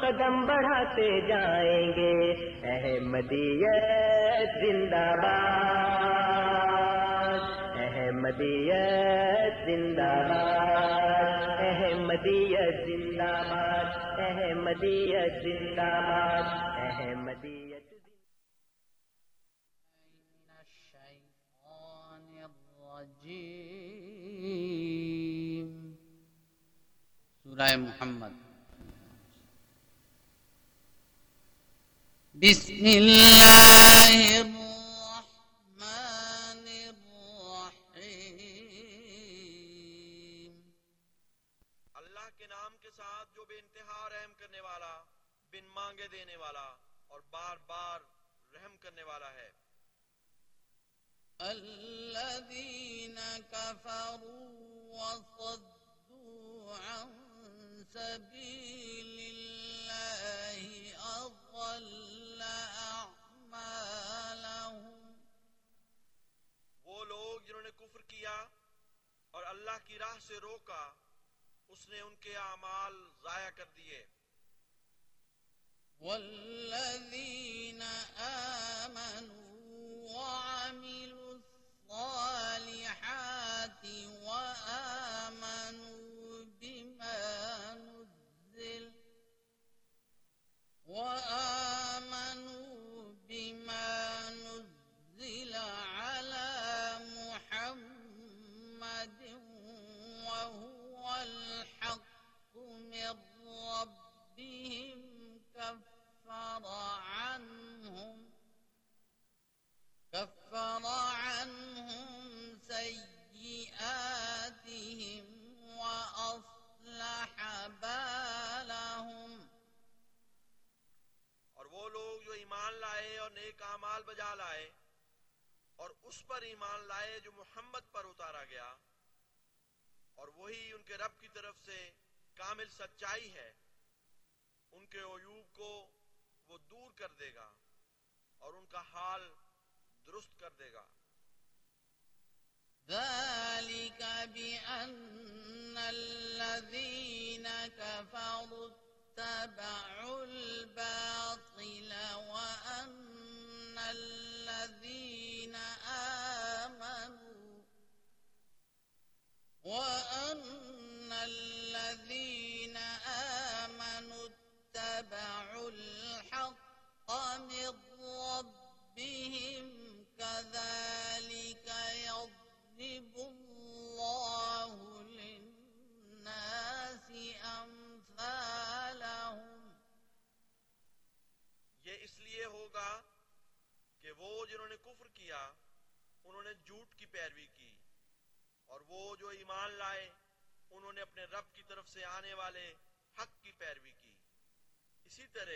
قدم بڑھاتے جائیں گے۔ احمدیت زندہ باد۔ احمدیت زندہ باد۔ احمدیت زندہ باد۔ احمدیت زندہ باد۔ احمدیت من الشيطان محمد۔ بسم الله الرحمن الرحيم. اللہ کے نام کے ساتھ جو بے انتہا رحم کرنے والا بن مانگے دینے والا اور بار بار رحم کرنے والا ہے۔ الذين كفروا وصدوا عن سبيل الله أضل أعمالهم. وہ لوگ جنہوں نے کفر کیا اور اللہ کی راہ سے روکا اس نے ان کے اعمال ضائع کر دیے۔ والذين آمنوا وعملوا الصالحات وآمنوا بما نزل وآمنوا بما نزل على محمد وهو الحق من ربهم كفر عنهم كفر عنهم سيئاتهم وأصلح بالهم وہ لوگ جو ایمان لائے اور نیک اعمال بجا لائے اور اس پر ایمان لائے جو محمد پر اتارا گیا، اور وہی ان کے رب کی طرف سے کامل سچائی ہے، ان کے عیوب کو وہ دور کر دے گا اور ان کا حال درست کر دے گا۔ ذلك بأن الذين كفروا اتبعوا الباطل وأن الذين آمنوا وأن الذين آمنوا اتبعوا الحق من ربهم كذلك يضرب الله للناس أمثالهم یہ اس لیے ہوگا کہ وہ جنہوں نے کفر کیا، انہوں نے جھوٹ کی پیروی کی۔ اور وہ جو ایمان لائے، انہوں نے اپنے رب کی طرف سے آنے والے حق کی پیروی کی۔ اسی طرح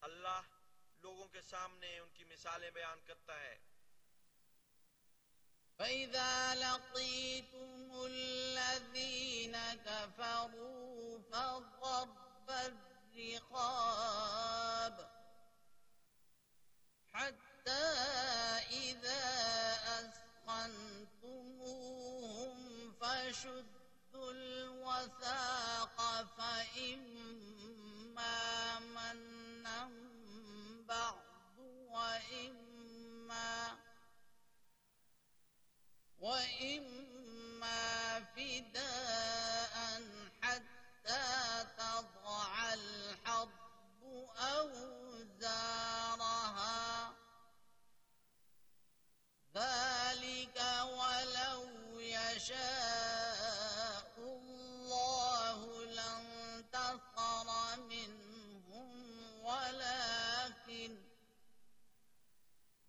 اللہ لوگوں کے سامنے ان کی مثالیں بیان کرتا ہے۔ فإذا لقيتم الذين كفروا فضرب الرقاب حتى إذا أثخنتموهم فشدوا الوثاق وثاق فإما منا بعد وإما وإما فداء حتى تضع أوزارها ذلك ولو يشاء الله لانتصر منهم ولكن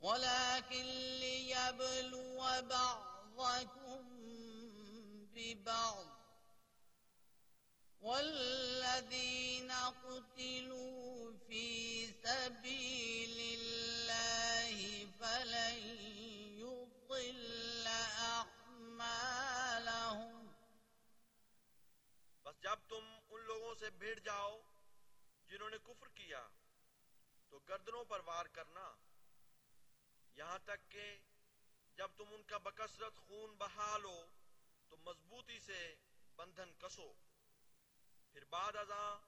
ولكن ليبلو بعضكم ببعض والذين قتلوا في سبيل الله فلن يضل أعمالهم. بس جب تم ان لوگوں سے بھیڑ جاؤ جنہوں نے کفر کیا تو گردنوں پر وار کرنا، یہاں تک کہ جب تم ان کا بکثرت خون بہا لو، تو مضبوطی سے بندھن کسو۔ پھر بعد ازاں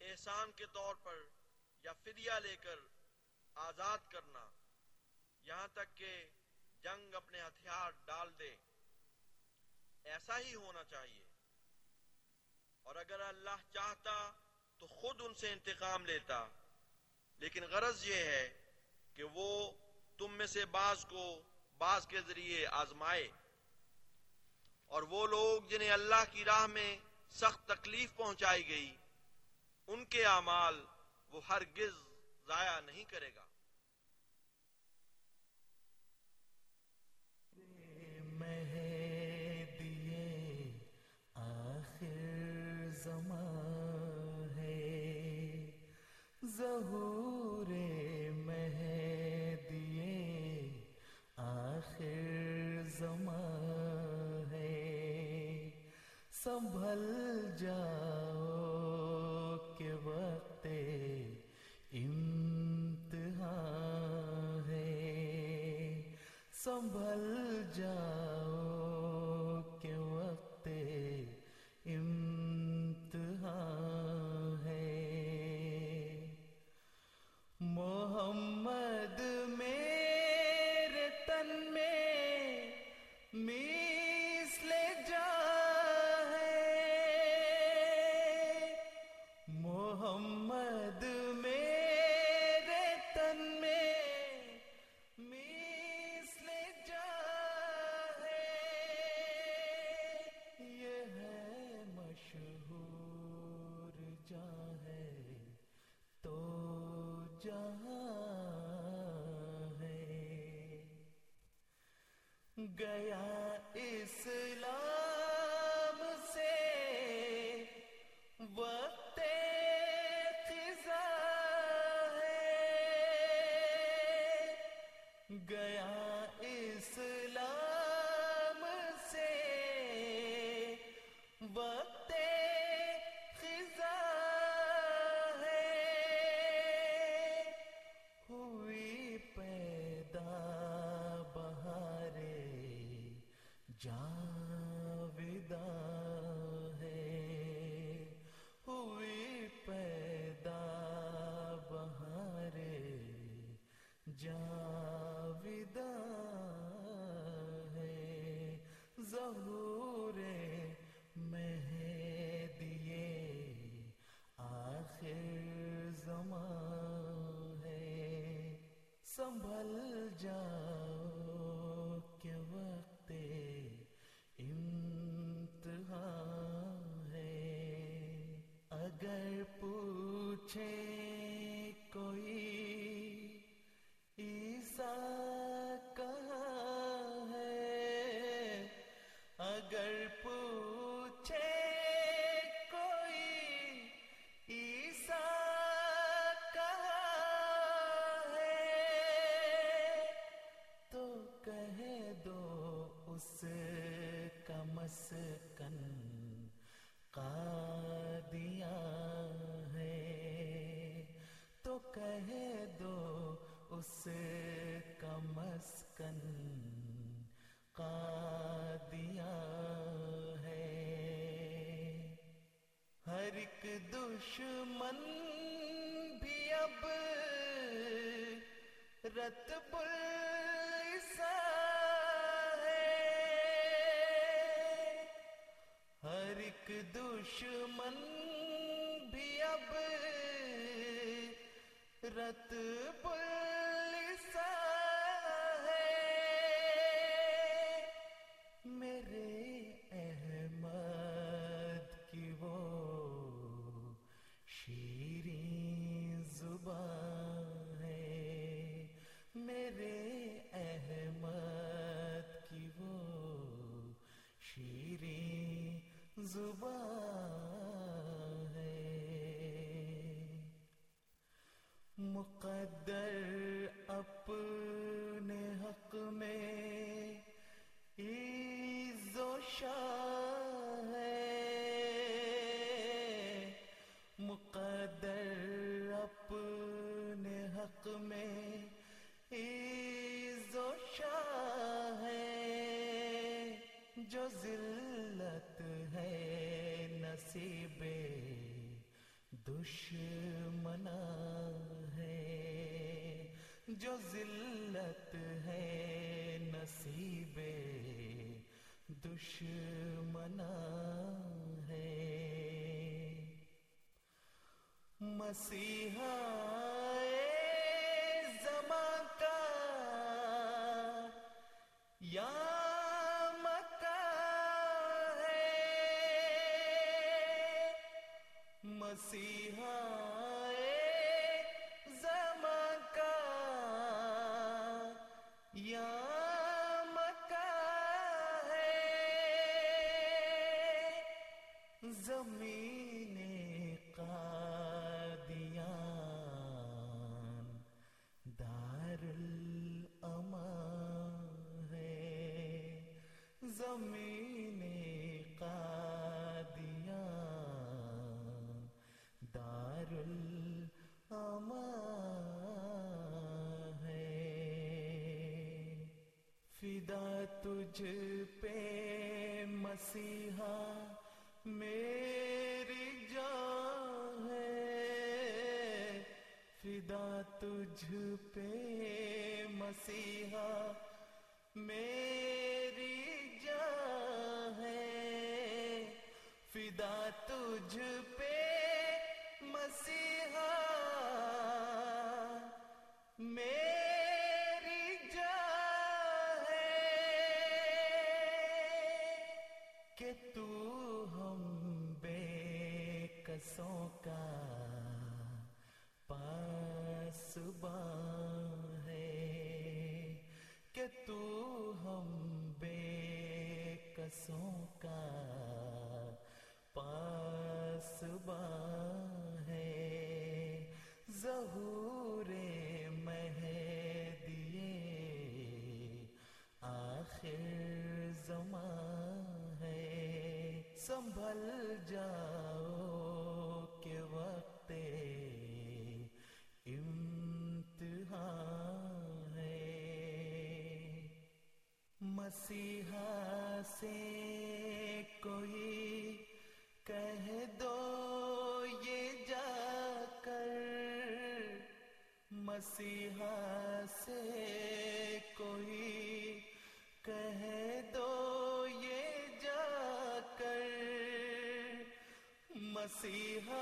احسان کے طور پر یا فدیہ لے کر آزاد کرنا۔ یہاں تک کہ جنگ اپنے ہتھیار ڈال دے۔ ایسا ہی ہونا چاہیے۔ اور اگر اللہ چاہتا تو خود ان سے انتقام لیتا۔ لیکن غرض یہ ہے کہ وہ تم میں سے بعض کو بعض کے ذریعے آزمائے۔ اور وہ لوگ جنہیں اللہ کی راہ میں سخت تکلیف پہنچائی گئی، ان کے اعمال وہ ہرگز ضائع نہیں کرے گا۔ آخر زمان ہے سنبھل جاؤ کہ وقت امتحان ہے۔ سنبھل جاؤ دشمن بھی اب رتب ہے۔ ہر ایک دشمن بھی اب رت رتب جو ذلت ہے نصیب دشمنا ہے۔ مسیحا زمین قادیان دار الامان ہے۔ فدا تجھ پہ مسیحا میری جان ہے۔ فدا تجھ پہ مسیحا فدا تجھ پہ سنبھل جاؤ کہ وقت امتحان ہے۔ مسیحا سے کوئی کہہ دو یہ جا کر۔ مسیحا مسیحا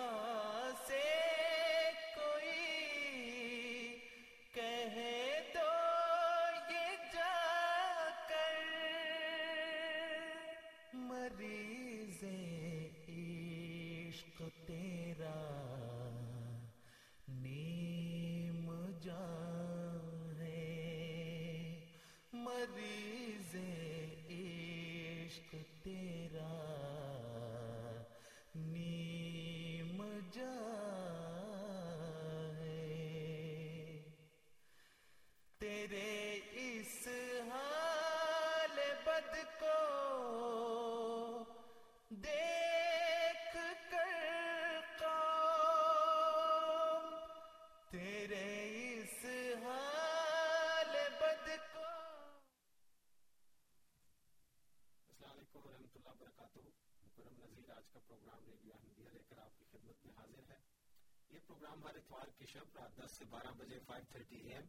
شب رات دس سے بارہ بجے فائیو تھرٹی اے ایم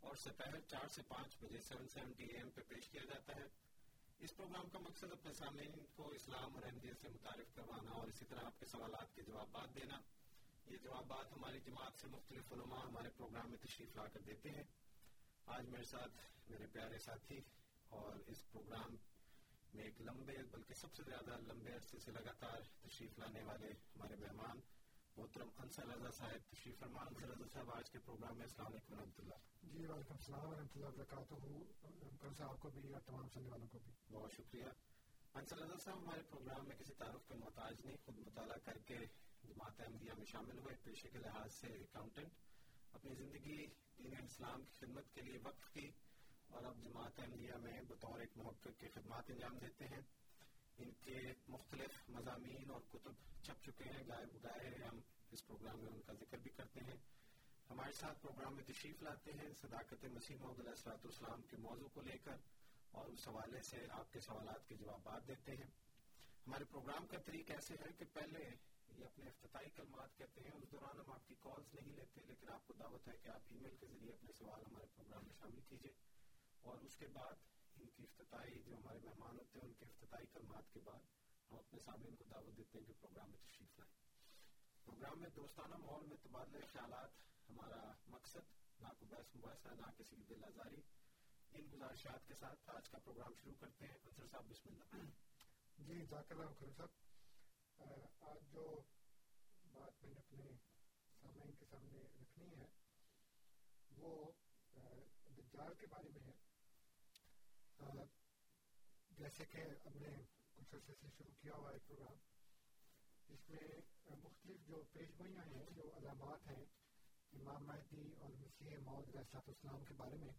اور سپہر چار سے پانچ بجے سیون سیونٹی اے ایم پہ پیش کیا جاتا ہے۔ اس پروگرام کا مقصد اپنے سامعین کو اسلام اور احمدیت سے متعارف کروانا اور اسی طرح آپ کے سوالات کے جوابات دینا۔ یہ جوابات ہماری جماعت سے مختلف علماء ہمارے پروگرام میں تشریف لا کر دیتے ہیں۔ آج میرے ساتھ میرے پیارے ساتھی اور اس پروگرام میں ایک لمبے بلکہ سب سے زیادہ لمبے عرصے سے لگاتار تشریف لانے والے ہمارے مہمان محترم انصر رضا صاحب تشریف فرمان انصر رضا صاحب آج کے پروگرام میں السلام علیکم و رحمۃ اللہ جی وعلیکم السلام ورحمۃ اللہ وبرکاتہ انکل صاحب کو بھی اور تمام سننے والوں کو بھی بہت شکریہ انصر رضا صاحب ہمارے پروگرام میں کسی تعارف کے محتاج نہیں خود مطالعہ کر کے جماعت احمدیہ میں شامل ہوئے پیشے کے لحاظ سے اکاؤنٹنٹ اپنی زندگی دین اسلام کی خدمت کے لیے وقف کی اور اب جماعت احمدیہ میں بطور ایک محقق کی خدمات انجام دیتے ہیں ان کے مختلف مضامین اور کتب چھپ چکے ہیں، گائے ہم اس پروگرام میں ان کا ذکر بھی کرتے ہیں۔ ہمارے ساتھ پروگرام میں تشریف لاتے ہیں، صداقت مسیح محمد علیہ السلاۃ السلام کے موضوع کو لے کر اور اس حوالے سے آپ کے سوالات کے جوابات دیتے ہیں۔ ہمارے پروگرام کا طریق ایسے ہے کہ پہلے یہ اپنے افتتاحی کلمات کہتے ہیں، اس دوران ہم آپ کی کالز نہیں لیتے، لیکن آپ کو دعوت ہے کہ آپ ای میل کے ذریعے اپنے سوال ہمارے پروگرام میں شامل کیجیے۔ اور اس کے بعد ان کی افتتاحی جو ہمارے مہمان ہوتے ہیں، ان کے افتتاحی کلمات کے بعد ہم اپنے سامنے کو دعوت دیتے ہیں کہ پروگرام میں تشریف لائیں۔ پروگرام میں دوستانہ ماحول میں تبادلہ خیالات، ہمارا مقصد نہ کو بحث مباحثہ نہ کسی کی دل آزاری ان گزارشات کے ساتھ آج کا پروگرام شروع کرتے ہیں۔ انصر صاحب، بسم اللہ۔ جی ذاکر اللہ کرم صاحب۔ آج جو بات میں نے اپنے سامعین کے سامنے رکھنی ہے، وہ دجال کے بارے میں ہے۔ جیسے کہ ہم نے کچھ عرصے سے شروع کیا ہوا ہے پروگرام اس میں مختلف جو پیش گوئیاں ہیں جو علامات ہیں امام مہدی اور مسیح علیہ السلاط اسلام کے بارے میں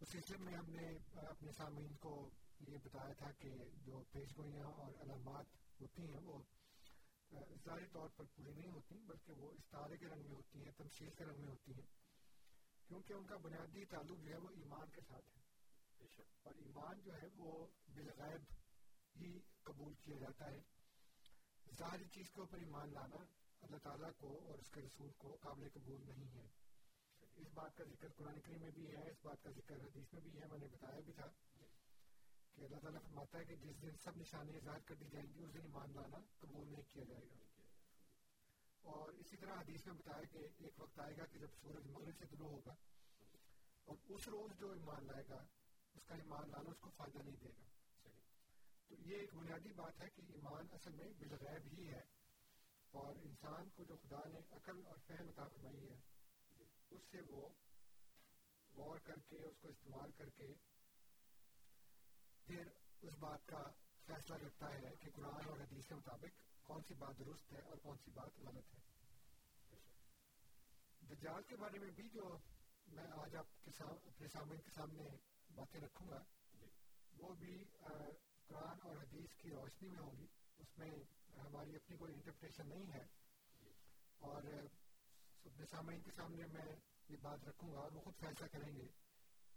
اس سلسلے میں ہم نے اپنے سامعین کو یہ بتایا تھا کہ جو پیش گوئیاں اور علامات ہوتی ہیں وہ ظاہری طور پر پوری نہیں ہوتی بلکہ وہ استارے کے رنگ میں ہوتی ہیں تمثیل کے رنگ میں ہوتی ہیں کیونکہ ان کا بنیادی تعلق جو ہے وہ ایمان کے ساتھ ہے اور ایمان جو ہے وہ بالغیب ہی قبول کیا جاتا ہے۔ ظاہری چیز کے اوپر ایمان لانا اللہ تعالیٰ کو اور اس کے رسول کو قابل قبول نہیں ہے۔ اس بات کا ذکر قرآن کریم میں بھی ہے، اس بات کا ذکر حدیث میں بھی ہے، میں نے بتایا بھی تھا کہ اللہ تعالیٰ فرماتا ہے کہ جس دن سب نشانیاں ظاہر کر دی جائیں گی، اس دن ایمان لانا قبول نہیں کیا جائے گا۔ اور اسی طرح حدیث میں بتایا کہ ایک وقت آئے گا کہ جب سورج مغرب سے طلوع ہوگا اور اس روز جو ایمان لائے گا اس کا ایمان لانا اس کو فائدہ نہیں دے گا۔ تو یہ ایک بنیادی بات ہے کہ ایمان اصل میں بالغیب ہی ہے۔ اور انسان کو جو خدا نے عقل اور فہم عطا فرمائی ہے، اس سے وہ غور کر کے، اس کو استعمال کر کے پھر اس بات کا فیصلہ کرتا ہے کہ قرآن اور حدیث کے مطابق کون سی بات درست ہے اور کون سی بات غلط ہے۔ دجال کے بارے میں بھی جو میں آج آپ کے اپنے سامنے کے سامنے باتیں رکھوں گا۔ وہ بھی قرآن اور حدیث کی روشنی میں ہوں گی۔ اس میں ہماری اپنی کوئی انٹرپریشن نہیں ہے۔ اور اپنے سامعین کے سامنے میں یہ بات رکھوں گا اور وہ خود فیصلہ کریں گے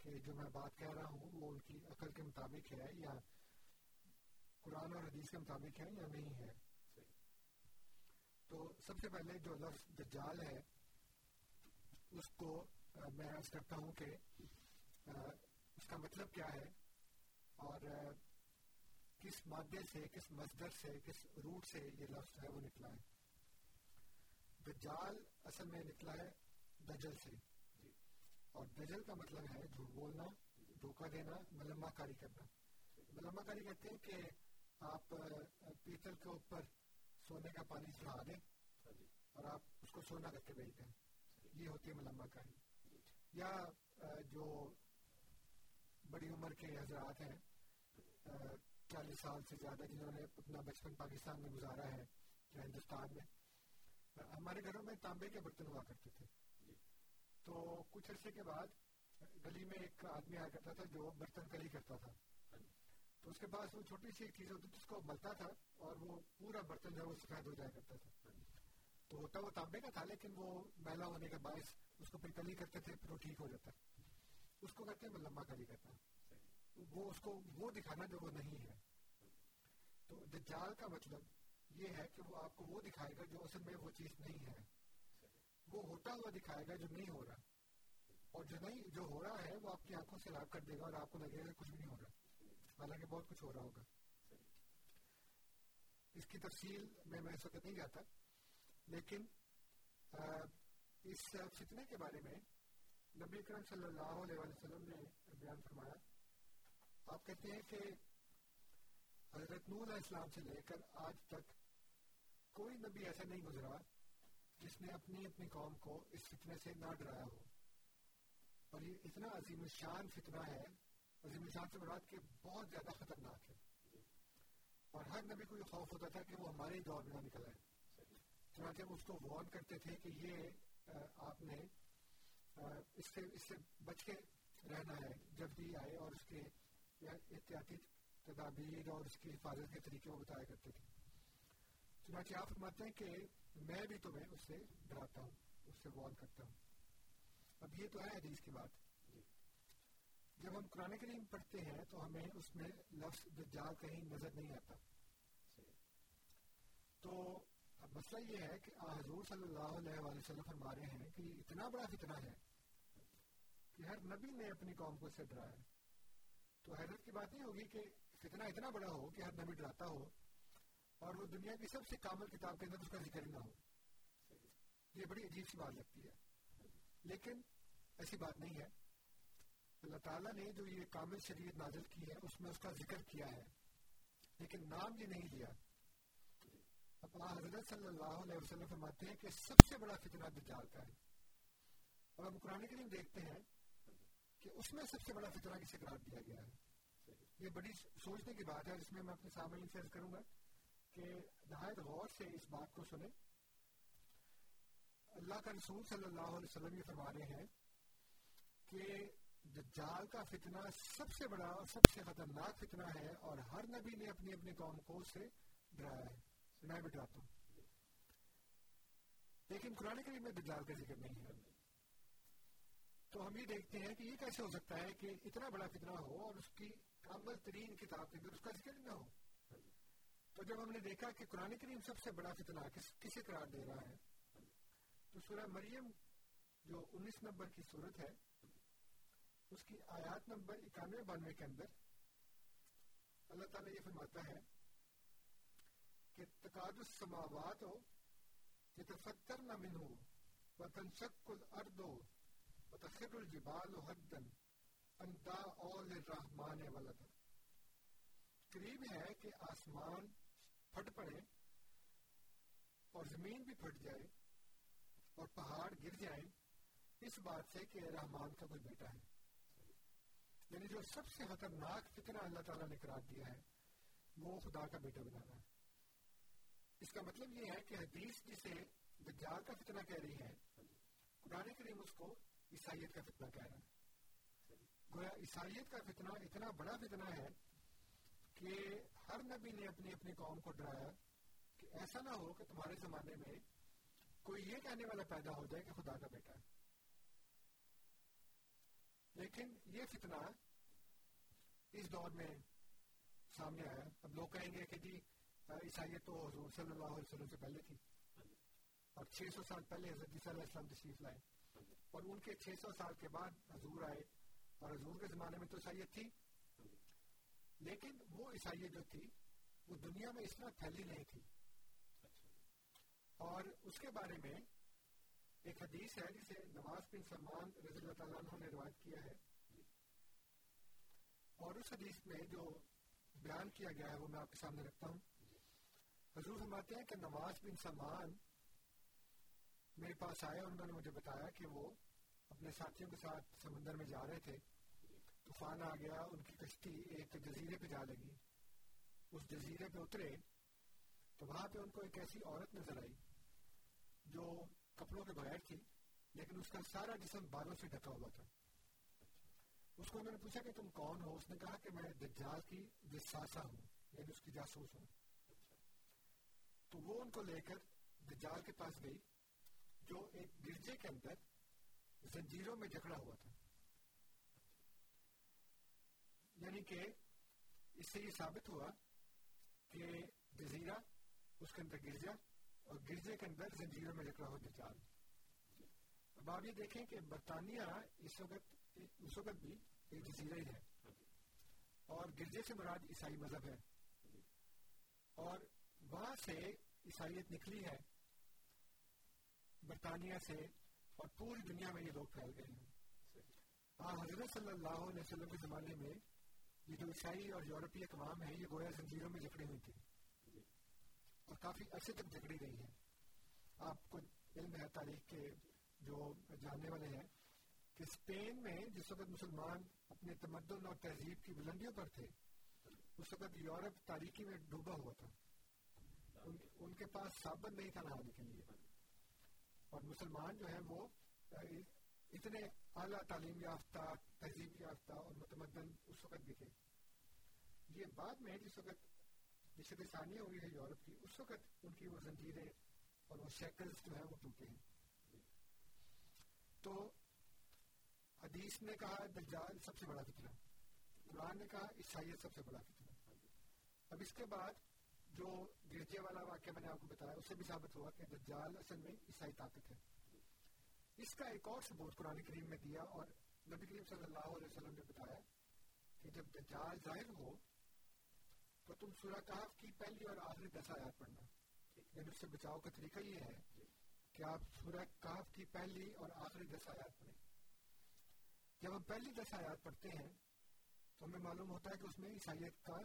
کہ جو میں بات کہہ رہا ہوں، وہ ان کی عقل کے مطابق ہے یا قرآن اور حدیث کے مطابق ہے یا نہیں ہے۔ تو سب سے پہلے جو لفظ دجال ہے، اس کو میں عرض کرتا ہوں کہ کا مطلب کیا ہے اور کس مادے سے، کس مصدر سے، کس روٹ سے یہ لفظ ہے وہ نکلا ہے؟ دجال اصل میں نکلا ہے دجل سے۔ جی۔ اور دجل کا مطلب ہے جھوٹ بولنا، دھوکہ دینا ملما کاری کرنا۔ ملما کاری کہتے ہیں کہ آپ پیتل کے اوپر سونے کا پانی چڑھا دیں اور آپ اس کو سونا کر کے بیچ دیں یہ ہوتی ہے ملما کاری یا جو بڑی عمر کے حضرات ہیں چالیس سال سے زیادہ جنہوں نے اپنا بچپن پاکستان میں گزارا ہے، یا ہندوستان میں۔ ہمارے گھروں میں تانبے کے برتن ہوا کرتے تھے۔ تو کچھ عرصے کے بعد گلی میں ایک آدمی آیا کرتا تھا جو برتن کلی کرتا تھا۔ تو اس کے پاس وہ چھوٹی سی ایک چیز ہوتی تھی، اس کو ملتا تھا اور وہ پورا برتن جو ہے وہ سفید ہو جایا کرتا تھا۔ تو ہوتا وہ تانبے کا تھا، لیکن وہ میلا ہونے کا باعث اس کو پھر کلی کرتے تھے، پھر وہ ٹھیک ہو جاتا۔ اس کو کہتے ہیں میں لمبا کلی کرنا وہ اس کو وہ دکھانا جو وہ نہیں ہے۔ تو دجال کا مطلب یہ ہے کہ وہ آپ کو وہ دکھائے گا جو اصل میں وہ چیز نہیں ہے۔ وہ ہوتا ہوا دکھائے گا جو نہیں ہو رہا۔ اور جو نہیں، جو ہو رہا ہے وہ آپ کی آنکھوں سے لاپ کر دے گا اور آپ کو لگے گا کچھ بھی نہیں ہو رہا۔ حالانکہ بہت کچھ ہو رہا ہوگا۔ اس کی تفصیل میں میں اس وقت نہیں جاتا، لیکن اس فتنے کے بارے میں نبی کرم صلی اللہ علیہ وسلم نے بیان فرمایا، آپ کہتے ہیں کہ حضرت نور علیہ السلام سے لے کر آج تک کوئی نبی ایسا نہیں گزرا جس نے اپنی اپنی قوم کو اس فتنے سے نہ ڈرایا ہو۔ اور یہ اتنا عظیم الشان فتنہ ہے، عظیم الشان سے مراد کہ بہت زیادہ خطرناک ہے۔ اور ہر نبی کو یہ خوف ہوتا تھا کہ وہ ہمارے دور میں نہ نکل آئے۔ چنانچہ اس کو وارن کرتے تھے کہ یہ آپ نے اس سے اس سے بچ کے رہنا ہے۔ جب بھی آئے اور اس کے احتیاطی تدابیر اور اس کی حفاظت کے طریقے وہ بتایا کرتے تھے۔ چنانچہ آپ فرماتے ہیں کہ میں بھی تمہیں اس سے ڈراتا ہوں اس سے وارن کرتا ہوں۔ اب یہ تو ہے حدیث کی بات۔ جب ہم قرآن کریم پڑھتے ہیں تو ہمیں اس میں لفظ دجال کہیں نظر نہیں آتا۔ تو اب مسئلہ یہ ہے کہ حضور صلی اللہ علیہ وآلہ وسلم فرما رہے ہیں کہ اتنا بڑا فتنہ ہے کہ ہر نبی نے اپنی قوم کو اس سے ڈرایا تو حیرت کی بات نہیں ہوگی کہ فتنہ اتنا بڑا ہو کہ ہر نبی ڈراتا ہو اور وہ دنیا کی سب سے کامل کتاب کے اندر اس کا ذکر نہ ہو۔ یہ بڑی عجیب سی بات لگتی ہے۔ لیکن ایسی بات نہیں ہے۔ اللہ تعالیٰ نے جو یہ کامل شریعت نازل کی ہے، اس میں اس کا ذکر کیا ہے۔ لیکن نام یہ نہیں لیا۔ حضرت صلی اللہ علیہ وسلم فرماتے ہیں کہ سب سے بڑا فتنہ دجال کا ہے۔ اور ہم قرآن کریم دیکھتے ہیں کہ اس میں سب سے بڑا فتنہ کسے قرار دیا گیا ہے۔ یہ بڑی سوچنے کی بات ہے، جس میں میں اپنے سامنے فیض کروں گا کہ نہایت غور سے اس بات کو سنیں۔ اللہ کا رسول صلی اللہ علیہ وسلم یہ فرما رہے ہیں کہ دجال کا فتنہ سب سے بڑا اور سب سے خطرناک فتنہ ہے اور ہر نبی نے اپنی اپنی قوم کو اس سے ڈرایا ہے۔ میں بھی ہوں لیکن قرآن کریم میں دجال کا ذکر نہیں ہے۔ تو ہم یہ دیکھتے ہیں کہ یہ کیسے ہو سکتا ہے کہ اتنا بڑا فتنہ ہو اور اس کی کامل ترین کتاب کے اندر اس کا ذکر نہ ہو۔ تو جب ہم نے دیکھا کہ قرآن کریم سب سے بڑا فتنہ کس، کسے قرار دے رہا ہے، تو سورہ مریم جو انیس نمبر کی صورت ہے، اس کی آیات نمبر اکانوے بانوے کے اندر اللہ تعالیٰ یہ فرماتا ہے کہ تقاد السماوات ہو يتفتر نہ منہ وتنشق الارض وتخر الجبال حدا ان دعوا للرحمن ولدا قریب ہے کہ آسمان پھٹ پڑے اور زمین بھی پھٹ جائے اور پہاڑ گر جائیں، اس بات سے کہ رحمان کا کوئی بیٹا ہے۔ یعنی جو سب سے خطرناک فتنہ اللہ تعالیٰ نے قرار دیا ہے، وہ خدا کا بیٹا بنانا ہے۔ اس کا مطلب یہ ہے کہ حدیث جسے دجال کا فتنہ کہہ رہی ہے، قرآن کریم اس کو عیسائیت کا فتنہ کہہ رہا ہے۔ گویا عیسائیت کا فتنہ اتنا بڑا فتنہ ہے کہ ہر نبی نے اپنی اپنی قوم کو ڈرایا کہ ایسا نہ ہو کہ تمہارے زمانے میں کوئی یہ کہنے والا پیدا ہو جائے کہ خدا کا بیٹا ہے۔ لیکن یہ فتنہ اس دور میں سامنے آیا۔ اب لوگ کہیں گے کہ جی عیسائیت تو حضور صلی اللہ علیہ وسلم سے پہلے تھی اور چھ سو سال پہلے حضرت عیسیٰ علیہ السلام تشریف لائے اور ان کے چھ سو سال کے بعد حضور آئے اور حضور کے زمانے میں تو عیسائیت تھی لیکن وہ عیسائیت جو تھی وہ دنیا میں اس طرح پھیلی نہیں تھی اور اس کے بارے میں ایک حدیث ہے جسے نواز بن سلمان رضی اللہ تعالیٰ عنہ نے روایت کیا ہے اور اس حدیث میں جو بیان کیا گیا ہے وہ میں آپ کے سامنے رکھتا ہوں حضور فرماتے ہیں کہ نواز بن سلمان میرے پاس آئے اور انہوں نے مجھے بتایا کہ وہ اپنے ساتھیوں کے ساتھ سمندر میں جا رہے تھے، طوفان آ گیا، ان کی کشتی ایک جزیرے پہ جا لگی۔ اس جزیرے پہ اترے تو وہاں پہ ان کو ایک ایسی عورت نظر آئی جو کپڑوں کے بغیر تھی، لیکن اس کا سارا جسم بالوں سے ڈھکا ہوا تھا۔ اس کو انہوں نے پوچھا کہ تم کون ہو؟ اس نے کہا کہ میں دجال کی جساسا ہوں یعنی اس کی جاسوس ہوں۔ تو وہ ان کو لے کر دجال کے پاس گئی، جو ایک گرجے کے اندر زنجیروں میں جکڑا ہوا تھا۔ یعنی کہ اس سے یہ ثابت ہوا کہ جزیرہ اس کے اندر گرجا اور گرجے کے اندر زنجیروں میں جکڑا ہو دجال۔ اب آپ یہ دیکھیں کہ برطانیہ اس وقت اس وقت بھی ایک جزیرہ ہی ہے۔ اور گرجے سے مراد عیسائی مذہب ہے۔ اور وہاں سے عیسائیت نکلی ہے، برطانیہ سے اور پوری دنیا میں یہ لوگ پھیل گئے ہیں۔ ہاں حضرت صلی اللہ علیہ وسلم کے زمانے میں یہ جو عیسائی اور یورپی اقوام ہیں، یہ گویا زنجیروں میں جکڑی ہوئی تھی اور کافی عرصے تک جکڑی گئی ہیں۔ آپ کو علم ہے، تاریخ کے جو جاننے والے ہیں، کہ اسپین میں جس وقت مسلمان اپنے تمدن اور تہذیب کی بلندیوں پر تھے، اس وقت یورپ تاریخی میں ڈوبا ہوا تھا۔ ان کے پاس ثابت نہیں تھا نہانے کے لیے۔ اور مسلمان جو ہیں وہ اتنے اعلیٰ تعلیم یافتہ، تہذیب یافتہ اور متمدن اس وقت بھی تھے۔ یہ بعد میں جس وقت جس ثانیہ ہوئی ہے یورپ کی، اس وقت ان کی وہ زنجیریں اور وہ شیکلز جو ہیں وہ ٹوٹے ہیں۔ تو حدیث نے کہا دجال سب سے بڑا فتنہ، قرآن نے کہا عیسائیت سب سے بڑا فتنہ۔ اب اس کے بعد جو گرجے والا واقعہ میں نے آپ کو بتایا، اس سے بھی ثابت ہوا کہ دجال اصل میں عیسائی طاقت ہے۔ اس کا ایک اور ثبوت قرآن کریم میں دیا اور نبی کریم صلی اللہ علیہ وسلم نے بتایا کہ جب دجال ظاہر ہو تو تم سورہ کہف کی پہلی اور آخری دس آیات پڑھنا۔ یعنی اس سے بچاؤ کا طریقہ یہ ہے کہ آپ سورہ کہف کی پہلی اور آخری دس آیات پڑھیں۔ جب ہم پہلی دس آیات پڑھتے ہیں تو ہمیں معلوم ہوتا ہے کہ اس میں عیسائیت کا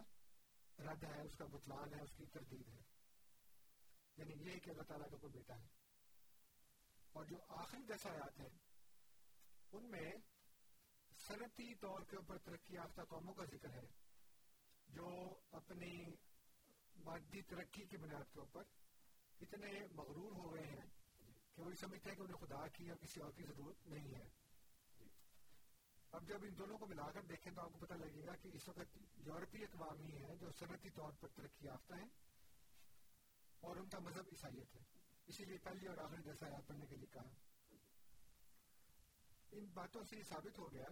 رد ہے، اس کا بطلان ہے، اس کی تردید ہے۔ یعنی یہ کہ اللہ تعالیٰ کا کوئی بیٹا ہے۔ اور جو آخری دس آیات ہیں، ان میں صنعتی طور کے اوپر ترقی یافتہ قوموں کا ذکر ہے، جو اپنی مادی ترقی کی بنیاد کے اوپر اتنے مغرور ہو گئے ہیں کہ وہ سمجھتے ہیں کہ انہیں خدا کی یا کسی اور کی ضرورت نہیں ہے۔ اب جب ان دونوں کو ملا کر دیکھیں تو آپ کو پتہ لگے گا کہ اس وقت یورپی اقوام ہی ہیں جو صنعتی طور پر ترقی یافتہ ہیں اور ان کا مذہب عیسائیت ہے۔ اسی لیے پہلی اور آخری دس آیات پڑھنے کے لیے کہا۔ ان باتوں سے یہ ثابت ہو گیا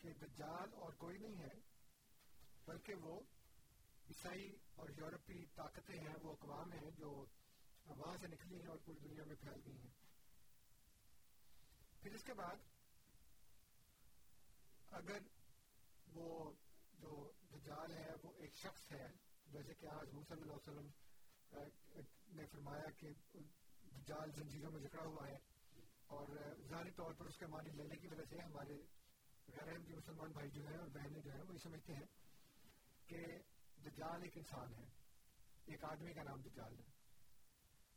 کہ دجال اور کوئی نہیں ہے، بلکہ وہ عیسائی اور یورپی طاقتیں ہیں، وہ اقوام ہیں جو وہاں سے نکلی ہیں اور پوری دنیا میں پھیل گئی ہیں۔ پھر اس کے بعد اگر وہ جو دجال ہے، وہ ایک شخص ہے، جیسے کہ آج حضور صلی اللہ علیہ وسلم نے فرمایا کہ دجال زنجیروں میں جکڑا ہوا ہے، اور ظاہری طور پر اس کے معنی لینے کی وجہ سے ہمارے غیر احمدی مسلمان بھائی جو ہیں اور بہنیں جو ہیں، وہ یہ سمجھتے ہیں کہ دجال ایک انسان ہے، ایک آدمی کا نام دجال ہے۔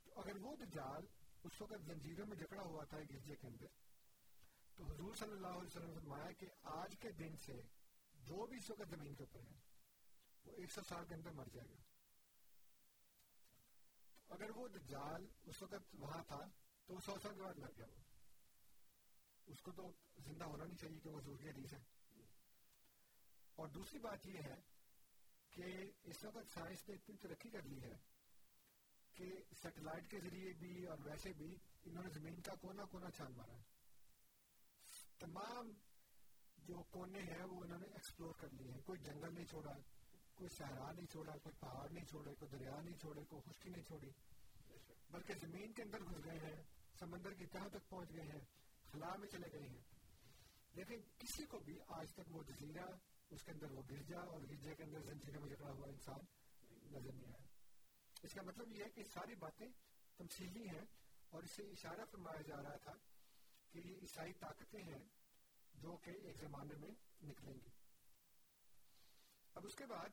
تو اگر وہ دجال اس وقت زنجیروں میں جکڑا ہوا تھا گرجے کے اندر تو حضور صلی اللہ علیہ وسلم نے فرمایا کہ آج کے دن سے جو بھی اس وقت زمین کے اوپر ہے، وہ ایک سو سال کے اندر مر جائے گا۔ اگر وہ دجال اس وقت وہاں تھا، تو سو سال کے بعد مر گیا وہ۔ اس کو تو زندہ ہونا نہیں چاہیے کہ وہ ضروری حدیث ہے۔ اور دوسری بات یہ ہے کہ اس وقت سائنس نے اتنی ترقی کر لی ہے کہ سیٹلائٹ کے ذریعے بھی اور ویسے بھی انہوں نے زمین کا کونا کونا چھان مارا۔ ہے تمام جو کونے ہیں وہ انہوں نے ایکسپلور کر لیے ہیں۔ کوئی جنگل نہیں چھوڑا، کوئی صحرا نہیں چھوڑا، کوئی پہاڑ نہیں چھوڑے، کوئی دریا نہیں چھوڑے، کوئی خشکی نہیں چھوڑی۔ بلکہ زمین کے اندر گھس گئے ہیں، سمندر کی تہوں تک پہنچ گئے ہیں، خلا میں چلے گئے ہیں۔ لیکن کسی کو بھی آج تک وہ جزیرہ اس کے اندر وہ گرجا اور گرجے کے اندر زنجیرے میں جکڑا ہوا انسان نظر نہیں آیا۔ اس کا مطلب یہ ہے کہ ساری باتیں تمثیلی ہیں اور اس سے اشارہ فرمایا جا رہا تھا کہ یہ عیسائی طاقتیں ہیں جو کہ ایک زمانے میں نکلیں گی۔ اب اس کے بعد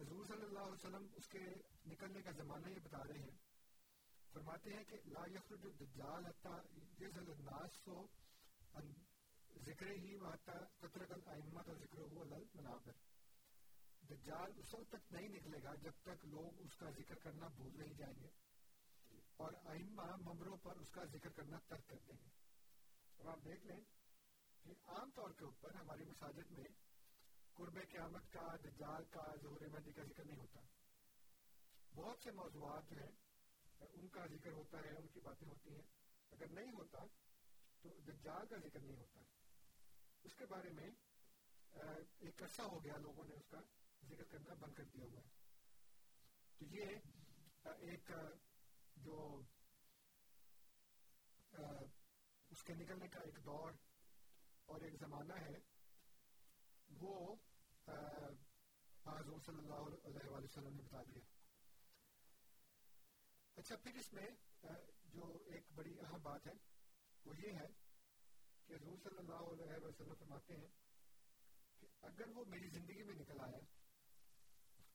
حضور صلی اللہ علیہ وسلم اس کے نکلنے کا زمانہ یہ بتا رہے ہیں۔ فرماتے ہیں کہ لا یخرج الدجال حتی یزل الناس سو ذکر ہی واتا قطرق الائمت اور ذکر ہوا للمنابر دجال اس وقت تک نہیں نکلے گا جب تک لوگ اس کا ذکر کرنا بھول نہیں جائیں گے اور ائمہ ممبروں پر اس کا ذکر کرنا ترک کر دیں گے۔ اب آپ دیکھ لیں کہ عام طور کے اوپر ہماری مساجد میں قرب قیامت کا، دجال کا ظہور مہدی کا ذکر نہیں ہوتا۔ بہت سے موضوعات جو ہیں، ان کا ذکر ہوتا ہے، ان کی باتیں ہوتی ہیں۔ اگر نہیں ہوتا تو دجال کا ذکر نہیں ہوتا۔ اس کے بارے میں ایک عرصہ ہو گیا لوگوں نے اس کا ذکر کرنا بند کر دیا ہوا ہے۔ تو یہ ایک جو اس کے نکلنے کا ایک دور اور ایک زمانہ ہے، وہ حضور صلی اللہ علیہ وآلہ وسلم نے بتا دیا۔ اچھا پھر اس میں جو ایک بڑی اہم بات ہے، وہ یہ ہے کہ حضور صلی اللہ علیہ وسلم فرماتے ہیں کہ اگر وہ میری زندگی میں نکل آیا،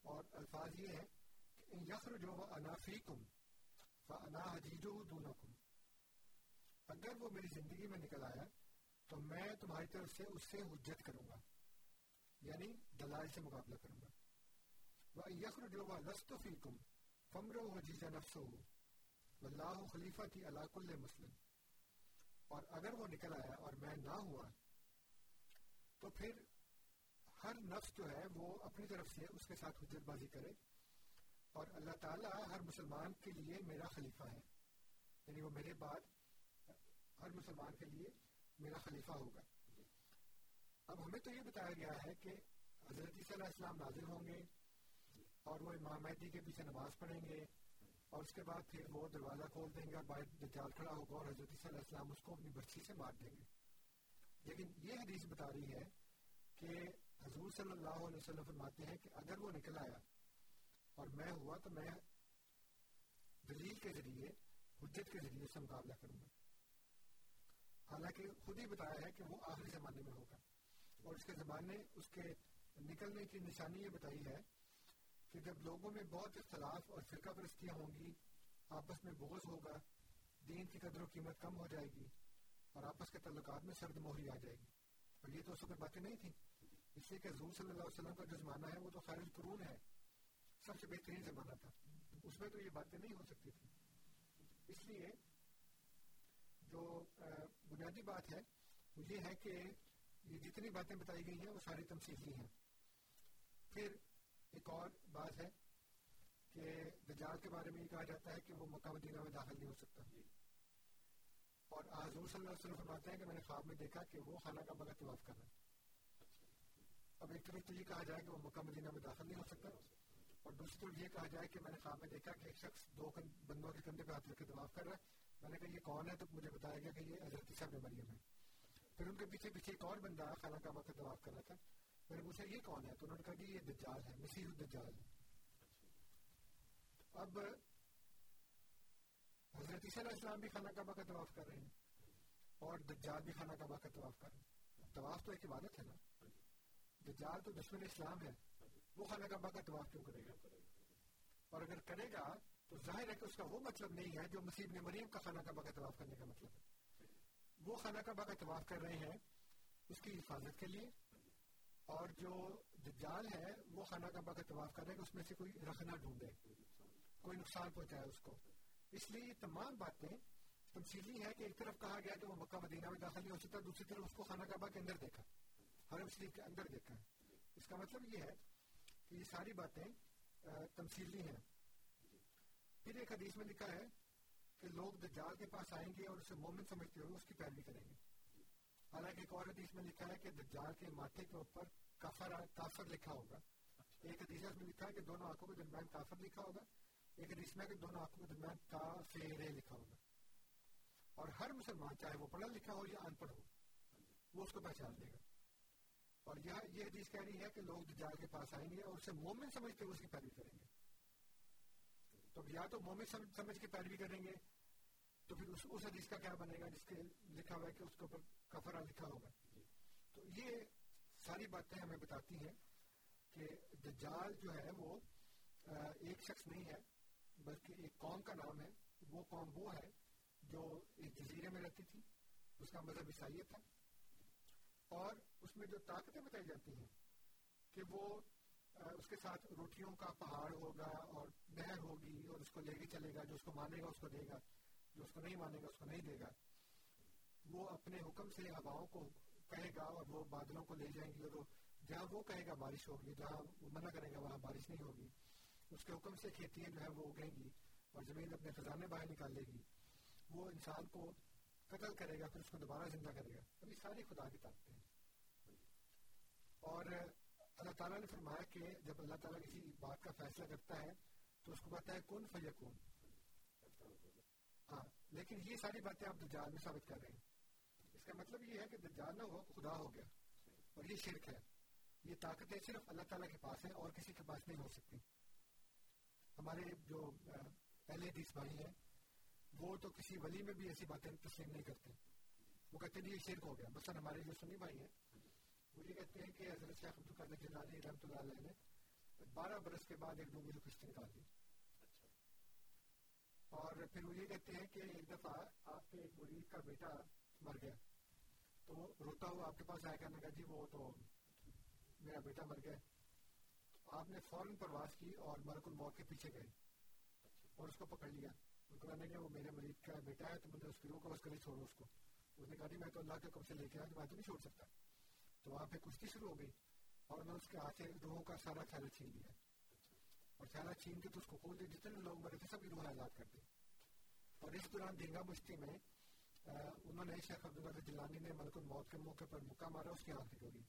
اور الفاظ یہ ہے کہ ان یخرجو انا فیکم فانا حجیجو دونکم اگر وہ میری زندگی میں نکل آیا تو میں تمہاری طرف سے اس سے حجت کروں گا یعنی دلائل سے مقابلہ کروں گا۔ یخر وَإِن يَخْرُجُوا لَسْتُ فِيكُمْ فَمْرَوْ حَجِيزَ نَفْسُهُ وَاللَّهُ خَلِيفَتِ عَلَى كُلِّ مُسْلِمٍ۔ اور اگر وہ نکل آیا اور میں نہ ہوا، تو پھر ہر نفس جو ہے وہ اپنی طرف سے اس کے ساتھ حجت بازی کرے۔ اور اللہ تعالیٰ ہر مسلمان کے لیے میرا خلیفہ ہے یعنی وہ میرے بعد ہر مسلمان کے لیے میرا خلیفہ ہوگا۔ اب ہمیں تو یہ بتایا گیا ہے کہ حضرت عیسیٰ علیہ السلام نازل ہوں گے اور وہ امام مہدی کے پیچھے نماز پڑھیں گے اور اس کے بعد پھر وہ دروازہ کھول دیں گے اور باہر دجال کھڑا ہوگا اور حضرت عیسیٰ علیہ السلام اس کو اپنی برچھی سے مار دیں گے۔ لیکن یہ حدیث بتا رہی ہے کہ حضور صلی اللہ علیہ وسلم فرماتے ہیں کہ اگر وہ نکل آیا اور میں ہوا تو میں دلیل کے ذریعے، حجت کے ذریعے سے مقابلہ کروں گا۔ حالانکہ خود ہی بتایا ہے کہ وہ آخری زمانے میں ہوگا اور اس کے زمانے، اس کے نکلنے کی نشانی یہ بتائی ہے کہ جب لوگوں میں بہت اختلاف اور فرقہ پرستیاں ہوں گی، آپس میں بغض ہوگا، دین کی قدر و قیمت کم ہو جائے گی اور آپس کے تعلقات میں سرد موہری آ جائے گی۔ اور یہ تو اس وقت باتیں نہیں تھیں۔ اس لیے کہ حضور صلی اللہ علیہ وسلم کا جو زمانہ ہے، وہ تو خیر قرون ہے۔ سب سے بہترین زمانہ تھا۔ اس میں تو یہ باتیں نہیں ہو سکتی تھی اس لیے جو بنیادی بات ہے، وہ یہ ہے کہ یہ جتنی باتیں بتائی گئی ہیں، وہ ساری تمثیلی ہیں۔ پھر ایک اور بات ہے کہ دجال کے بارے میں یہ کہا جاتا ہے کہ وہ مکہ مدینہ میں داخل نہیں ہو سکتا۔ اور حضور صلی اللہ علیہ وسلم فرماتے ہیں کہ میں نے خواب میں دیکھا کہ وہ خانہ کا بغیر طواف کر رہا ہے۔ اب ایک طرف تو یہ کہا جائے کہ وہ مکہ مدینہ میں داخل نہیں ہو سکتا۔ اور دوسری طرف یہ کہا جائے کہ میں نے خواب میں دیکھا کہ ایک شخص دو بندوں کے کندھے پہ ہاتھ رکھ کے طواف کر رہا ہے۔ میں نے کہا یہ کون ہے؟ تو مجھے بتایا گیا کہ یہ حضرت عیسیٰ ابن مریم ہے پھر ان کے پیچھے پیچھے ایک اور بندہ خانہ کعبہ کا طواف کر رہا تھا۔ میں نے پوچھا، یہ کون ہے؟ تو انہوں نے کہا کہ یہ دجال ہے، مسیح الدجال۔ ہے اب حضرت عیسیٰ علیہ السلام بھی خانہ کعبہ کا طواف کر رہے ہیں اور دجال بھی خانہ کعبہ کا طواف کر رہے ہیں۔ طواف تو ایک عبادت ہے نا۔ دجال تو دشمن اسلام ہے، وہ خانہ کعبہ کا طواف کیوں کرے گا؟ اور اگر کرے گا تو ظاہر ہے کہ اس کا وہ مطلب نہیں ہے جو مسیح نے مریم کا خانہ کعبہ کا طواف کرنے کا مطلب ہے۔ وہ خانہ کعبہ کا طواف کر رہے ہیں اس کی حفاظت کے لیے اور جو دجال ہے وہ خانہ کعبہ کا طواف کر رہے ہیں کہ اس میں سے کوئی رکھنا ڈھونڈے، کوئی نقصان پہنچائے اس کو۔ اس لیے یہ تمام باتیں تمثیلی ہے کہ ایک طرف کہا گیا کہ وہ مکہ مدینہ میں داخل نہیں ہو سکتا، دوسری طرف اس کو خانہ کعبہ کے اندر دیکھا حرم شریف کے اندر دیکھا۔ اس کا مطلب یہ ہے کہ یہ ساری باتیں تمثیلی ہیں۔ پھر ایک حدیث میں لکھا ہے کہ لوگ دجال کے پاس آئیں گے اور اسے مومن سمجھتے ہوئے اس کی پیروی کریں گے۔ حالانکہ ایک اور حدیث میں لکھا ہے کہ دجال کے ماتھے کے اوپر کافر کافر لکھا ہوگا۔ ایک حدیث میں لکھا ہے کہ دونوں آنکھوں کے درمیان کافر لکھا ہوگا۔ ایک حدیث میں کہ دونوں آنکھوں کے درمیان کافر لکھا ہوگا۔ اور ہر مسلمان چاہے وہ پڑھا لکھا ہو یا ان پڑھ ہو، وہ اس کو پہچان دے گا۔ اور یہ حدیث کہہ رہی ہے کہ لوگ دجال کے پاس آئیں گے اور اسے مومن سمجھتے ہوئے اس کی پیروی کریں گے۔ تو یا تو مومن سمجھ کے پیروی کریں گے تو پھر اس, اس حدیث کا کیا بنے گا جس کے لکھا ہوا ہے کہ اس کے اوپر کفرا لکھا ہوگا؟ تو یہ ساری باتیں ہمیں بتاتی ہیں کہ دجال جو ہے وہ ایک شخص نہیں ہے بلکہ ایک قوم کا نام ہے۔ وہ قوم وہ ہے جو ایک جزیرے میں رہتی تھی اس کا مذہب عیسائیت تھا اور اس میں جو طاقتیں بتائی جاتی ہیں کہ وہ اس کے ساتھ روٹیوں کا پہاڑ ہوگا اور نہر ہوگی اور اس کو لے کے چلے گا، جو اس کو مانے گا اس کو دے گا، جو اس کو نہیں مانے گا اس کو نہیں دے گا۔ وہ اپنے حکم سے ہواؤں کو کہے گا اور وہ بادلوں کو لے جائیں گی اور جہاں وہ کہے گا بارش ہوگی، جہاں وہ منع کرے گا وہاں بارش نہیں ہوگی۔ اس کے حکم سے کھیتیاں جو ہے وہ اگیں گی اور زمین اپنے خزانے باہر نکال لے گی۔ وہ انسان کو قتل کرے گا، پھر اس کو دوبارہ زندہ کرے گا۔ ابھی ساری خدا کی طاقتیں ہیں۔ اور اللہ تعالیٰ نے فرمایا کہ جب اللہ تعالیٰ کسی بات کا فیصلہ کرتا ہے تو اس کو کہتا ہے، کن فیکون ہاں لیکن یہ ساری باتیں آپ دجال میں ثابت کر رہے ہیں۔ اس کا مطلب یہ ہے کہ دجال نہ ہو، خدا ہو گیا۔ اور یہ شرک ہے۔ یہ طاقتیں صرف اللہ تعالیٰ کے پاس ہیں اور کسی کے پاس نہیں ہو سکتی۔ ہمارے جو پہلے حدیث بھائی ہیں، وہ تو کسی ولی میں بھی ایسی باتیں تسلیم نہیں کرتے۔ وہ کہتے ہیں، یہ شرک ہو گیا۔ مثلا ہمارے جو سنی بھائی ہیں وہ یہ کہتے ہیں کہ حضرت شیخ عبد القادر جلانی رحمۃ اللہ علیہ نے بارہ برس کے بعد ایک ڈوبی کشتی نکال دی۔ اور پھر وہ یہ کہتے ہیں کہ ایک دفعہ آپ کے ایک مرید کا بیٹا مر گیا۔ تو روتا ہوا آپ کے پاس آیا کہنے کا جی وہ تو میرا بیٹا مر گیا۔ آپ نے فوراً پرواز کی اور ملک الموت کے پیچھے گئے۔ اور اس کو پکڑ لیا۔ قرآن کہ وہ میرے مریض کا بیٹا ہے تو مجھے اس کی روح کو بس کرے چھوڑو اس کو۔ اس نے کہا جی میں تو اللہ کے کب سے لے کے آیا میں تو نہیں چھوڑ سکتا۔ تو وہاں پہ کشتی شروع ہو گئی اور میں اس کے ہاتھ سے روحوں کا سارا تھیلا چھین لیا۔ اور تھیلا چھین کے تو اس کو کھول دے جتنے لوگ مرے تھے سب روح آزاد کر دی اور اس دوران دینگا مشتی میں انہوں نے شیخ عبداللہ جلانی نے ملک الموت کے موقع پر مکہ مارا اس کی آنکھ نکل گئی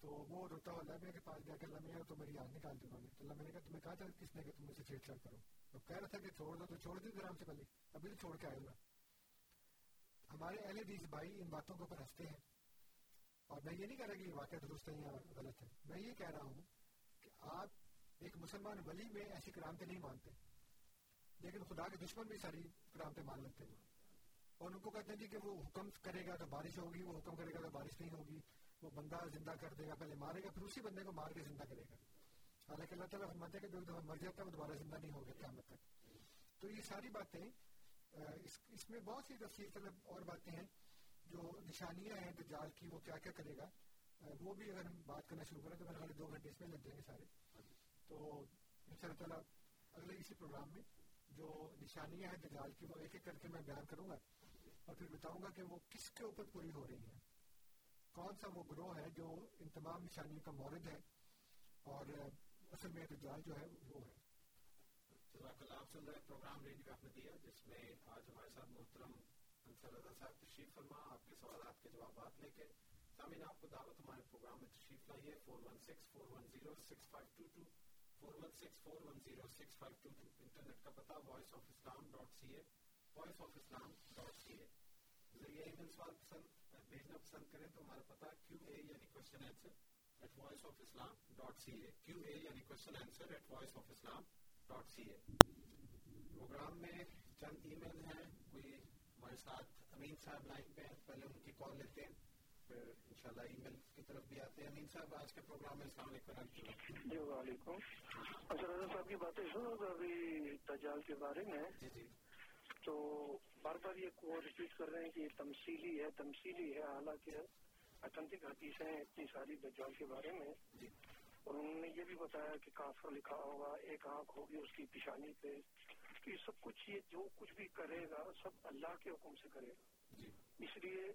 تو وہ روتا ہوا اللہ کے پاس گیا کہ اللہ میاں تو میری آنکھ نکال دی انہوں نے۔ تو میں نے کہا تمہیں کہا تھا کس نے کہ تم سے چھیڑ چھاڑ کرو۔ تو کہہ رہا تھا کہ چھوڑ دو تو چھوڑ دی گرام سے پہلے۔ ابھی تو چھوڑ کے آئے گا ہمارے اہل حدیث بھائی ان باتوں کے اوپر ہنستے ہیں۔ اور میں یہ نہیں کہہ رہا کہ یہ واقعہ درست ہے یا غلط ہے میں یہ کہہ رہا ہوں کہ آپ ایک مسلمان ولی میں ایسی کرامتیں نہیں مانتے لیکن خدا کے دشمن بھی ساری کرامتیں مان لیتے ہیں۔ اور ان کو کہتے ہیں جی کہ وہ حکم کرے گا تو بارش ہوگی وہ حکم کرے گا تو بارش نہیں ہوگی وہ بندہ زندہ کر دے گا پہلے مارے گا پھر اسی بندے کو مار کے زندہ کرے گا۔ حالانکہ اللہ تعالیٰ فرماتے ہیں کہ جو دفعہ مر جاتا ہے وہ دوبارہ زندہ نہیں ہوگا قیامت تک۔ تو یہ ساری باتیں اس, اس میں بہت سی تفصیل طلب اور باتیں ہیں۔ جو نشانیاں ہیں دجال کی، وہ کیا کیا کرے گا؟ وہ بھی اگر ہم بات کرنا شروع کریں تو میرے خیال دو گھنٹے اس میں لگ جائیں گے سارے۔ تو ان شاء اللہ تعالیٰ اگلے اسی پروگرام میں جو نشانیاں ہیں دجال کی، وہ ایک ایک کر کے میں بیان کروں گا اور پھر بتاؤں گا کہ وہ کس کے اوپر پوری ہو رہی ہیں۔ کون سا وہ گروہ ہے جو ان تمام نشانیوں کا مورد ہے اور اصل میں دجال جو ہے وہ ہے؟ جزاک اللہ، آپ سن رہے پروگرام ریڈیو احمدیہ جس میں آج ہمارے ساتھ محترم انصر رضا صاحب تشریف فرما آپ کے سوالات کے جوابات لے کے سامعین آپ کو دعوت ہمارے پروگرام میں تشریف لائیے four one six four one zero six five two two four one six four one zero six five two two internet کا پتہ Voice of Islam dot C A Voice of Islam dot C A ذریعہ ای میل سوال پسند بھیجنا پسند کریں تو ہمارا پتا کیو اے یعنی question answer at Voice of Islam dot C A Q A یعنی question answer at Voice of Islam dot C A programme میں چند ای میل ہیں، کوئی ہمارے ساتھ امین صاحب لائن پہ ہیں پہلے ان کی کال لیتے ہیں پھر انشاءاللہ ای میل کی طرف بھی آتے ہیں۔ امین صاحب آج کے پروگرام میں السلام علیکم۔ جی وعلیکم۔ اچھا رضا صاحب کی باتیں سنو تو ابھی تجال کے بارے میں۔ جی جی۔ تو بار بار یہ وہ ریپیٹ کر رہے ہیں کہ یہ تمثیلی ہے تمثیلی ہے حالانکہ اتنٹک حدیث ہیں اتنی ساری دجال کے بارے میں۔ اور انہوں نے یہ بھی بتایا کہ کافر لکھا ہوگا ایک آنکھ ہوگی اس کی پیشانی پہ۔ یہ سب کچھ یہ جو کچھ بھی کرے گا سب اللہ کے حکم سے کرے گا۔ اس لیے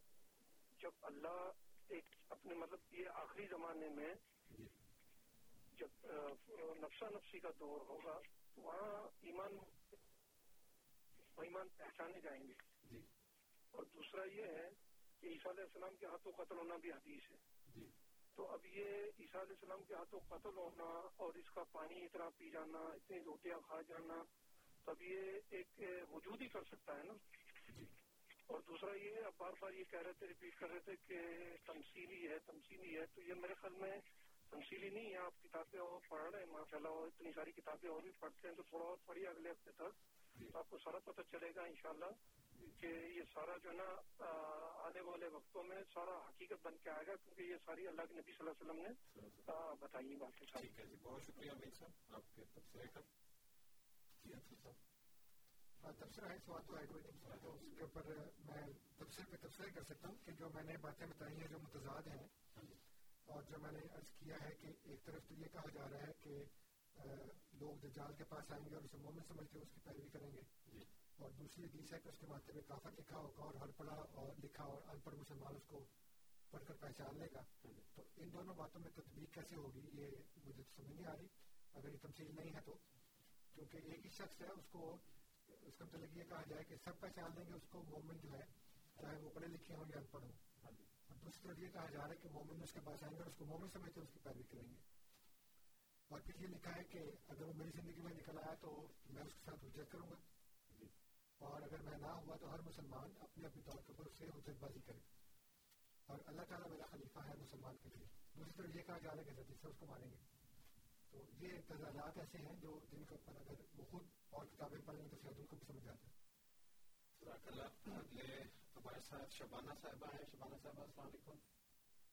جب اللہ ایک اپنے مطلب یہ آخری زمانے میں جب نفسا نفسی کا دور ہوگا وہاں ایمان ایمان پہچانے جائیں گے۔ جی۔ اور دوسرا یہ ہے کہ عیسیٰ علیہ السلام کے ہاتھوں قتل ہونا بھی حدیث ہے۔ جی۔ تو اب یہ عیسیٰ علیہ السلام کے ہاتھوں قتل ہونا اور اس کا پانی اتنا پی جانا اتنی روٹیاں کھا جانا تب یہ ایک وجود ہی کر سکتا ہے نا۔ جی۔ اور دوسرا یہ اب بار بار یہ کہہ رہے تھے ریپیٹ کر رہے تھے کہ تمثیلی ہے تمثیلی ہے۔ تو یہ میرے خیال میں تمثیلی نہیں ہے۔ آپ کتابیں اور پڑھ رہے ہیں ماشاء اللہ اتنی ساری کتابیں اور بھی پڑھتے ہیں تو تھوڑا اور پڑھیے اگلے ہفتے تک۔ تو آپ کو سارا پتہ چلے گا انشاءاللہ کہ یہ سارا جو ہے نا آنے والے وقتوں میں سارا حقیقت بن کے آئے گا کیونکہ یہ ساری اللہ کے نبی صلی اللہ علیہ وسلم نے بتائی باتیں جی بہت شکریہ تبصرہ ہے سوال تو اس کے اوپر میں تبصرے پہ تبصرے کر سکتا ہوں کہ جو میں نے باتیں بتائی ہیں جو متضاد ہیں اور جو میں نے عرض کیا ہے کہ ایک طرف تو یہ کہا جا رہا ہے کہ لوگ دجال کے پاس آئیں گے اور اسے مومن سمجھ کے اس کی پیروی کریں گے اور دوسری حدیث ہے کہ اس کے ماتھے میں کافر لکھا ہوگا اور ہر پڑھا اور لکھا اور ان پڑھ مسلمان اس کو پڑھ کر پہچان لے گا تو ان دونوں باتوں میں تطبیق کیسے ہوگی یہ مجھے سمجھ نہیں آ رہی اگر یہ تمثیل نہیں ہے تو کیونکہ ایک ہی شخص ہے اس کو اس کا مطلب یہ کہا جائے کہ سب پہچان لیں گے اس کو مومن جو ہے چاہے وہ پڑھے لکھے ہوں یا ان پڑھ ہوں اور دوسری طرف یہ کہا جا رہا ہے کہ مومن اس کے پاس آئیں گے اور اس کو مومن سمجھتے اس کی پیروی کریں گے۔ اور پھر یہ لکھا ہے کہ اگر وہ میری زندگی میں نکل آیا تو میں اس کے ساتھ حجت کروں گا۔ اور اگر میں نہ ہوا تو ہر مسلمان اپنے اپنے طور کے اوپر سے حجت بازی کرے۔ اور اللہ تعالیٰ میرا خلیفہ ہے مسلمان کے لیے۔ دوسری طرف یہ کہا جا رہا ہے کہ اس کو مانیں گے۔ تو یہ تجربات ایسے ہیں جو جن کے اوپر اگر وہ خود اور کتابیں پڑھیں گے تو شاید ان کو بھی سمجھ آتا ہے۔ جزاک اللہ ہمارے ساتھ شبانہ صاحبہ ہیں شبانہ صاحبہ السلام علیکم۔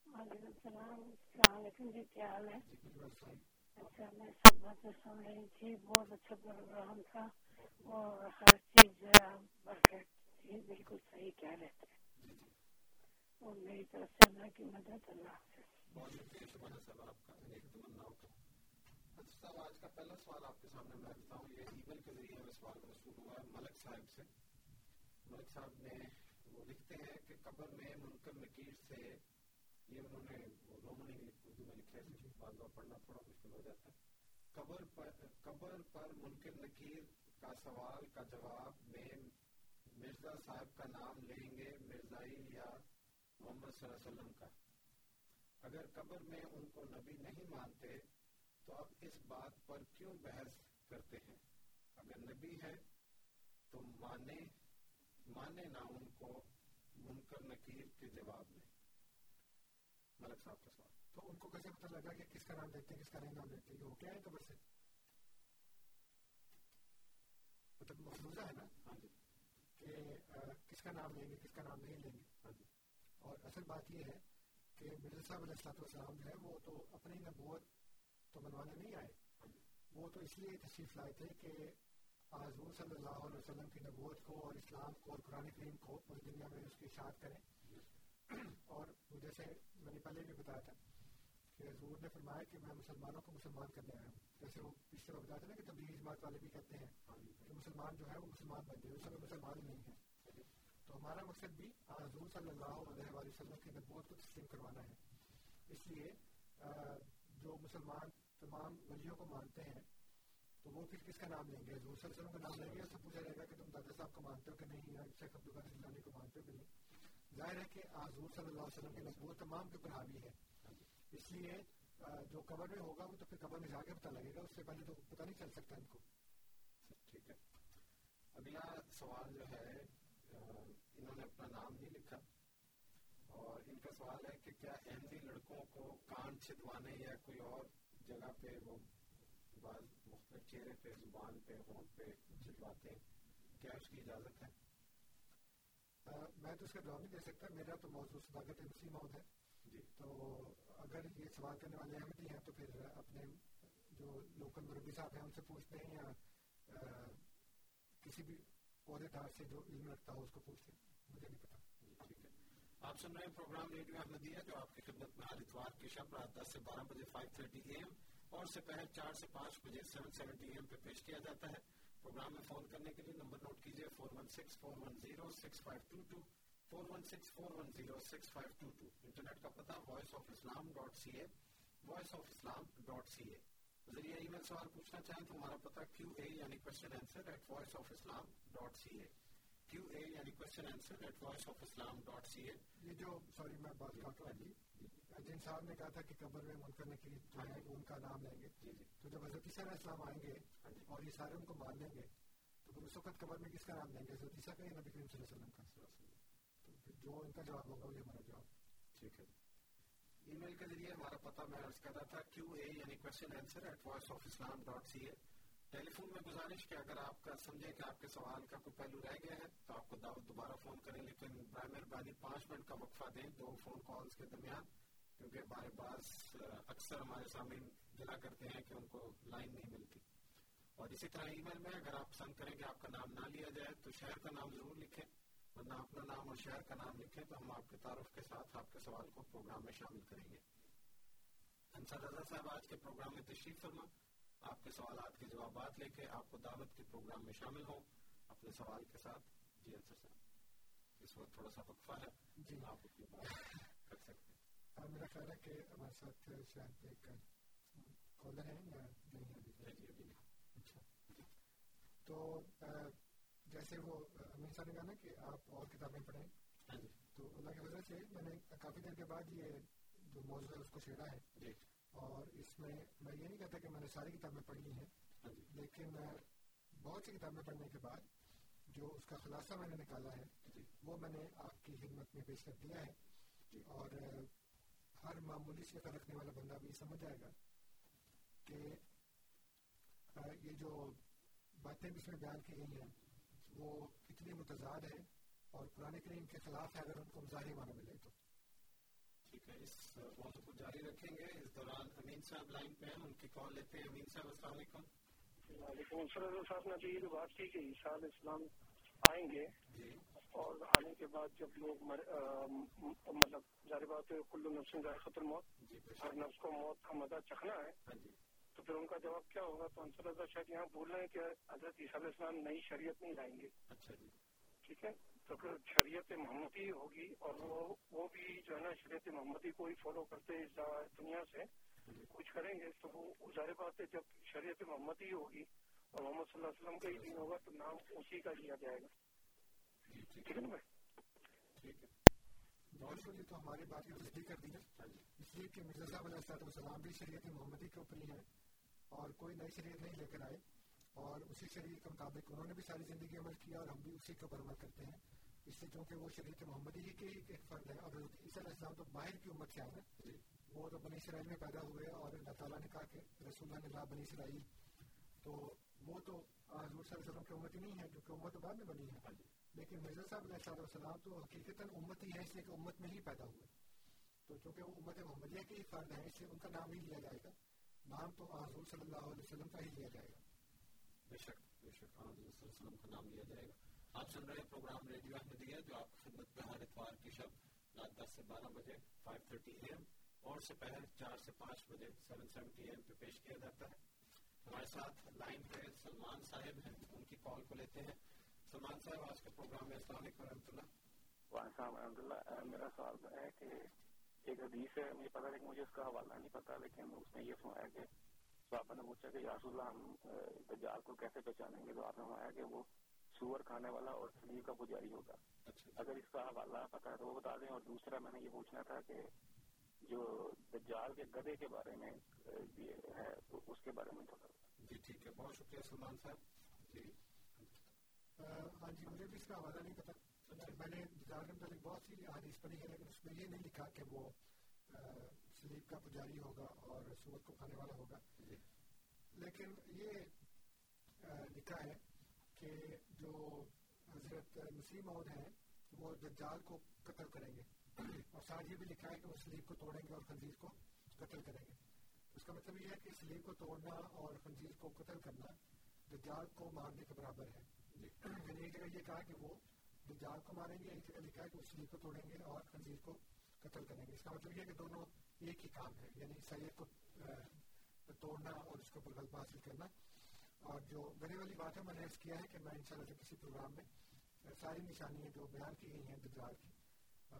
وعلیکم السلام السلام علیکم جی کیا حال ہے؟ جی اچھا میں سب باتیں سن رہی تھی بہت اچھا پروگرام تھا اور ہر چیز تھی بالکل صحیح کہہ رہے تھے اور میری طرف سے اللہ کی مدد اللہ حافظ۔ بہت شکریہ شبانہ صاحب آپ کا۔ ایک کا اچھا صاحب آج کا پہلا سوال آپ کے سامنے میں رکھتا ہوں، یہ ای میل کے ذریعے ہمیں سوال موصول ہوا ہے ملک صاحب سے۔ ملک صاحب نے وہ لکھتے ہیں کہ قبر میں منکر نکیر سے یہ انہوں نے رومنی اردو میں لکھا ہے بعض بار پڑھنا تھوڑا مشکل ہو جاتا ہے۔ قبر پر قبر پر منکر نکیر کا سوال کا جواب میں مرزا صاحب کا نام لیں گے مرزائی یا محمد صلی اللہ علیہ وسلم کا۔ اگر قبر میں ان کو نبی نہیں مانتے تو اب اس بات پر کیوں بحث کرتے ہیں؟ اگر نبی ہے تو مانے مانے نہ ان کو منکر نکیر کے جواب میں ملک صاحب کا سوال۔ تو ان کو کیسے پتہ لگا کہ کس کا نام لیتے ہیں، کس کا نہیں نام لیتے ہیں وہ کیا ہے قبر سے مطلب مفروضہ ہے نا؟ ہاں جی۔ کہ کس کا نام لیں گے، کس کا نام نہیں لیں گے؟ ہاں جی۔ اور اصل بات یہ ہے کہ مرزا صاحب علیہ السلام جو ہے وہ تو اپنی نبوت تو منوانے نہیں آئے۔ وہ تو اس لیے تشریف لائے تھے کہ حضور صلی اللہ علیہ وسلم کی نبوت کو اور اسلام کو اور قرآن کریم کو پوری دنیا میں اس کی اشاعت کریں۔ اور جیسے میں نے پہلے بھی بتایا تھا کہ حضور نے فرمایا کہ میں مسلمانوں کو مسلمان کرنے آیا ہوں۔ جیسے وہ پچھلے بتایا تھا نا کہ تبلیغ جماعت والے بھی کہتے ہیں کہ مسلمان جو ہے وہ مسلمان بن جائے اس میں مسلمان ہی نہیں ہے تو ہمارا مقصد بھی حضور صلی اللہ علیہ وسلم کی نبوت کو تسلیم کروانا ہے۔ اس لیے جو مسلمان تمام ولیوں کو مانتے ہیں، تو وہ پھر کس کا نام لیں گے؟ حضور صلی اللہ علیہ وسلم کا نام لیں گے اس سے پوچھا جائے گا کہ تم دادا صاحب کو مانتے ہو کہ نہیں؟ یا شیخ عبد القادر جیلانی کو مانتے ہو کہ نہیں؟ ظاہر ہے کہ حضور صلی اللہ علیہ وسلم کی نبوت تمام کے اوپر حاوی ہے اس لیے جو قبر میں ہوگا وہ تو پھر قبر میں جا کے پتہ لگے گا، اس سے پہلے تو پتہ نہیں چل سکتا ان کو۔ ٹھیک ہے۔ اگلا سوال جو ہے انہوں نے اپنا نام نہیں لکھا۔ اور ان کا سوال ہے کہ کیا احمدی لڑکوں کو کان چھدوانے یا کوئی اور جگہ پہ وہ بعض مختلف چہرے پہ زبان پہ ہونٹ پہ چھدواتے ہیں کیا اس کی اجازت ہے؟ میں تو اس کا جواب نہیں دے سکتا۔ میرا تو موضوع صداقت مسیح موت ہے۔ جی۔ تو اگر یہ سوال کرنے والے احمدی ہیں تو پھر اپنے جو لوکل مربی صاحب ہیں ان سے پوچھتے ہیں یا کسی بھی عہدے دار سے جو علم رکھتا ہو اس کو پوچھتے ہیں۔ مجھے نہیں پتا۔ آپ سن رہے ہیں پروگرام ریڈیو احمدیہ جو آپ کی خدمت میں ہر اتوار کی شب رات دس سے بارہ بجے فائیو تھرٹی اے ایم اور سے پہلے چار سے پانچ بجے سیون سیونٹی اے ایم پہ پیش کیا جاتا ہے۔ پروگرام میں فون کرنے کے لیے نمبر نوٹ کیجیے four one six four one zero six five two two four one six four one zero six five two two internet کا پتا Voice of Islam dot C A Voice of Islam dot C A ذریعے ای میل سوال پوچھنا چاہیں تو ہمارا پتا Q A یعنی question answer at Voice of Islam dot C A Q A یعنی question answer at Voice of Islam dot C A یہ جو سوری میں بات کرتا ہوں جی. جن صاحب نے کہا تھا کہ قبر میں منکر نکیر جو ہے ان کا نام لیں گے. تو جب حضرت عیسیٰ علیہ السلام آئیں گے اور یہ سارے ان کو مان لیں گے تو پھر اس وقت قبر میں کس کا نام لیں گے؟ حضرت عیسیٰ کا یا نبی کریم صلی اللہ علیہ وسلم کا؟ تو جو ان کا جواب ہوگا وہی ہمارا جواب. ٹھیک ہے. ای میل کے ذریعے ہمارا پتا میں عرض کر رہا تھا کیو اے یعنی question answer at Voice of Islam dot C A telephone میں گزارش کہ اگر آپ کا سمجھے کہ آپ کے سوال کا کوئی پہلو رہ گیا ہے، تو آپ کو دعوت دوبارہ فون کریں، لیکن برائے مہربانی پانچ منٹ کا وقفہ دیں دو فون کالز کے درمیان، کیونکہ ہمارے پاس اکثر ہمارے سامنے گلا کرتے ہیں کہ ان کو لائن نہیں ملتی۔ اور اسی طرح ای میل میں اگر آپ پسند کریں کہ آپ کا نام نہ لیا جائے، تو شہر کا نام ضرور لکھیں، ورنہ اپنا نام اور شہر کا نام لکھیں تو ہم آپ کے تعارف کے ساتھ آپ کے سوال کو پروگرام میں شامل کریں گے۔ انصر رضا صاحب، آج کے پروگرام میں تشریف فرما۔ آپ کے سوالات کے جوابات لے کے آپ کو دعوت کے پروگرام میں شامل ہوں۔ اپنے سوال کے ساتھ جی انصر صاحب اس وقت تھوڑا سا وقفہ ہے۔ جی۔ آپ اپنی بات کر سکتے ہیں۔ میرا خیال ہے کہ ہمارے ساتھ شاید ایک کالر ہے یا نہیں ابھی جی نہیں۔ اچھا۔ تو جیسے وہ امین صاحب نے کہا نا کہ آپ اور کتابیں پڑھیں۔ ہاں جی۔ تو اللہ کی وجہ سے میں نے کافی دیر کے بعد یہ جو موضوع ہے اس کو چھیڑا ہے۔ جی۔ اور اس میں میں یہ نہیں کہتا کہ میں نے ساری کتابیں پڑھی ہیں، لیکن بہت سی کتابیں پڑھنے کے بعد جو اس کا خلاصہ میں نے نکالا ہے، وہ میں نے آپ کی خدمت میں پیش کر دیا ہے۔ اور ہر معمولی سے رکھنے والا بندہ بھی سمجھ جائے گا کہ یہ جو باتیں بھی اس میں بیان کی گئی ہیں، وہ کتنی متضاد ہے اور قرآن کریم کے خلاف ہے، اگر ان کو ظاہری معنی ملے تو۔ ٹھیک ہے اس موضوع کو جاری رکھیں گے اس دوران امین صاحب لائن پہ ہیں ان کی کال لیتے ہیں۔ امین صاحب السلام علیکم۔ وعلیکم السلام صاحب نے یہ جو بات کی کہ عیسیٰ علیہ السلام آئیں گے۔ جی۔ اور آنے کے بعد جب لوگ مطلب ظاہر بات ہے کلو نفس ذائقۃ الموت جی ہر نفس کو موت کا مزہ چکھنا ہے۔ ہاں جی۔ تو پھر ان کا جواب کیا ہوگا؟ تو انصر اللہ شاید یہاں بول رہے ہیں کہ حضرت عیسیٰ علیہ السلام نئی شریعت نہیں لائیں گے۔ اچھا ٹھیک ہے؟ تو پھر شریعت محمدی ہوگی اور وہ وہ بھی جو ہے نا شریعت محمدی کو ہی فالو کرتے اس دنیا سے۔ کچھ کریں گے تو وہ ظاہر بات ہے جب شریعت محمدی ہوگی اور محمد صلی اللہ علیہ وسلم کا ہی دین ہوگا تو نام اسی کا لیا جائے گا۔ ٹھیک ہے نا ٹھیک ہے۔ بہت تو ہماری بات کی تصدیق کر دی ہے اس لیے کہ مرزا صاحب علیہ السلام بھی شریعت محمدی کے اوپر ہی ہیں اور کوئی نئی شریعت نہیں لے کر آئے اور اسی شریعت کے مطابق انہوں نے بھی ساری زندگی عمل کیا اور ہم بھی اسی کے اوپر عمل کرتے ہیں۔ اس لیے چونکہ وہ شریعت محمدی ہی کے ایک فرد ہے اور عیسیٰ علیہ السلام تو باہر کی امت سے آئے نا وہ تو بنی اسرائیل میں پیدا ہوئے اور اللہ تعالیٰ نے کہا کہ رسول اللہ نے بنی اسرائیل۔ تو وہ تو حضور صلی اللہ علیہ وسلم کی امت ہی نہیں ہے جو کہ امت بعد میں بنی ہے۔ لیکن مرزا صاحب علیہ السلام تو حقیقت امت ہی ہے اس لیے کہ امت میں ہی پیدا ہوئے۔ تو چونکہ وہ امت محمدیہ کے ہی فرد ہیں اس لیے ان کا نام ہی لیا جائے گا۔ نام تو حضور صلی اللہ علیہ وسلم کا ہی لیا جائے گا۔ بے شک بے شک۔ حضور صلی اللہ علیہ وسلم کا نام لیا جائے گا۔ آپ سن رہے ہیں پروگرام ریڈیو احمدیہ جو آپ کی خدمت میں ہر اتوار کی شب رات دس سے بارہ بجے فائیو تھرٹی اے ایم اور سے پہلے چار سے پانچ بجے سیون سیونٹی اے ایم پہ پیش کیا جاتا ہے۔ ہمارے ساتھ لائن پہ سلمان صاحب ہیں، ان کی کال کو لیتے ہیں۔ سلمان صاحب، آج کے پروگرام میں السلام علیکم رحمۃ اللہ۔ وعلیکم رحمۃ اللہ۔ میرا سوال ہے کہ ایک حدیث ہے، مجھے پتا لیکن مجھے اس کا حوالہ نہیں پتا، لیکن اس میں یہ سنایا کہ صحابہ نے پوچھا کہ یاسو اللہ ہم دجال کو کیسے پہچانیں گے؟ تو آپ نے سنایا کہ وہ سور کھانے والا اور سلیب کا پجاری ہوگا۔ اگر اس کا حوالہ پتا ہے تو وہ بتا دیں۔ اور دوسرا میں نے یہ پوچھنا تھا کہ جو دجال کے گدے کے بارے میں ہے تو اس کے بارے میں تھوڑا۔ جی ٹھیک ہے۔ بہت شکریہ سلمان صاحب۔ جی۔ ہاں جی مجھے بھی اس کا حوالہ نہیں پتا میں نے دجال کے متعلق بہت سی حدیث پڑھی ہے لیکن اس میں یہ نہیں لکھا کہ وہ سلیب کا پجاری ہوگا اور سور کو کھانے والا ہوگا۔ لیکن یہ لکھا ہے کہ جو حضرت مسیح مود ہیں وہ دجال کو قتل کریں گے۔ اور ساتھ یہ بھی لکھا ہے کہ وہ سلیب کو توڑیں گے اور خنزیر کو قتل کریں گے۔ اس کا مطلب یہ ہے کہ سلیب کو توڑنا اور خنزیر کو قتل کرنا دجال کو مارنے کے برابر ہے۔ یعنی ایک جگہ یہ کہا کہ وہ دجال کو ماریں گے ایک جگہ لکھا ہے کہ وہ سلیب کو توڑیں گے اور خنزیر کو قتل کریں گے۔ اس کا مطلب یہ ہے کہ دونوں ایک ہی کام ہے یعنی سید کو توڑنا اور اس کے اوپر غلبہ حاصل کرنا۔ اور جو گنے والی بات ہے میں نے کیا ہے کہ میں ان شاء اللہ کسی پروگرام میں ساری نشانیاں جو بیان کی گئی ہیں دجال کی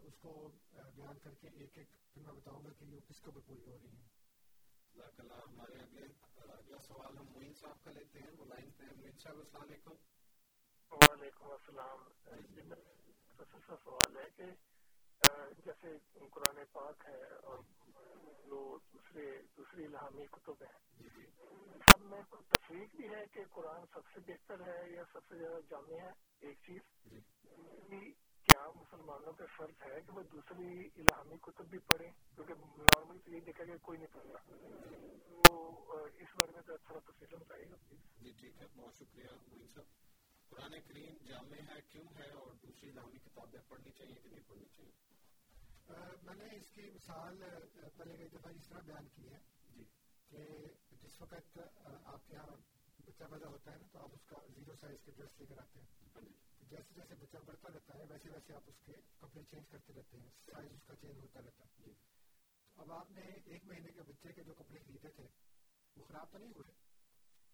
اس کو بیان کر کے ایک ایک پھر میں بتاؤں گا کہ یہ کس اوپر پوری ہو رہی ہیں۔ ہمارے اگلے اگلا سوال ہم معین صاحب کا لیتے ہیں وہ لائن پہ معین صاحب السلام علیکم۔ وعلیکم السلام۔ سوال ہے کہ جیسے قرآن پاک ہے اور جو دوسرے دوسری الہامی کتب ہیں۔ سب میں تفریق بھی ہے کہ قرآن سب سے بہتر ہے یا سب سے زیادہ جامع ہے؟ ایک چیز۔ کیا مسلمانوں کا فرض ہے کہ وہ دوسری الہامی کتب بھی پڑھیں؟ کیونکہ نارملی تو یہ دیکھا کہ کوئی نہیں پڑھ رہا وہ اس بارے میں تھوڑا تفصیل بتائیے۔ گا جی ٹھیک ہے۔ بہت شکریہ قرآن کریم جامع ہے کیوں ہے؟ اور دوسری الہامی کتابیں پڑھنی چاہیے کہ نہیں پڑھنی چاہیے؟ میں نے اس کی مثال پہلے کئی دفعہ اس طرح بیان کی ہے جی۔ کہ جس وقت آپ کے یہاں بچہ پیدا ہوتا ہے نا تو آپ اس کا زیرو سائز کے ڈریس لے کر آتے ہیں۔ جیسے جیسے بچہ بڑھتا رہتا ہے ویسے ویسے آپ اس کے کپڑے چینج کرتے رہتے ہیں سائز اس کا چینج ہوتا رہتا ہے۔ جی۔ اب آپ نے ایک مہینے کے بچے کے جو کپڑے خریدے تھے وہ خراب تو نہیں ہوئے؟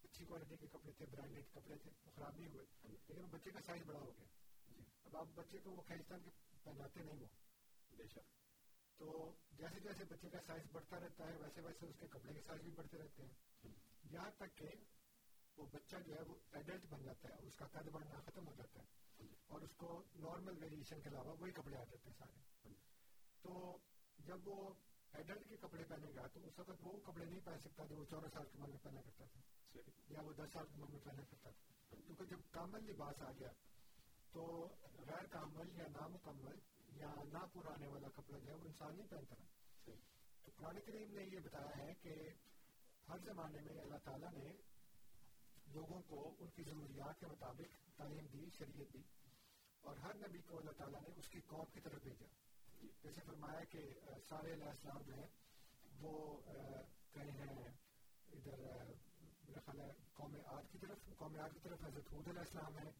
اچھی کوالٹی کے کپڑے تھے برانڈیڈ کپڑے تھے وہ خراب نہیں ہوئے؟ لیکن بچے کا سائز بڑا ہو گیا۔ اب آپ بچے کو وہ کھینچتان کے پہناتے نہیں وہ بے شک تو جیسے جیسے بچے کا سائز بڑھتا رہتا ہے ویسے ویسے اس کے کپڑے کے سائز بھی بڑھتے رہتے ہیں۔ یہاں تک کہ وہ بچہ جو ہے وہ ایڈلٹ بن جاتا ہے اس کا قد بڑھنا ختم ہو جاتا ہے۔ اور اس کو نارمل ویریشن کے علاوہ وہی کپڑے آ جاتے ہیں سارے۔ تو جب وہ ایڈلٹ کے کپڑے پہنے گا تو اس وقت وہ کپڑے نہیں پہن سکتا جو وہ چودہ سال کی عمر میں پہنا کرتا تھا۔ یا وہ دس سال کی عمر میں پہنا کرتا تھا۔ کیونکہ جب کامل لباس آ گیا تو غیر کامل یا نامکمل یا نہ پرانے والا کپڑا جو ہے وہ انسان نہیں پہنتا۔ تو قرآن کریم نے یہ بتایا ہے کہ ہر زمانے میں اللہ تعالیٰ نے لوگوں کو ان کی ضروریات کے مطابق تعلیم دی، شریعت دی، اور ہر نبی کو اللہ تعالیٰ نے اس کی قوم کی طرف بھیجا۔ جیسے فرمایا کہ سارے علیہ السلام جو ہیں، وہ کہیں ہیں، ادھر میرا خیال ہے، قوم آد کی طرف، قوم آد کی طرف حضرت حود علیہ السلام ہے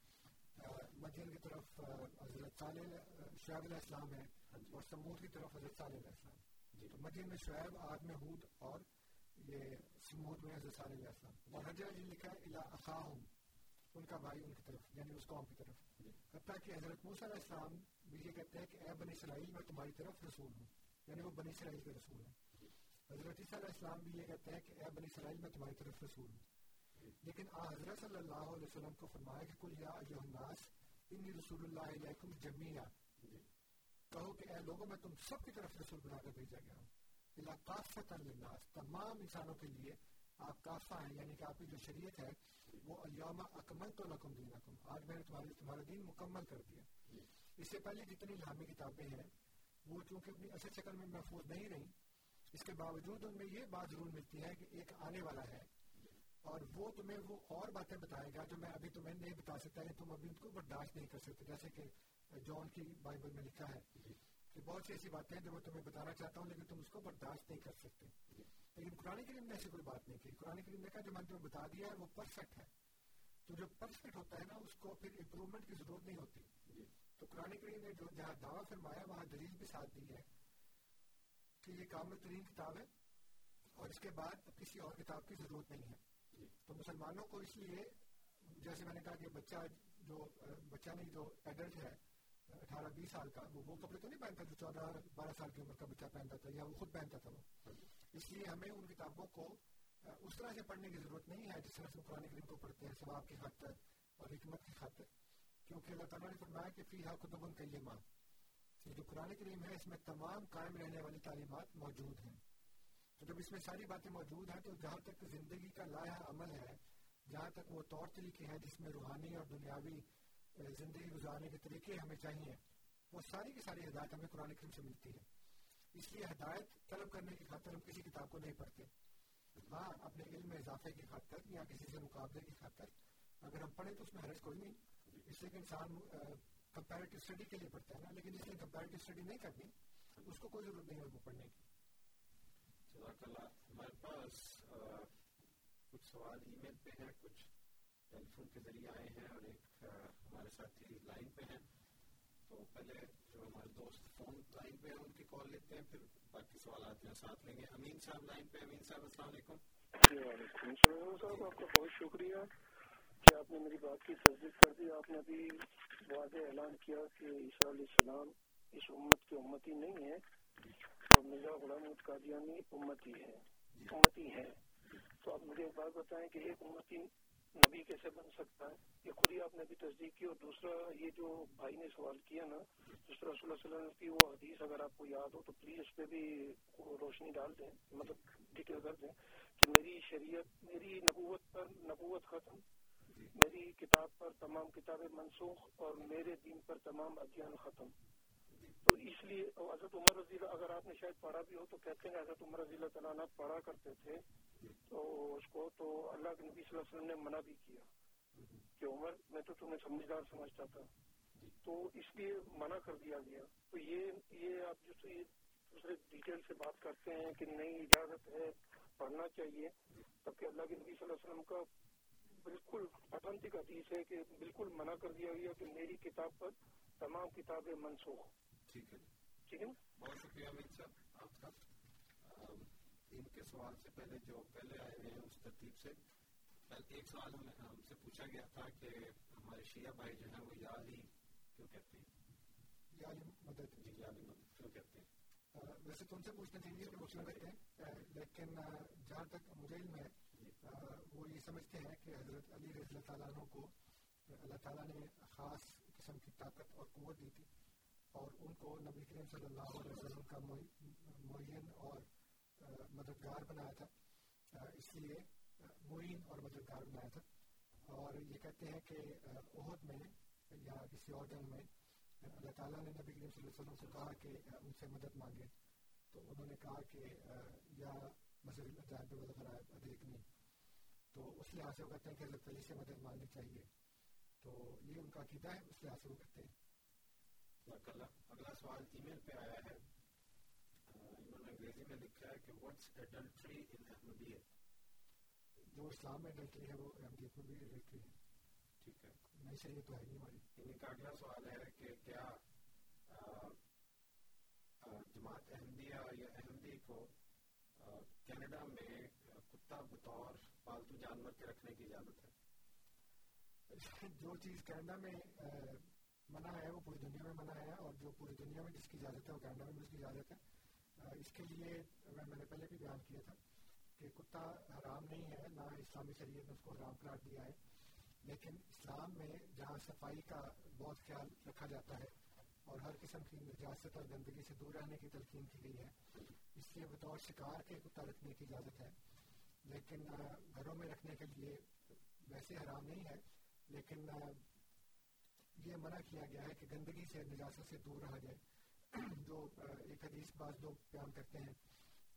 مدین کی طرف حضرت صالح شعیب علیہ السلام ہے اور سمود کی طرف حضرت صالح علیہ السلام۔ تو مدین میں شعیب آد میں حود اور یہ سمود میں حضرت صالح علیہ السلام۔ اور حضرت جی لکھا ہے الا اخاہم ان کا بھائی ان کی طرف یعنی اس قوم کی طرف۔ حتیٰ کہ حضرت موسیٰ علیہ السلام بھی یہ کہتے ہیں کہ اے بنی اسرائیل میں تمہاری طرف رسول ہوں۔ یعنی وہ بنی اسرائیل کے رسول ہیں۔ حضرت عیسیٰ علیہ السلام بھی یہ کہتے ہیں کہ اے بنی اسرائیل میں تمہاری طرف رسول ہوں۔ لیکن حضرت صلی اللہ علیہ وسلم کو فرمایا کہ کل یا ایوہ الناس، انی رسول اللہ علیکم جمیعہ کہو کہ اے لوگوں، میں تم سب کی طرف رسول بنا کر بھیجا گیا ہوں۔ اللہ کافت للناس، تمام انسانوں کے لیے آپ کافہ ہیں یعنی کہ آپ کی جو شریعت ہے، وہ الیوم اکمل تو لکم دینکم۔ آج میں نے تمہارے تمہارا دین مکمل کر دیا۔ اس سے پہلے جتنی الہامی کتابیں ہیں، وہ چونکہ اپنی اصل شکل میں محفوظ نہیں رہی، اس کے باوجود ان میں یہ بات ضرور ملتی ہے کہ ایک آنے والا ہے۔ اور وہ تمہیں وہ اور باتیں بتائے گا جو میں ابھی تمہیں نہیں بتا سکتا ہے تم ابھی ان کو برداشت نہیں کر سکتے جیسے کہ جون کی بائبل میں لکھا ہے کہ بہت سی ایسی باتیں ہیں جو میں تمہیں بتانا چاہتا ہوں لیکن تم اس کو برداشت نہیں کر سکتے۔ لیکن قرآن کریم نے ایسی کوئی بات نہیں کی۔ قرآن کریم نے کہا جو میں نے تمہیں بتا دیا ہے وہ پرفیکٹ ہے۔ تو جو پرفیکٹ ہوتا ہے نا اس کو پھر امپروومنٹ کی ضرورت نہیں ہوتی۔ تو قرآن کریم نے جو جہاں دعویٰ فرمایا وہاں دلیل بھی ساتھ دی ہے کہ یہ کامل ترین کتاب ہے اور اس کے بعد کسی اور کتاب کی ضرورت نہیں ہے۔ تو مسلمانوں کو اس لیے جیسے میں نے کہا کہ بچہ جو بچہ نہیں جو ایڈلٹ ہے اٹھارہ بیس سال کا وہ وہ کپڑے تو نہیں پہنتا جو چودہ بارہ سال کی عمر کا بچہ پہنتا تھا یا وہ خود پہنتا تھا وہ۔ اس لیے ہمیں ان کتابوں کو اس طرح سے پڑھنے کی ضرورت نہیں ہے جس طرح سے قرآن کریم کو پڑھتے ہیں ثواب کی خاطر اور حکمت کی خاطر۔ کیونکہ اللہ تعالیٰ نے فرمایا کہ فی کتب کلیمہ۔ یہ جو قرآن کریم ہے اس میں تمام قائم رہنے والی تعلیمات موجود ہیں۔ تو جب اس میں ساری باتیں موجود ہیں تو جہاں تک زندگی کا لایا عمل ہے، جہاں تک وہ طور طریقے ہیں جس میں روحانی اور دنیاوی زندگی گزارنے کے طریقے ہمیں چاہیے، وہ ساری کی ساری ہدایت ہمیں قرآن کریم سے ملتی ہے۔ اس لیے ہدایت طلب کرنے کی خاطر ہم کسی کتاب کو نہیں پڑھتے۔ ہاں اپنے علم میں اضافے کی خاطر یا کسی سے مقابلے کی خاطر۔ اگر ہم پڑھیں تو اس میں حرج کوئی نہیں۔ اس لیے کہ انسان کمپیریٹو اسٹڈی کے لیے پڑھتا ہے نا، لیکن اس لیے کمپیریٹو اسٹڈی نہیں کرنی، اس کو کوئی ضرورت نہیں ہے وہ پڑھنے کی۔ جزاک اللہ، ہمارے پاس کچھ سوال ای میل پہ ہیں، کچھ ٹیلی فون کے ذریعے آئے ہیں اور ایک ہمارے ساتھی لائن پہ ہیں۔ تو پہلے جو ہمارے دوست فون لائن پہ ہیں، ان کی کال لیتے ہیں، پھر باقی سوالات میں ساتھ لیں گے۔ امین صاحب، لائن پہ۔ امین صاحب، السلام علیکم۔ جی، وعلیکم السلام۔ صاحب، آپ کا بہت شکریہ کہ آپ نے میری بات کی تصدیق کر دی۔ آپ نے ابھی واضح اعلان کیا کہ عیسیٰ علیہ السلام اس امت کی امتی نہیں ہے مرزا غلام محمد قادیانی امتی ہے امتی ہے۔ تو آپ مجھے ایک بات بتائیں کہ ایک امتی نبی کیسے بن سکتا ہے؟ یہ خود ہی آپ نے بھی تصدیق کی اور دوسرا یہ جو بھائی نے سوال کیا نا، جس طرح صلی اللہ علیہ وسلم کی وہ حدیث اگر آپ کو یاد ہو تو پلیز اس پہ بھی روشنی ڈال دیں مطلب ڈکلیئر کر دیں کہ میری شریعت، میری نبوت پر نبوت ختم، میری کتاب پر تمام کتابیں منسوخ اور میرے دین پر تمام ادھیان ختم۔ تو اس لیے حضرت عمر رضی اللہ اگر آپ نے شاید پڑھا بھی ہو تو کہتے ہیں حضرت عمر رضی اللہ تعالیٰ پڑھا کرتے تھے، تو اس کو تو اللہ کے نبی صلی اللہ علیہ وسلم نے منع بھی کیا کہ عمر، میں تو تمہیں سمجھدار سمجھتا تھا۔ تو اس لیے منع کر دیا گیا۔ تو یہ یہ آپ جو دوسرے ڈیٹیل سے بات کرتے ہیں کہ نئی اجازت ہے، پڑھنا چاہیے تب کہ اللہ کے نبی صلی اللہ علیہ وسلم کا بالکل اتھنٹک حدیث ہے کہ بالکل منع کر دیا گیا کہ میری کتاب پر تمام کتابیں منسوخ۔ ٹھیک ہے ٹھیک ہے بہت شکریہ امین صاحب آپ کا۔ ان کے سوال سے پہلے جو پہلے آئے ہوئے ہیں اس ترتیب سے ایک سوال ہم سے پوچھا گیا تھا کہ ہمارے شیعہ بھائی جو ہیں وہ یا علی کیوں کہتے ہیں؟ یا علی مدد۔ جی یا علی مدد کیوں کہتے ہیں؟ ویسے ان سے پوچھنا چاہیے کہ مسلم رہتے ہیں لیکن جہاں تک مجھے علم ہے وہ یہ سمجھتے ہیں کہ حضرت علی رضی اللہ تعالیٰ عنہ کو اللہ تعالیٰ نے خاص قسم کی طاقت اور قوت دی تھی۔ اور ان کو نبی کریم صلی اللہ علیہ وسلم کا معین اور مددگار بنایا تھا۔ اس لیے معین اور مددگار بنایا تھا۔ اور یہ کہتے ہیں کہ عہد میں یا کسی اور جنگ میں، اللہ تعالیٰ نے نبی کریم صلی اللہ علیہ وسلم سے کہا کہ ان سے مدد مانگے۔ تو انہوں نے کہا کہ یا مسجد الجائب والغرائب ادیکنی تو اس لحاظ سے وہ کہتے ہیں کہ حضرت علی سے مدد مانگنی چاہیے۔ تو یہ ان کا عقیدہ ہے، اس لحاظ سے وہ کہتے ہیں۔ اگلا سوال ای میل پہ آیا ہے۔ انہوں نے انگریزی میں لکھا ہے کہ واٹس ایڈلٹری ان احمدیت جو اسلام میں اڈلٹری ہے وہ احمدیت میں بھی اڈلٹری ہے۔ ٹھیک ہے۔ نہیں صحیح تو ہے نہیں ہماری۔ ان کا اگلا سوال ہے کہ کیا جماعت احمدیہ یا احمدی کو کینیڈا میں کتا بطور پالتو جانور کے رکھنے کی اجازت ہے؟ جو چیز کینیڈا میں منع ہے، وہ پوری دنیا میں منع ہے اور جو پوری دنیا میں جس کی اجازت ہے، وہ کینیڈا میں بھی اس کی اجازت ہے۔ اس کے لیے میں نے پہلے بھی بیان کیا تھا کہ کتا حرام نہیں ہے، نہ اسلامی شریعت نے اس کو حرام قرار دیا ہے۔ لیکن اسلام میں جہاں صفائی کا بہت خیال رکھا جاتا ہے اور ہر قسم کی نجاست اور گندگی سے دور رہنے کی تلقین کی گئی ہے، اس لیے بطور شکار کے کتا رکھنے کی اجازت ہے۔ لیکن گھروں میں رکھنے کے لیے ویسے حرام نہیں ہے، لیکن یہ منع کیا گیا ہے کہ گندگی سے نجاست سے دور رہا جائے۔ جو ایک حدیث بعض لوگ بیان کرتے ہیں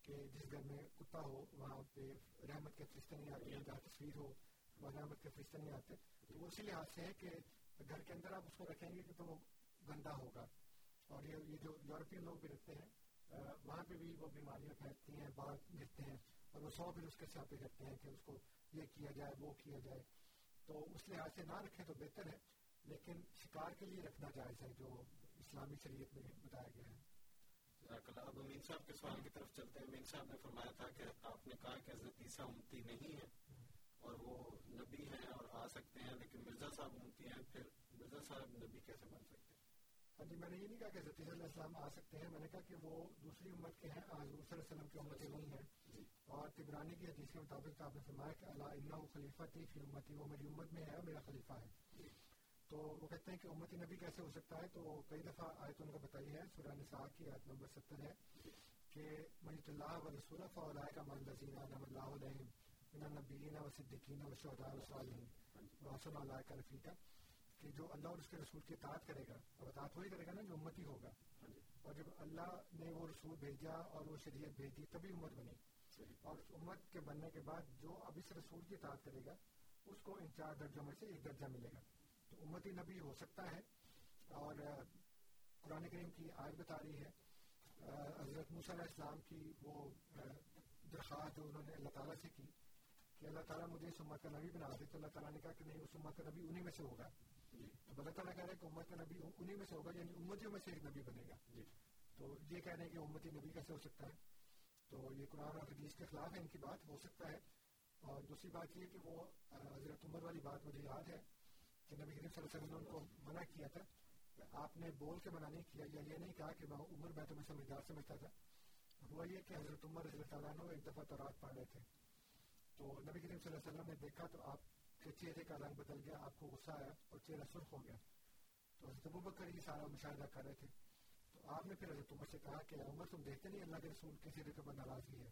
کہ جس گھر میں کتا ہو، وہاں پہ رحمت کے فرشتے نہیں آتے، جہاں تصویر ہو، وہاں رحمت کے فرشتے نہیں آتے۔ تو وہ اسی لحاظ سے ہے کہ گھر کے اندر آپ اس کو رکھیں گے کہ تو وہ گندا ہوگا۔ اور یہ یہ جو یورپین لوگ بھی رکھتے ہیں وہاں پہ بھی وہ بیماریاں پھیلتی ہیں باہر گرتے ہیں اور وہ سو پھر اس کے ساتھ کرتے ہیں کہ اس کو یہ کیا جائے، وہ کیا جائے۔ تو اس لحاظ سے نہ رکھیں تو بہتر ہے۔ لیکن شکار کے لیے رکھنا جائز ہے جو اسلامی شریعت میں بتایا گیا ہے۔ اب امین صاحب کے سوال کی طرف چلتے ہیں۔ امین صاحب نے فرمایا تھا کہ آپ نے کہا کہ حضرت عیسیٰ امتی نہیں ہے اور وہ نبی ہیں اور آ سکتے ہیں لیکن مرزا صاحب امتی ہیں پھر مرزا صاحب نبی کیسے بن سکتے ہیں؟ ہاں جی میں نے یہ نہیں کہا کہ حضرت علیہ السلام آ سکتے ہیں میں نے کہا کہ وہ دوسری امت کے ہیں حضور صلی اللہ علیہ وسلم کی امت نہیں ہیں۔ اور تبرانی کی حدیث کے مطابق آپ نے فرمایا کہ اللہ اللہ خلیفہ تھی فی امتی وہ میری امت میں ہے اور میرا خلیفہ ہے۔ تو وہ کہتے ہیں کہ امت نبی کیسے ہو سکتا ہے؟ تو کئی دفعہ آیت ان کو بتائی ہے، سورہ نساء کی آیت نمبر ستر ہے کہ مجھت اللہ و رسول فولائے کا من لذین نم اللہ علیہم من النبیین و صدقین و شہداء و صالحین۔ وحسن اللہ کا رفیقہ کہ جو اللہ اور اس کے رسول کی اطاعت کرے گا، اب اطاعت وہی کرے گا نا جو امتی ہوگا۔ اور جب اللہ نے وہ رسول بھیجا اور وہ شریعت بھیجی تبھی امت بنی۔ اور اس امت کے بننے کے بعد جو اب اس رسول کی اطاعت کرے گا، اس کو ان چار درجوں میں سے ایک درجہ ملے گا۔ تو امتی نبی ہو سکتا ہے۔ اور قرآن کریم کی آج بتا رہی ہے۔ حضرت موسیٰ علیہ السلام کی وہ درخواست جو انہوں نے اللہ تعالیٰ سے کی کہ اللہ تعالیٰ مجھے اس امت کا نبی بنا دے۔ تو اللہ تعالیٰ نے کہا کہ نہیں اس امت کا نبی انہی میں سے ہوگا۔ تو اللہ تعالیٰ کہہ رہے کہ امت کا نبی انہی میں سے ہوگا یعنی امتیوں میں سے ایک نبی بنے گا۔ تو یہ کہہ رہے ہیں کہ امتی نبی کیسے ہو سکتا ہے؟ تو یہ قرآن اور حدیث کے خلاف ہے ان کی بات ہو سکتا ہے۔ اور دوسری بات یہ کہ وہ حضرت عمر والی بات مجھے یاد ہے۔ کہ نبی کریم صلی اللہ علیہ وسلم نے ان کو منع کیا تھا کہ آپ نے بول کے منع نہیں کیا یا یہ نہیں کہا کہ میں عمر میں تمہیں سمجھدار سمجھتا تھا۔ ہوا یہ کہ حضرت عمر رضی اللہ عنہ ایک دفعہ تو رات پڑھ رہے تھے۔ تو نبی کریم صلی اللہ علیہ وسلم نے دیکھا تو آپ کے چہرے کا رنگ بدل گیا، آپ کو غصہ آیا اور چہرہ سرخ ہو گیا۔ تو حضرت ابو بکر یہ سارا مشاہدہ کر رہے تھے۔ تو آپ نے پھر حضرت عمر سے کہا کہ عمر تم دیکھتے نہیں اللہ کے رسول کے چہرے کے بند ناراضگی ہے۔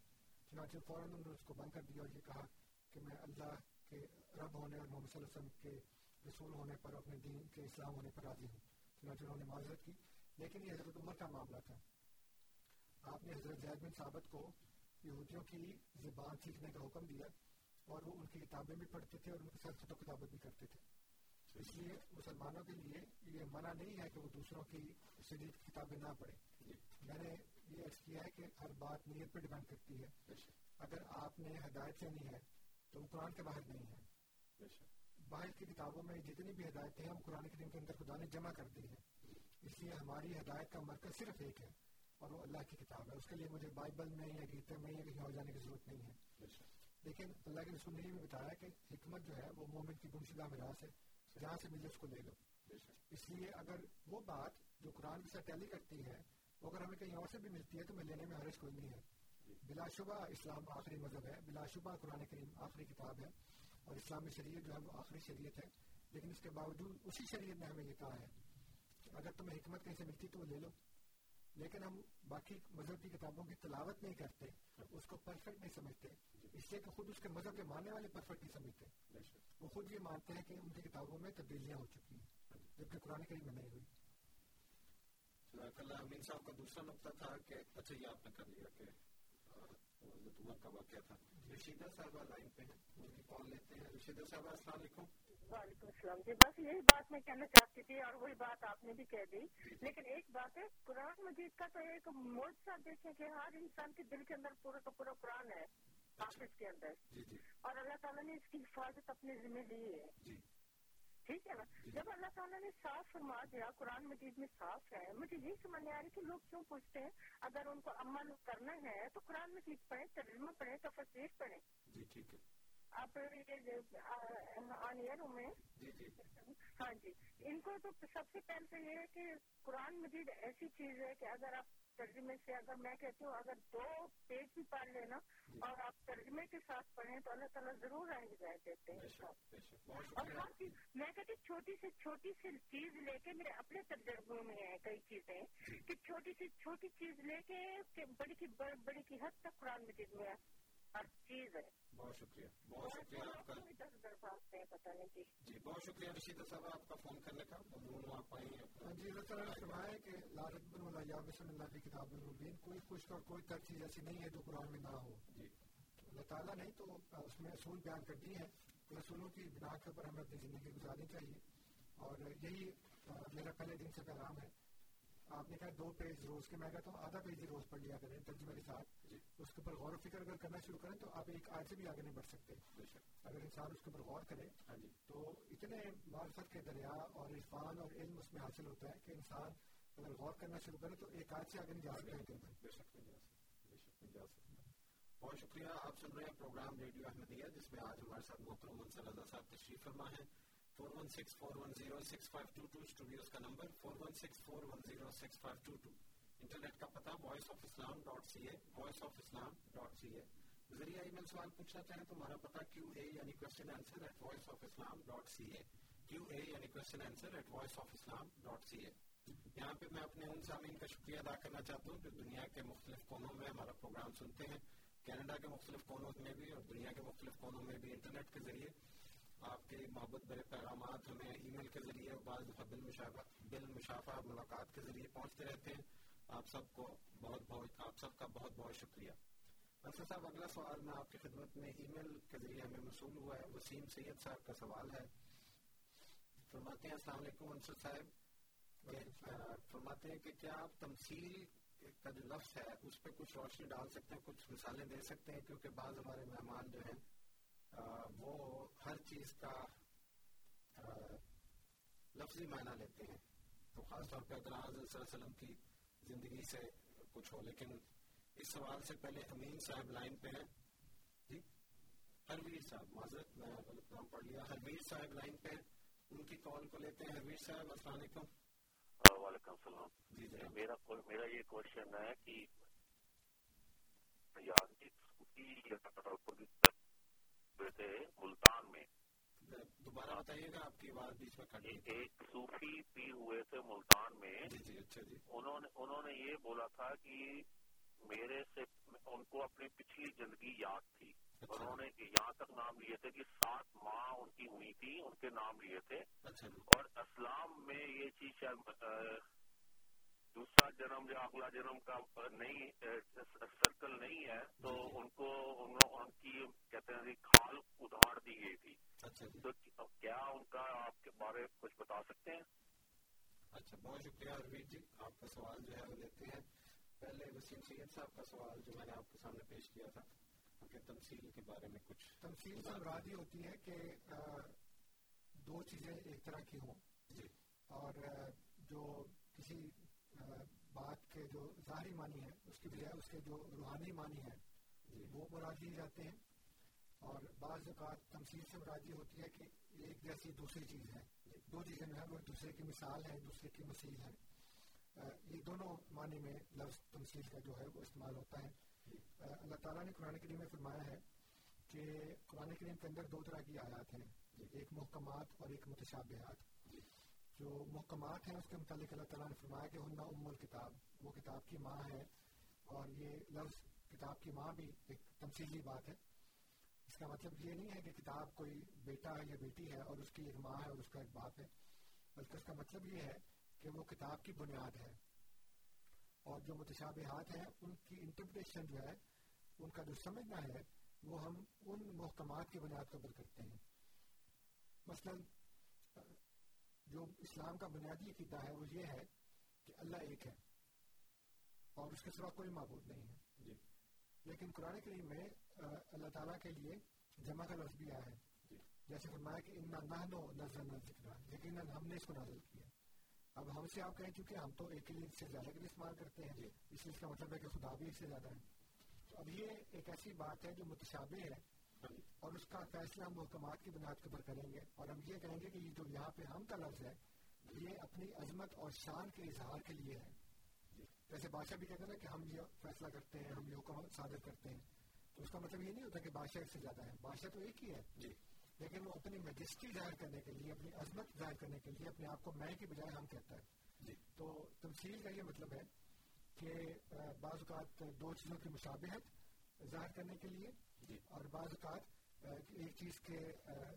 چنانچہ فوراً انہوں نے اس کو بند کر دیا اور یہ کہا کہ میں اللہ کے رب ہونے اور محمد صلی اللہ علیہ وسلم کے رسول ہونے پر اپنے دین کے اسلام ہونے پر راضی ہوں۔ چنانچہ انہوں نے معذرت کی لیکن یہ حضرت عمر کا معاملہ تھا۔ آپ نے حضرت زید بن ثابت کو یہودیوں کی زبان سیکھنے کا حکم دیا اور وہ ان کی کتابیں بھی پڑھتے تھے اور ان کے ساتھ خط و کتابت بھی کرتے تھے۔ اس لیے مسلمانوں کے لیے یہ منع نہیں ہے کہ وہ دوسروں کی شدید کتابیں نہ پڑھیں۔ میں نے یہ عرض کیا ہے کہ ہر بات نیت پہ ڈیپینڈ کرتی ہے۔ اگر آپ نے ہدایت لینی ہے تو وہ قرآن کے باہر نہیں ہے۔ باہر کی کتابوں میں جتنی بھی ہدایتیں ہیں وہ قرآن کریم کے اندر خدا نے جمع کر دی ہیں اس لیے ہماری ہدایت کا مرکز صرف ایک ہے اور وہ اللہ کی کتاب ہے۔ اس کے لیے مجھے بائبل میں یا گیتے میں یا کہیں اور جانے کی ضرورت نہیں ہے۔ لیکن اللہ کے رسول نے یہ بھی بتایا کہ حکمت جو ہے وہ مومن کی گمشدہ میراث ہے جہاں سے ملے اس کو لے لو۔ اس لیے اگر وہ بات جو قرآن کے ساتھ ٹیلی کرتی ہے وہ اگر ہمیں کہیں اور سے بھی ملتی ہے تو میں لینے میں حرج کوئی نہیں ہے۔ بلا شبہ اسلام آخری مذہب ہے بلا شبہ قرآن کریم آخری کتاب ہے۔ اور اسلامی شریعت جو ہے وہ آخری شریعت ہے، لیکن اس کے باوجود اسی شریعت نے ہمیں یہ کہا ہے کہ اگر تمہیں حکمت کہیں سے ملتی تو وہ لے لو۔ لیکن ہم باقی مذہب کی کتابوں کی تلاوت نہیں کرتے، اس کو پرفیکٹ نہیں سمجھتے۔ اس لیے کہ خود اس کے مذہب کے ماننے والے پرفیکٹ نہیں سمجھتے۔ وہ خود یہ مانتے ہیں کہ ان کی کتابوں میں تبدیلیاں ہو چکی ہیں، جبکہ قرآن کریم میں نہیں ہوئی۔ کل امین صاحب کا دوسرا نقطہ تھا کہ اچھا یہ آپ نے کر لیا کہ حضرت عمر کا واقعہ تھا رشیدہ صاحبہ لائن پہ ہیں ان کی کال لیتے ہیں رشیدہ صاحبہ السلام علیکم وعلیکم السلام جی۔ بس یہی بات میں کہنا چاہتی تھی اور وہی بات آپ نے بھی کہہ دی لیکن ایک بات ہے قرآن مجید کا تو ایک معجزہ دیکھیں کہ ہر انسان کے دل کے اندر پورا کا پورا قرآن ہے حافظ کے اندر اور اللہ تعالیٰ نے اس کی حفاظت اپنے ذمہ لی ہے ٹھیک ہے نا؟ جب اللہ تعالیٰ نے صاف فرما دیا، قرآن مجید میں صاف ہے، مجھے یہی سمجھ نہیں آ رہی کہ لوگ کیوں پوچھتے ہیں؟ اگر ان کو عمل کرنا ہے تو قرآن مجید پڑھیں، ترجمہ پڑھیں تفصیل پڑھیں۔ جی ٹھیک ہے۔ آپ میں جی جی۔ ہاں جی۔ ان کو تو سب سے پہلے تو یہ ہے کہ قرآن مجید ایسی چیز ہے کہ اگر آپ ترجمے سے اگر میں کہتی ہوں اگر دو پیج بھی پڑھ لینا اور آپ ترجمے کے ساتھ پڑھیں تو اللہ تعالیٰ ضرور آئیں ہدایت دیتے ہیں۔ اور ہر چیز میں کہتی چھوٹی سے چھوٹی سی چیز لے کے میرے اپنے تجربوں میں ہیں کئی چیزیں کہ چھوٹی سی چھوٹی چیز لے کے بڑی کی بڑ- بڑی کی حد تک قرآن مجید میں ہر چیز ہے بہت شکریہ بہت شکریہ آپ کا۔ ہے جی بہت شکریہ رشیدہ صاحب آپ کا فون کرنے کا۔ ممنون آپ آئی ہیں۔ ہاں جی اللہ تعالیٰ نے فرمایا ہے کہ لارت بن اللہ یا بسم اللہ کی کتاب المبین کوئی خشک اور کوئی تر چیز ایسی نہیں ہے جو قرآن میں نہ ہو۔ جی۔ اللہ تعالیٰ نے تو اس میں اصول بیان کر دی کہ اصولوں کی بنا کے اوپر ہمیں اپنی زندگی گزارنی چاہیے۔ اور یہی میرا پہلے دن سے پیغام ہے آپ نے کہا دو پیج روز کے میں کہتا ہوں آدھا پیج ہی روز پڑھ لیا کریں ترجمے کے ساتھ۔ اس کے اوپر غور و فکر اگر کرنا شروع کریں تو آپ ایک آج سے بھی آگے نہیں بڑھ سکتے۔ اگر انسان اس کے اوپر غور کرے ہاں جی۔ تو اتنے معرفت کے دریا اور عرفان اور علم اس میں حاصل ہوتا ہے کہ انسان اگر غور کرنا شروع کرے تو ایک آج سے آگے نہیں جا سکتا۔ بہت شکریہ آپ سن رہے ہیں پروگرام ریڈیو احمدیہ جس میں آج ہمارے ساتھ محترم منصر رضا صاحب تشریف فرما ہے four one six four one zero six five two two studios کا number four one six four one zero six five two two internet کا پتہ Voice of Islam dot C A Voice of Islam dot C A ذریعہ ای میل سوال پوچھنا چاہیں تو ہمارا پتہ کیو اے یعنی question answer at Voice of Islam dot C A Q A یعنی question answer at Voice of Islam dot C A یہاں پہ میں اپنے ان سامعین کا شکریہ ادا کرنا چاہتا ہوں جو دنیا کے مختلف کونوں میں ہمارا پروگرام سنتے ہیں کینیڈا کے مختلف کونوں میں بھی اور دنیا کے مختلف کونوں میں بھی انٹرنیٹ کے ذریعے آپ کے محبت بڑے پیغامات ہمیں ای میل کے ذریعے بعض دفعہ بل مشافہ بل مشافہ ملاقات کے ذریعے پہنچتے رہتے ہیں۔ آپ سب کو بہت بہت آپ سب کا بہت بہت شکریہ۔ انصر صاحب اگلا سوال میں آپ کی خدمت میں ای میل کے ذریعے ہمیں موصول ہوا ہے۔ وسیم سید صاحب کا سوال ہے۔ فرماتے ہیں السلام علیکم انصر صاحب۔ فرماتے ہیں کہ کیا آپ تمثیل کا جو لفظ ہے اس پہ کچھ روشنی ڈال سکتے ہیں کچھ مثالیں دے سکتے ہیں؟ کیونکہ بعض ہمارے مہمان جو ہیں وہ ہر چیز کا لفظی معنی لیتے ہیں۔ تو خاص طور پہ اگر حضرت صلی اللہ علیہ وسلم کی زندگی سے کچھ ہو لیکن اس سوال سے پہلے امین صاحب لائن پہ ہیں۔ جی ہرویر صاحب معذرت میں غلط نام پڑھ لیا۔ ہرویر صاحب لائن پہ ہیں۔ ان کی کال کو لیتے ہیں۔ ہرویر صاحب السلام علیکم۔ وعلیکم السلام۔ جی جی میرا میرا یہ کوشچن ہے کہ یادی ہوئے تھے ملتان میں۔ دوبارہ بتائیے گا آپ کی آواز بیچ میں ایک صوفی پی ہوئے تھے ملتان میں۔ جی جی اچھا جی۔ انہوں نے یہ بولا تھا کہ میرے سے ان کو اپنی پچھلی زندگی یاد تھی۔ اچھا۔ انہوں نے یہاں تک نام لیے تھے کہ سات ماہ ان کی ہوئی تھی ان کے نام لیے تھے۔ اچھا اور اسلام میں یہ چیز دوسرا جنم یا اگلا جنم کا نہیں سرکل نہیں ہے تو ان کو ان کی کہتے ہیں کھال ادھار دی گئی تھی۔ اچھا جی۔ تو کیا ان کا آپ کے بارے کچھ بتا سکتے ہیں؟ اچھا بہت شکریہ ارویر جی آپ کا سوال جو ہے وہ لیتے ہیں۔ پہلے وسیم سید صاحب کا سوال جو میں نے آپ کے سامنے پیش کیا تھا کہ تمثیل کے بارے میں کچھ۔ تمثیل سے مراد یہ ہوتی ہے کہ دو چیزیں ایک طرح کی ہوں۔ جی۔ اور جو کسی بات کے جو ظاہری معنی ہے اس کی بجائے اس کے جو روحانی معنی ہے وہ مراد لیے جاتے ہیں اور بعض اوقات تمثیل سے مراد یہ ہوتی ہے کہ ایک جیسی دوسری چیز ہے۔ دو چیزیں جو ہے وہ دوسرے کی مثال ہے دوسرے کی مثیل ہے یہ دونوں معنی میں لفظ تمثیل کا جو ہے وہ استعمال ہوتا ہے۔ اللہ تعالیٰ نے قرآن کریم میں فرمایا ہے کہ قرآن کریم کے اندر دو طرح کی آیات ہیں۔ ایک محکمات اور ایک متشابہات۔ جو محکمات ہیں، اس کے متعلق اللہ تعالیٰ نے فرمایا کہ ہن ام الکتاب، وہ کتاب کی ماں ہے اور یہ لفظ کتاب کی ماں بھی ایک تمثیلی بات ہے۔ اس کا مطلب یہ نہیں ہے کہ کتاب کوئی بیٹا ہے یا بیٹی ہے اور اس کی ایک ماں ہے اور اس کا ایک باپ ہے، بلکہ اس کا مطلب یہ ہے کہ وہ کتاب کی بنیاد ہے۔ اور جو متشابہات ہیں، ان کی انٹرپریشن جو ہے، ان کا جو سمجھنا ہے، وہ ہم ان محکمات کی بنیاد پر کرتے ہیں۔ مثلا جو اسلام کا بنیادی عقیدہ ہے وہ یہ ہے کہ اللہ ایک ہے اور اس کے سوا کوئی معبود نہیں ہے۔ جی۔ لیکن قرآن کریم میں اللہ تعالیٰ کے لیے جمع کا لفظ بھی آیا ہے۔ جی۔ جیسے فرمایا کہ ان نہنو نظر ذکر یقیناً ہم نے اس کو نازل کیا۔ اب ہم سے آپ کہیں چونکہ ہم تو ایک کے لیے سے زیادہ کے لیے استعمال کرتے ہیں۔ جی۔ اس لیے اس کا مطلب ہے کہ خدا بھی اس سے زیادہ ہے۔ تو اب یہ ایک ایسی بات ہے جو متشابہ ہے۔ اور اس کا فیصلہ ہم محکمات کی بنیاد کے اوپر کریں گے اور ہم یہ کہیں گے کہ یہ جو یہاں پہ ہم کا لفظ ہے یہ اپنی عظمت اور شان کے اظہار کے لیے ہے۔ جیسے بادشاہ بھی کہتے ہیں کہ ہم یہ فیصلہ کرتے ہیں ہم یہ حکم صادر کرتے ہیں۔ تو اس کا مطلب یہ نہیں ہوتا کہ بادشاہ اس سے زیادہ ہے۔ بادشاہ تو ایک ہی ہے۔ جی۔ لیکن وہ اپنی میجسٹری ظاہر کرنے کے لیے اپنی عظمت ظاہر کرنے کے لیے اپنے آپ کو میں کی بجائے ہم کہتا ہے۔ جی۔ تو تمثیل کا یہ مطلب ہے کہ بعض اوقات دو چیزوں کی مشابہت ظاہر کرنے کے لیے اور بعض اوقات ایک چیز کے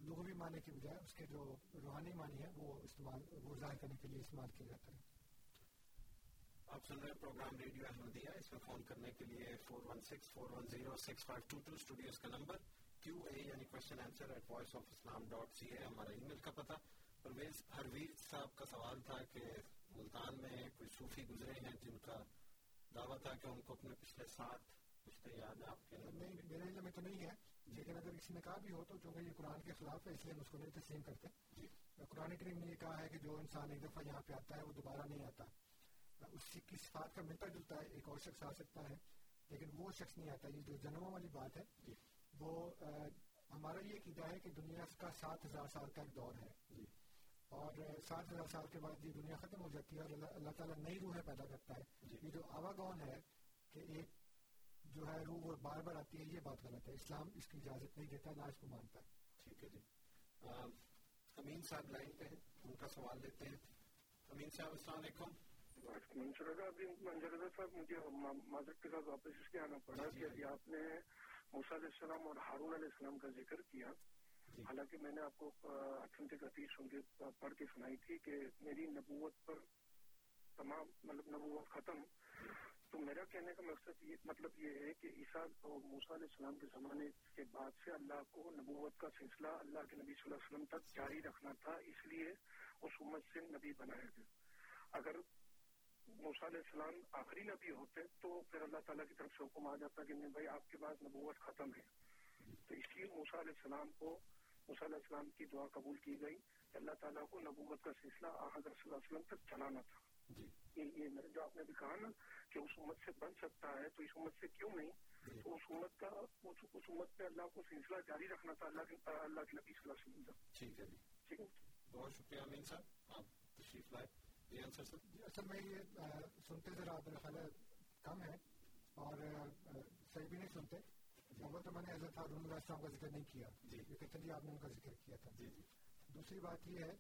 لغوی معنی کی بجائے اس کے جو روحانی معنی ہے وہ استعمال، وہ ظاہر کرنے کے لیے استعمال کیا جاتا ہے آپ سن رہے ہیں پروگرام ریڈیو احمدیہ، اس میں فون کرنے کے لیے four one six four one zero six five two two studios کا نمبر کیو اے یعنی question answer at Voice of Islam dot C A ہمارا ای میل کا پتہ۔ پرویز ہرویر صاحب کا سوال تھا کہ ملتان میں کوئی صوفی گزرے ہیں جن کا دعویٰ تھا کہ ان کو اپنے پچھلے یاد ہے آپ کے نہیں میرے علم میں تو نہیں ہے لیکن اگر کسی نے کہا بھی ہو تو چونکہ یہ قرآن کے خلاف ہے اس لیے ہم اس کو نہیں تسلیم کرتے۔ جی۔ قرآن کریم نے یہ کہا ہے کہ جو انسان ایک دفعہ یہاں پہ آتا ہے وہ دوبارہ نہیں آتا۔ اس کی صفات کا ملتا جلتا ہے ایک اور شخص آ سکتا ہے لیکن وہ شخص نہیں آتا یہ جو جنموں والی بات ہے جی۔ وہ ہمارا یہ عقیدہ ہے کہ دنیا کا سات ہزار سال کا ایک دور ہے۔ جی۔ اور سات ہزار سال کے بعد یہ دنیا ختم ہو جاتی ہے اور اللہ تعالیٰ نئی روحیں پیدا کرتا ہے۔ یہ جو آواگون ہے کہ ایک جو ہے روح وہ بار بار آتی ہے یہ بات غلط ہے۔ اسلام اس کی اجازت نہیں دیتا نہ اس کو مانتا۔ ہے ٹھیک ہے جی۔ امین صاحب لائن پہ ہیں ان کا سوال لیتے ہیں۔ امین صاحب السلام علیکم۔ منصورہ ابھی منظر صاحب مجھے معذرت کے ساتھ واپس اس لیے آنا پڑا کہ ابھی آپ نے موسیٰ علیہ السلام اور ہارون علیہ السلام کا ذکر کیا۔ حالانکہ میں نے آپ کو اتھنٹک حدیث سن کے پڑھ کے سنائی تھی کہ میری نبوت پر تمام مطلب نبوت ختم۔ تو میرا کہنے کا مقصد یہ مطلب یہ ہے کہ عیسیٰ اور موسیٰ علیہ السلام کے زمانے کے بعد سے اللہ کو نبوت کا سلسلہ اللہ کے نبی صلی اللہ علیہ وسلم تک جاری رکھنا تھا اس لیے اس امت سے نبی بنایا گیا۔ اگر موسیٰ علیہ السلام آخری نبی ہوتے تو پھر اللہ تعالیٰ کی طرف سے حکم آ جاتا کہ نہیں بھائی آپ کے بعد نبوت ختم ہے۔ تو اس لیے موسیٰ علیہ السلام کو موسیٰ علیہ السلام کی دعا قبول کی گئی کہ اللہ تعالیٰ کو نبوت کا سلسلہ حضرت صلی اللہ علیہ وسلم تک چلانا تھا۔ جی۔ یہ جو آپ نے بھی کہا نا کہ اس امت سے بن سکتا ہے تو اس امت سے کیوں نہیں؟ جی۔ تو اس امت کا اس امت پہ اللہ کو سلسلہ جاری رکھنا تھا اللہ کے اللہ کے نبی صلی اللہ علیہ وسلم کا۔ ٹھیک ہے جی۔ ٹھیک۔ ہے بہت شکریہ امین صاحب آپ تشریف لائے۔ جی اصل میں یہ سنتے ذرا میرا خیال ہے کم ہے۔ اور صحیح بھی نہیں سنتے۔ اول تو میں نے حضرت ہارون السلام کا ذکر نہیں کیا۔ آپ نے ان کا ذکر کیا تھا۔ دوسری بات یہ ہے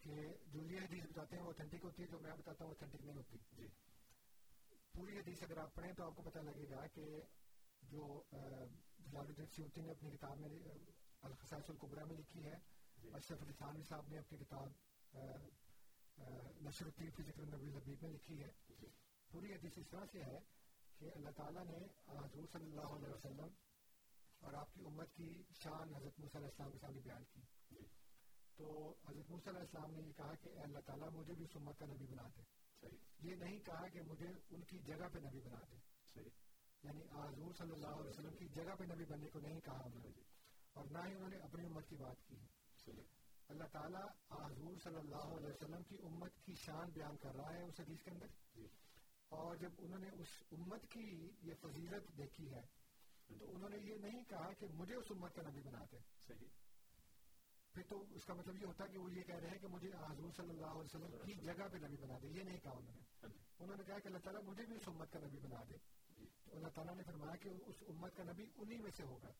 کہ جو یہ حدیث بتاتے ہیں وہ اتھینٹک ہوتی ہے جو میں بتاتا ہوں اتھینٹک نہیں ہوتی۔ جی۔ پوری حدیث اگر آپ پڑھیں تو آپ کو پتہ لگے گا کہ جو جلال سیوتی نے اپنی کتاب میں الخصائص القبرہ میں لکھی ہے۔ اشرف علی تھانوی صاحب نے اپنی کتاب نشر الدین فی ذکر النبی الحبیب میں لکھی ہے جی۔ پوری حدیث اس طرح سے ہے کہ اللہ تعالیٰ نے حضور صلی اللہ علیہ وسلم اور آپ کی امت کی شان حضرت موسیٰ علیہ السلام کے سامنے بیان کی جی۔ تو حضرت موسیٰ علیہ السلام نے یہ کہا کہ اے اللہ تعالیٰ مجھے بھی اس امت کا نبی بنا دے یہ نہیں کہا کہ مجھے ان کی جگہ پہ نبی بنا دے. یعنی حضور صلی اللہ علیہ وسلم کی جگہ پہ نبی بننے کو نہیں کہا انہوں نے. اور نہ ہی انہوں نے اپنی امت کی بات کی اللہ تعالیٰ حضور صلی اللہ علیہ وسلم کی امت کی شان بیان کر رہا ہے اس حدیث کے اندر. اور جب انہوں نے اس امت کی یہ فضیلت دیکھی ہے تو انہوں نے یہ نہیں کہا کہ مجھے اس امت کا نبی بنا دے. پھر تو اس کا مطلب یہ ہوتا کہ وہ یہ کہہ رہے ہیں کہ مجھے حضور صلی اللہ علیہ وسلم کی جگہ پہ نبی بنا دے، یہ نہیں کہا انہوں نے۔ انہوں نے کہا کہ اللہ تعالیٰ مجھے بھی اس امت کا نبی بنا دے۔ تو اللہ تعالیٰ نے فرمایا کہ اس امت کا نبی انہی میں سے ہوگا۔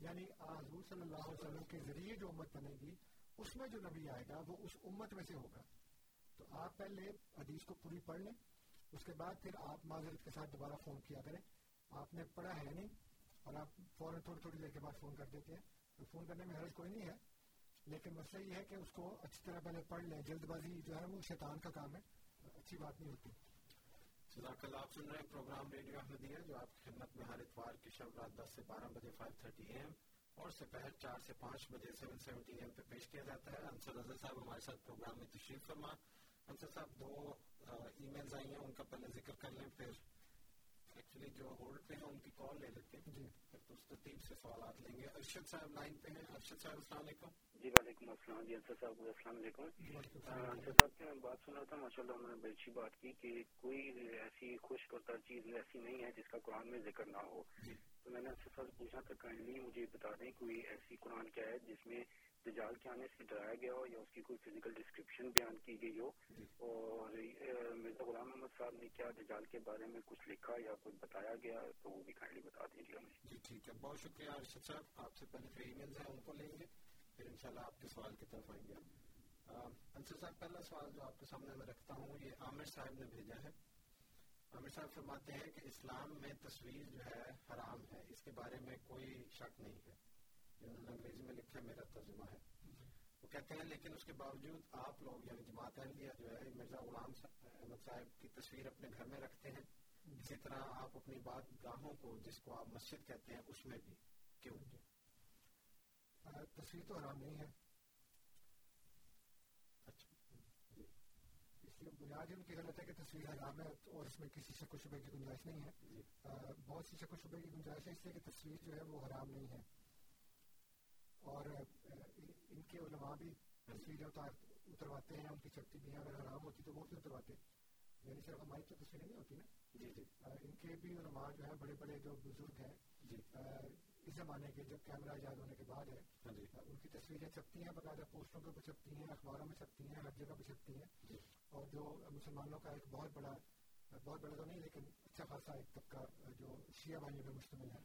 یعنی حضور صلی اللہ علیہ وسلم کے ذریعے جو امت بنے گی، اس میں جو نبی آئے گا، وہ اس امت میں سے ہوگا۔ تو آپ پہلے حدیث کو پوری پڑھ لیں، اس کے بعد پھر آپ معذرت کے ساتھ دوبارہ فون کیا کریں۔ آپ نے پڑھا ہے نہیں، اور آپ فوراً تھوڑی تھوڑی دیر کے بعد فون کر دیتے ہیں۔ تو فون کرنے میں حرض کوئی نہیں ہے۔ لیکن مسئلہ یہ ہے کہ اس کو اچھی طرح پہلے پڑھ لیں۔ جلد بازی جو ہے وہ شیطان کا کام ہے۔ اچھی بات نہیں ہوتی۔ جزاک اللہ، آپ سن رہے ہیں پروگرام ریڈیو احمدیہ، جو آپ کی خدمت میں ہر اتوار کی شب رات دس سے بارہ بجے فائیو تھرٹی اے ایم اور سپہر چار سے پانچ بجے سیون سیونٹی اے ایم پہ پیش کیا جاتا ہے۔ انصر رضا صاحب ہمارے ساتھ پروگرام میں تشریف فرما۔ انصر صاحب، دو ای میلز آئی ہیں، ان کا پہلے ذکر کر لیں، پھر ایکچولی جو ہولڈ پہ ہیں ان کی کال لے لیتے ہیں۔ جی۔ ترتیب سے سوالات لیں گے۔ ارشد صاحب لائن پہ ہیں۔ ارشد صاحب السلام علیکم۔ جی وعلیکم السلام۔ جی انصر صاحب السلام علیکم۔ انصر صاحب کی میں بات سن رہا تھا؟ ماشاء اللہ انہوں نے بڑی اچھی بات کی کہ کوئی ایسی خوش کرتا چیز ایسی نہیں ہے جس کا قرآن میں ذکر نہ ہو۔ تو میں نے انصر صاحب پوچھا تھا کائنڈلی مجھے بتا دیں کوئی ایسی قرآن کیا ہے جس میں دجال کے آنے سے ڈرایا گیا ہو یا اس کی کوئی فزیکل ڈسکرپشن بیان کی گئی ہو اور مرزا غلام محمد صاحب نے کیا دجال کے بارے میں کچھ لکھا یا کچھ بتایا گیا تو وہ بھی کائنڈلی بتا دیجیے ہمیں۔ جی ٹھیک ہے۔ بہت شکریہ ارشد صاحب۔ آپ سے پہلے جو ای میلز ہیں ان کو لیں گے پھر انشاءاللہ آپ کے سوال کی طرف آئیں گے۔ انصر صاحب پہلا سوال جو آپ کے سامنے میں رکھتا ہوں یہ عامر صاحب نے بھیجا ہے۔ عامر صاحب فرماتے ہیں کہ اسلام میں تصویر جو ہے حرام ہے اس کے بارے میں کوئی شک نہیں ہے۔ جنہوں نے انگریزی میں لکھا میرا ترجمہ ہے۔ وہ کہتے ہیں لیکن اس کے باوجود آپ لوگ یعنی جماعت احمدیہ جو ہے مرزا غلام احمد صاحب کی تصویر اپنے گھر میں رکھتے ہیں۔ اسی طرح آپ اپنی بات گاہوں کو جس کو آپ مسجد کہتے ہیں اس میں بھی کیوں؟ تصویر تو حرام نہیں ہے۔ لیے بنیاد ان کی غلط ہے کہ تصویر حرام ہے اور اس میں کسی شک و شبے کی گنجائش نہیں ہے۔ بہت سی شک و شبے کی گنجائش ہے اس لیے کہ تصویر جو ہے وہ حرام نہیں ہے۔ اور ان کے علماء بھی تصویریں اترواتے ہیں ان کی شکتی بھی ہیں اگر حرام ہوتی تو وہ بھی اترواتے یعنی صرف ہماری تو تصویریں نہیں ہوتی نا؟ جی جی۔ ان کے بھی علماء جو ہیں بڑے بڑے جو بزرگ ہیں اس زمانے کے جب کیمرہ ایجاد ہونے کے بعد ہے ان کی تصویریں چھپتی ہیں باقاعدہ پوسٹوں اوپر چھپتی ہیں اخباروں میں چھپتی ہیں ہر جگہ پہ چھپتی ہیں۔ اور جو مسلمانوں کا ایک بہت بڑا بہت بڑا تو نہیں لیکن اچھا خاصا ایک طبقہ جو شیعہ بھائیوں پہ مشتمل ہے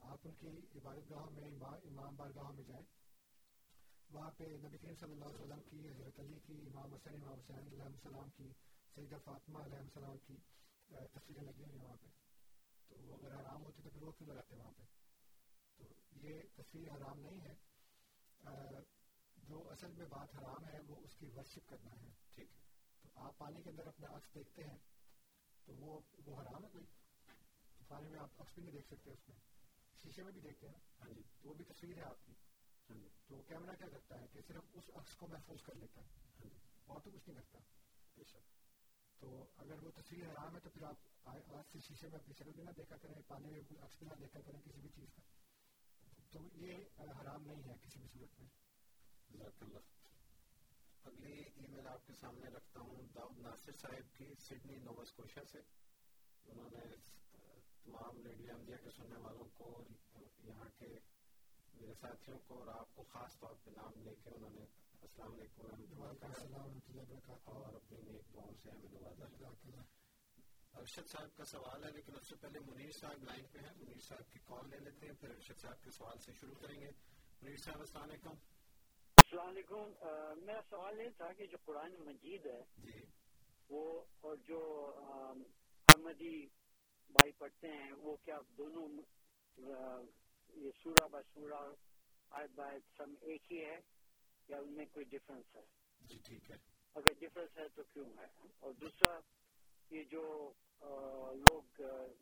آپ ان کی عبادت گاہوں میں امام بار گاہوں میں جائیں، وہاں پہ نبی کریم صلی اللہ علیہ وسلم کی، حضرت علی کی، امام حسین امام حسین علیہ السلام کی، سیدہ فاطمہ علیہ السلام کی تصویریں لگی ہوئی ہیں وہاں پہ۔ تو وہ اگر حرام ہوتی تو پھر وہ کیوں لگاتے وہاں پہ؟ تو یہ تصویر حرام نہیں ہے۔ جو اصل میں بات حرام ہے، وہ اس کی ورشپ کرنا ہے۔ ٹھیک ہے۔ تو آپ پانی کے اندر اپنا عکس دیکھتے ہیں، تو وہ وہ حرام ہے کوئی؟ پانی میں آپ عکس بھی نہیں دیکھ سکتے اس میں۔ شیشے میں بھی دیکھتے ہیں۔ ہاں جی تو وہ بھی تصویر ہے آپ کی۔ تو کیمرہ کیا کرتا ہے کہ صرف اس عکس کو محفوظ کر لیتا ہے۔ اور تو کچھ نہیں کرتا۔ بے شک۔ تو اگر وہ تصویر حرام ہے تو پھر آپ آج سے شیشے میں اپنی شکل بھی نہ دیکھا کریں پانی میں عکس بھی نہ دیکھا کریں کسی بھی چیز کا۔ تو یہ حرام نہیں ہے کسی بھی صورت میں۔ جزاک اللہ۔ اگلی ای میل آپ کے سامنے رکھتا ہوں داؤد ناصر صاحب کی سڈنی نووا اسکوشا سے۔ انہوں نے تمام ریڈیو احمدیہ کے سننے والوں کو یہاں کے میرے ساتھیوں کو اور آپ کو خاص طور پہ نام لے کے انہوں نے السلام علیکم ورحمۃ اللہ اور اپنی نیک دعاؤں سے ہمیں نوازا ارشد صاحب کا سوال ہے لیکن اس سے پہلے منیر صاحب لائن پہ ہیں منیر صاحب کی کال لے لیتے ہیں پھر ارشد صاحب کے سوال سے شروع کریں گے منیر صاحب السلام علیکم السلام علیکم میرا سوال یہ تھا کہ جو قرآن مجید ہے جی وہ اور جو احمدی بھائی پڑھتے ہیں وہ کیا دونوں یہ سورہ با سورہ آیت بایت سب ایک ہی ہے یا ان میں کوئی ڈفرینس ہے؟ جی ٹھیک ہے۔ اگر ڈفرینس ہے تو کیوں ہے؟ اور دوسرا یہ جو لوگ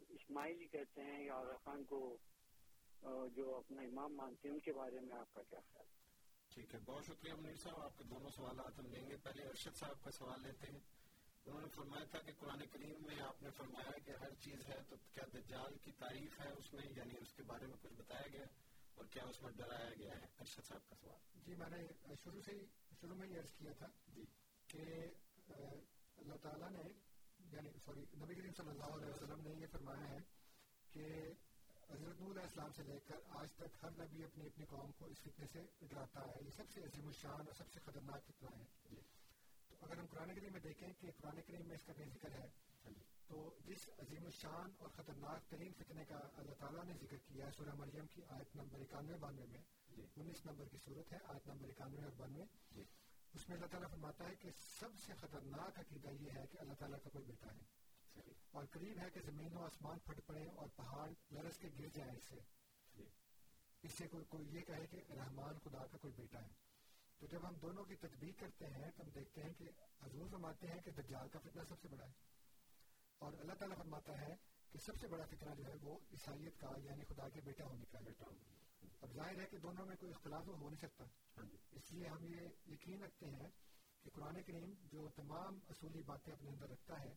اسماعیلی کہتے ہیں یا خان کو جو اپنا امام مانتے ہیں ان کے بارے میں آپ کا کیا خیال؟ ٹھیک ہے بہت شکریہ منیر صاحب آپ کے دونوں سوالات ہم لیں گے۔ پہلے ارشد صاحب کا سوال لیتے ہیں۔ انہوں نے فرمایا تھا کہ قرآن کریم میں آپ نے فرمایا کہ ہر چیز ہے تو کیا دجال کی تعریف ہے اس میں؟ یعنی اس کے بارے میں کچھ بتایا گیا اور کیا اس میں ڈرایا گیا ہے؟ ارشد صاحب کا سوال۔ جی میں نے شروع سے شروع میں یہ عرض کیا تھا جی۔ کہ اللہ تعالیٰ نے یعنی سوری نبی کریم صلی اللہ علیہ وسلم نے یہ فرمایا ہے کہ حضرت نور علیہ السلام سے لے کر آج تک ہر نبی اپنی اپنی قوم کو اس فتنے سے ڈراتا ہے۔ یہ سب سے عظیم الشان اور سب سے خطرناک فتنہ ہے۔ تو اگر ہم قرآن کریم میں دیکھیں کہ قرآن کریم میں اس کا بے ذکر ہے تو جس عظیم الشان اور خطرناک ترین فتنے کا اللہ تعالیٰ نے ذکر کیا ہے سورہ مریم کی آیت نمبر اکانوے بانوے میں انیس نمبر کی صورت ہے آیت نمبر اکانوے اور بانوے۔ اس میں اللہ تعالیٰ فرماتا ہے کہ سب سے خطرناک عقیدہ یہ ہے کہ اللہ تعالیٰ کا کوئی بیٹا ہے۔ اور قریب ہے کہ زمین و آسمان پھٹ پڑے اور پہاڑ لرس کے گر جائیں اس سے۔ اس سے کوئی کوئی یہ کہے کہ رحمان خدا کا کوئی بیٹا ہے۔ تو جب ہم دونوں کی تدبیق کرتے ہیں تو ہم دیکھتے ہیں کہ حضور فرماتے ہیں کہ دجال کا فتنہ سب سے بڑا ہے۔ اور اللہ تعالیٰ فرماتا ہے کہ سب سے بڑا فتنہ جو ہے وہ عیسائیت کا یعنی خدا کے بیٹا ہونے کا بیٹا اب ظاہر ہے کہ دونوں میں کوئی اختلاف ہو نہیں سکتا۔ اس لیے ہم یہ یقین رکھتے ہیں کہ قرآن کریم جو تمام اصولی باتیں اپنے اندر رکھتا ہے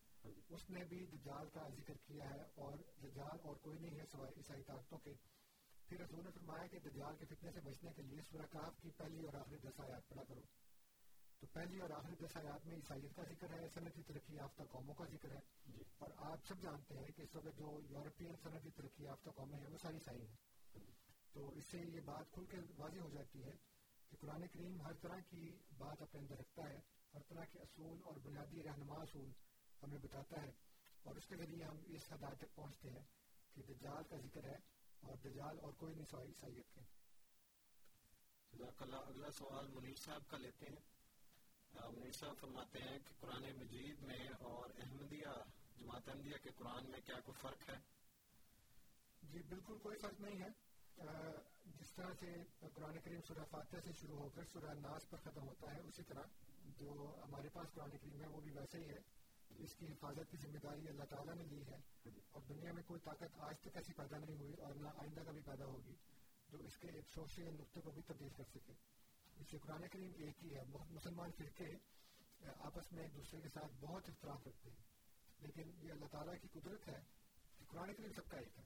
اس نے بھی دجال کا ذکر کیا ہے اور دجال اور کوئی نہیں ہے سوائے عیسائی طاقتوں کے۔ پھر رسول نے فرمایا کہ دجال کے فتنے سے بچنے کے لیے سورہ کاف کی پہلی اور آخری دس آیات پڑھا کرو۔ تو پہلی اور آخری دس آیات میں عیسائیت کا ذکر ہے صنعتی ترقی یافتہ قوموں کا ذکر ہے۔ جی۔ اور آپ سب جانتے ہیں کہ اس وقت جو یورپین صنعتی ترقی یافتہ قومیں ہیں وہ ساری عیسائی ہیں۔ تو اس سے یہ بات کھل کے واضح ہو جاتی ہے کہ قرآن کریم ہر طرح کی بات اپنے اندر رکھتا ہے ہر طرح کے اصول اور بنیادی رہنما اصول ہمیں بتاتا ہے۔ اور اس کے ذریعے ہم اس حدات تک پہنچتے ہیں کہ دجال کا ذکر ہے۔ اور دجال اور کوئی نہیں سوائے عیسائیت کے۔ اگلا سوال منیر صاحب کا لیتے ہیں۔ منیر صاحب فرماتے ہیں کہ قرآن مجید میں اور احمدیہ جماعت احمدیہ کے قرآن میں کیا کوئی فرق ہے؟ جی بالکل کوئی فرق نہیں ہے۔ جس طرح سے قرآن کریم سورہ فاتح سے شروع ہو کر سورہ ناس پر ختم ہوتا ہے اسی طرح جو ہمارے پاس قرآن کریم ہے وہ بھی ویسے ہی ہے۔ اس کی حفاظت کی ذمہ داری اللہ تعالیٰ نے لی ہے اور دنیا میں کوئی طاقت آج تک ایسی پیدا نہیں ہوئی اور نہ آئندہ کبھی پیدا ہوگی جو اس کے ایک شوشے یا نقطے کو بھی تبدیل کر سکے۔ اس لیے قرآن کریم ایک ہی ہے مسلمان فرقے آپس میں ایک دوسرے کے ساتھ بہت اختلاف رکھتے ہیں۔ لیکن یہ اللہ تعالیٰ کی قدرت ہے کہ قرآن کریم سب کا ایک ہے۔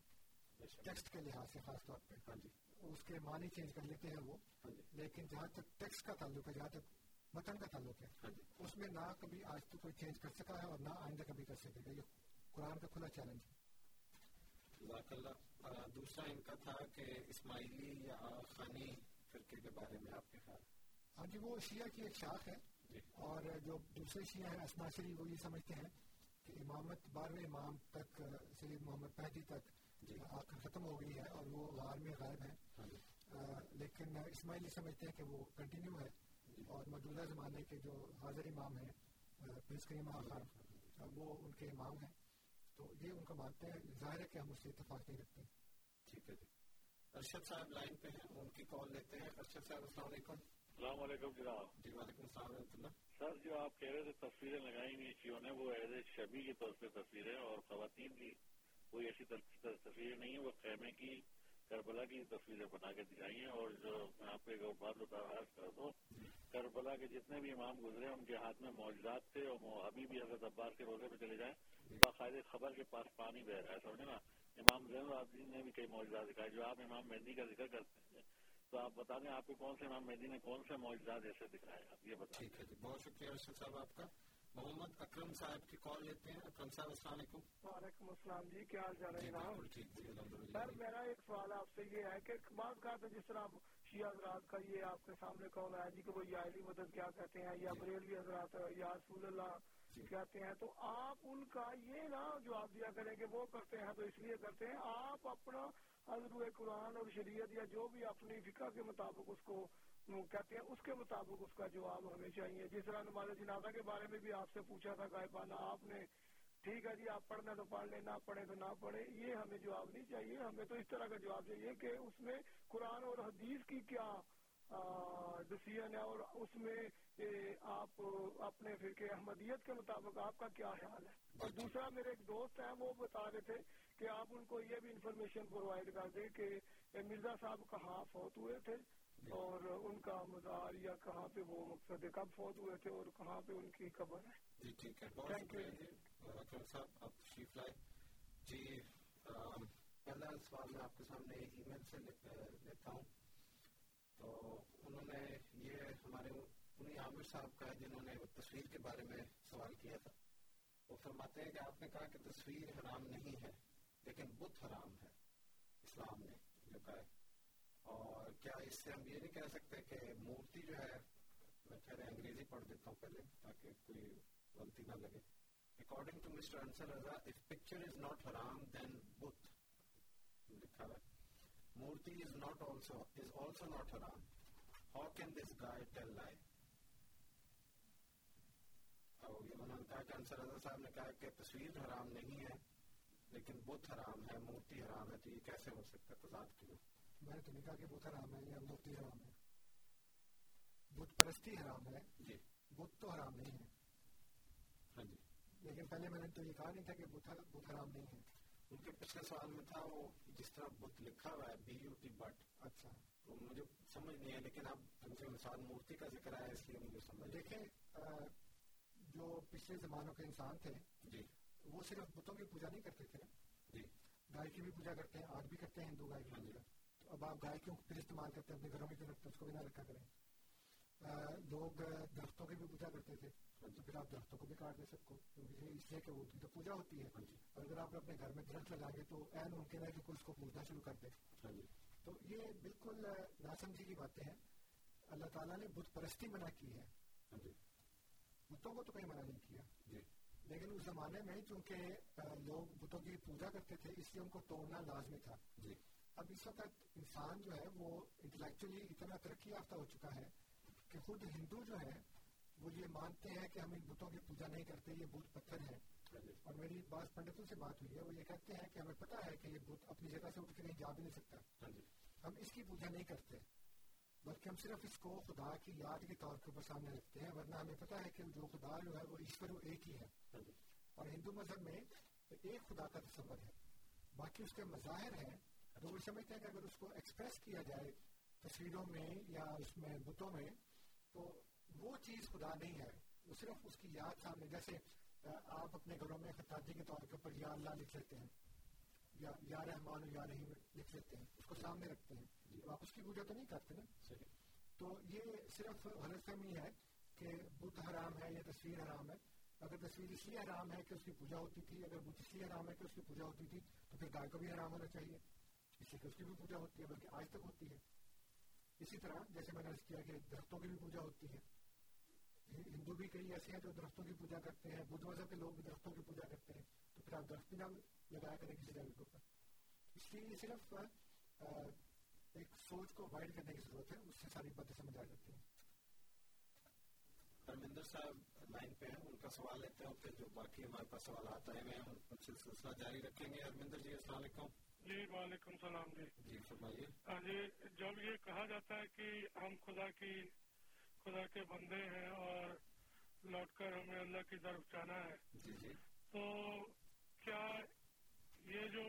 ٹیکسٹ کے لحاظ سے خاص طور پہ۔ ہاں جی۔ اس کے معنی چینج کر لیتے ہیں وہ۔ ہاں جی۔ لیکن جہاں تک ٹیکسٹ کا تعلق ہے جہاں تک متن کا تعلق ہے۔ جی۔ اس میں نہ کبھی آج تک کوئی چینج کر سکا ہے اور نہ آئندہ کبھی کر سکے گا۔ یہ قرآن کا کھلا چیلنج ہے۔ دوسرا ان کا تھا کہ اسماعیلی یا خانی فرقے کے بارے میں آپ کے خیال۔ ہاں جی وہ شیعہ کی ایک شاخ ہے۔ جی۔ اور جو دوسرے شیعہ ہیں اسناصری وہ یہ سمجھتے ہیں کہ امامت بارہویں امام تک سید محمد پہدی تک جی۔ آخر ختم ہو گئی ہے اور وہ غار میں غائب ہیں۔ ہاں لیکن اسماعیلی سمجھتے ہیں کہ وہ کنٹینیو ہے۔ اور موجودہ زمانے کے جو حاضر امام ہیں پرنس کریم خان وہ ان کے امام ہیں۔ تو یہ ان کا مانتے ہیں ظاہر ہے کہ ہم اس سے اتفاق نہیں رکھتے۔ ٹھیک ہے جی۔ ارشد صاحب لائن پہ ہیں ان کی کال لیتے ہیں۔ ارشد صاحب السلام علیکم۔ السلام علیکم جناب۔ جی وعلیکم السلام ورحمۃ اللہ۔ سر جو آپ کہہ رہے تھے تصویریں لگائی ہوئی چیزوں نے وہ ایز اے شبی کے طور پہ تصویریں اور خواتین کی کوئی ایسی تصویریں نہیں ہیں وہ خیمے کی کربلا کی تصویریں بنا کے دکھائی ہیں اور جو میں آپ کو ایک بات بتا کر دوں، کربلا کے جتنے بھی امام گزرے ان کے ہاتھ میں معجزات تھے اور ابھی بھی حضرت عباس کے روزے پہ چلے جائیں، باقاعدہ خبر کے پاس پانی بہ رہا ہے، سمجھے نا؟ امام زین العابدین نے بھی کئی معجزات دکھائے، جو آپ امام مہندی کا ذکر کرتے ہیں، تو آپ بتا دیں آپ کو کون سے امام مہندی نے کون سے معجزات ایسے دکھائے؟ آپ یہ بتائیں۔ جی، بہت شکریہ صاحب آپ کا۔ محمد اکرم صاحب کی کال لیتے ہیں اکرم صاحب السلام علیکم وعلیکم السلام جی کیا حال چال ہے جناب سر میرا ایک سوال آپ سے یہ ہے کہ بعض کا تو جس طرح شیعہ حضرات کا یہ آپ کے سامنے کال آیا جی کہ وہ یالی مدد کیا کہتے ہیں یا جی۔ بریلوی حضرات یا رسول اللہ جی۔ کہتے ہیں تو آپ ان کا یہ نا جو آپ دیا کریں کہ وہ کرتے ہیں تو اس لیے کرتے ہیں آپ اپنا حضرت قرآن اور شریعت یا جو بھی اپنی فقہ کے مطابق اس کو کہتے ہیں اس کے مطابق اس کا جواب ہمیں چاہیے۔ جس طرح نماز جنازہ کے بارے میں بھی آپ سے پوچھا تھا غائبانہ آپ نے ٹھیک ہے جی آپ پڑھنا تو پڑھ لیں نہ پڑھے تو نہ پڑھے یہ ہمیں جواب نہیں چاہیے۔ ہمیں تو اس طرح کا جواب چاہیے کہ اس میں قرآن اور حدیث کی کیا ڈسیزن ہے اور اس میں آپ اپنے فرقے احمدیت کے مطابق آپ کا کیا خیال ہے۔ اور دوسرا میرے ایک دوست ہیں وہ بتا رہے تھے کہ آپ ان کو یہ بھی انفارمیشن پرووائڈ کر دیں کہ مرزا صاحب کہاں فوت ہوئے تھے۔ اور ان کا مزار یا کہاں پہ وہ مقصد کب فوت ہوئے تھے اور کہاں پہ ان کی قبر ہے۔ جی ٹھیک ہے بہت شکریہ جی۔ صاحب آپ تشریف لائے۔ جی پہلا سوال میں آپ کے سامنے ای میل سے لیتا ہوں۔ تو انہوں نے یہ ہمارے انہیں عامر صاحب کا ہے جنہوں نے تصویر کے بارے میں سوال کیا تھا وہ فرماتے ہیں کہ آپ نے کہا کہ تصویر حرام نہیں ہے لیکن بت حرام ہے اسلام نے جو کہا ہے۔ اور کیا اس سے ہم یہ نہیں کہہ سکتے کہ مورتی جو ہے، میں کہہ رہے انگریزی پڑھ دیتا ہوں پہلے تاکہ کوئی غلطی نہ لگے۔ According to Mister Ansar Raza if picture is not حرام دین بت لکھا ہے۔ مورتی is not also is also not حرام how can this guy tell lie اکٹھا ہو انہوں نے کہا کہ انصر رضا صاحب نے کہا کہ تصویر حرام نہیں ہے، لیکن بت حرام ہے، مورتی حرام ہے، تو یہ کیسے ہو سکتا ہے تضاد کیوں؟ میں نے تو نہیں کہا کہ بت حرام ہے یا مورتی حرام ہے بت پرستی حرام ہے جی بت تو حرام نہیں ہے ہاں جی لیکن پہلے میں نے تو یہ کہا نہیں تھا کہ بت حرام نہیں ہے ان کے پچھلے سوال میں تھا وہ جس طرح بت لکھا ہوا ہے بی یو ٹی بٹ اچھا تو مجھے سمجھ نہیں ہے لیکن اب ہم سے مثال مورتی کا ذکر آیا اس لیے مجھے سمجھ دیکھیں جو پچھلے زمانوں کے انسان تھے جی وہ صرف بتوں کی پوجا نہیں کرتے تھے جی گائے کی بھی پوجا کرتے ہیں آج بھی کرتے ہیں ہندو گائے کی پوجا اب آپ گائے کیوں پھر استعمال کرتے ہیں؟ اپنے گھروں میں کیوں رکھتے ہیں اس کو بھی نہ رکھا کریں۔ لوگ درختوں کی بھی پوجا کرتے تھے۔ تو پھر آپ درختوں کو بھی کاٹ دیں سب کو۔ اس لیے کہ وہ تو پوجا ہوتی ہے۔ اور اگر آپ اپنے گھر میں درخت لگائیں گے تو این ممکن ہے کہ کوئی اس کو پوجنا شروع کر دے۔ تو یہ بالکل ناسمجھی کی باتیں ہیں۔ اللہ تعالیٰ نے بت پرستی منع کی ہے۔ بتوں کو تو کہیں منع نہیں کیا۔ لیکن اس زمانے میں چونکہ لوگ بتوں کی پوجا کرتے تھے اس لیے ان کو توڑنا لازمی تھا۔ اب اس وقت انسان جو ہے وہ انٹلیکچولی اتنا ترقی یافتہ ہو چکا ہے کہ خود ہندو جو ہے وہ یہ مانتے ہیں کہ ہم ان بتوں کی پوجا نہیں کرتے، یہ بت پتھر ہے اور میری بعض پنڈتوں سے بات ہوئی ہے، وہ یہ کہتے ہیں کہ ہمیں پتا ہے کہ یہ بت اپنی جگہ سے اٹھ کے کہیں جا بھی نہیں سکتا۔ ہم اس کی پوجا نہیں کرتے، بلکہ ہم صرف اس کو خدا کی یاد کے طور کے اوپر سامنے رکھتے ہیں، ورنہ ہمیں پتا ہے کہ جو خدا جو ہے وہ ایشور وہ ایک ہی ہے۔ اور ہندو مذہب میں ایک خدا کا تصور ہے، باقی اس کے مظاہر ہیں تو وہ سمجھتے ہیں کہ اگر اس کو ایکسپریس کیا جائے تصویروں میں یا اس میں بتوں میں تو وہ چیز خدا نہیں ہے وہ صرف اس کی یاد سامنے جیسے آپ اپنے گھروں میں خطاطی کے طور کے اوپر یا اللہ لکھ لیتے ہیں یا یا رحمان و یا رحیم لکھ لیتے ہیں اس کو سامنے رکھتے ہیں آپ اس کی پوجا تو نہیں کرتے نا تو یہ صرف غلط فہمی ہے کہ بت حرام ہے یا تصویر حرام ہے اگر تصویر اس لیے حرام ہے کہ اس کی پوجا ہوتی تھی اگر بت اس لیے حرام ہے کہ اس کی پوجا ہوتی تھی تو پھر گائے کو بھی حرام ہونا چاہیے اس لیے اس کی بھی پوجا ہوتی ہے بلکہ آج تک ہوتی ہے اسی طرح جیسے میں نے کیا کہ درختوں کی بھی پوجا ہوتی ہے ہندو بھی کئی ایسے ہیں جو درختوں کی پوجا کرتے ہیں بدھ مذہب کے لوگ بھی درختوں کی پوجا کرتے ہیں تو پھر آپ درخت بھی نہ لگایا کریں کسی جگہ کے اوپر اس لیے یہ صرف ایک سوچ کو وائڈ کرنے کی ضرورت ہے اس سے ساری باتیں سمجھ آ جاتی ہیں ہرمندر صاحب لائن پہ ہیں ان کا سوال لیتے ہیں پھر جو باقی ہمارے پاس سوالات آئے ہیں ان سے سلسلہ جاری رکھیں گے ہرمندر جی السلام علیکم جی وعلیکم السلام جی۔ جی فرمائیے۔ ہاں جی جب یہ کہا جاتا ہے کہ ہم خدا کی خدا کے بندے ہیں اور لوٹ کر ہمیں اللہ کی طرف جانا ہے جی جی۔ تو کیا یہ جو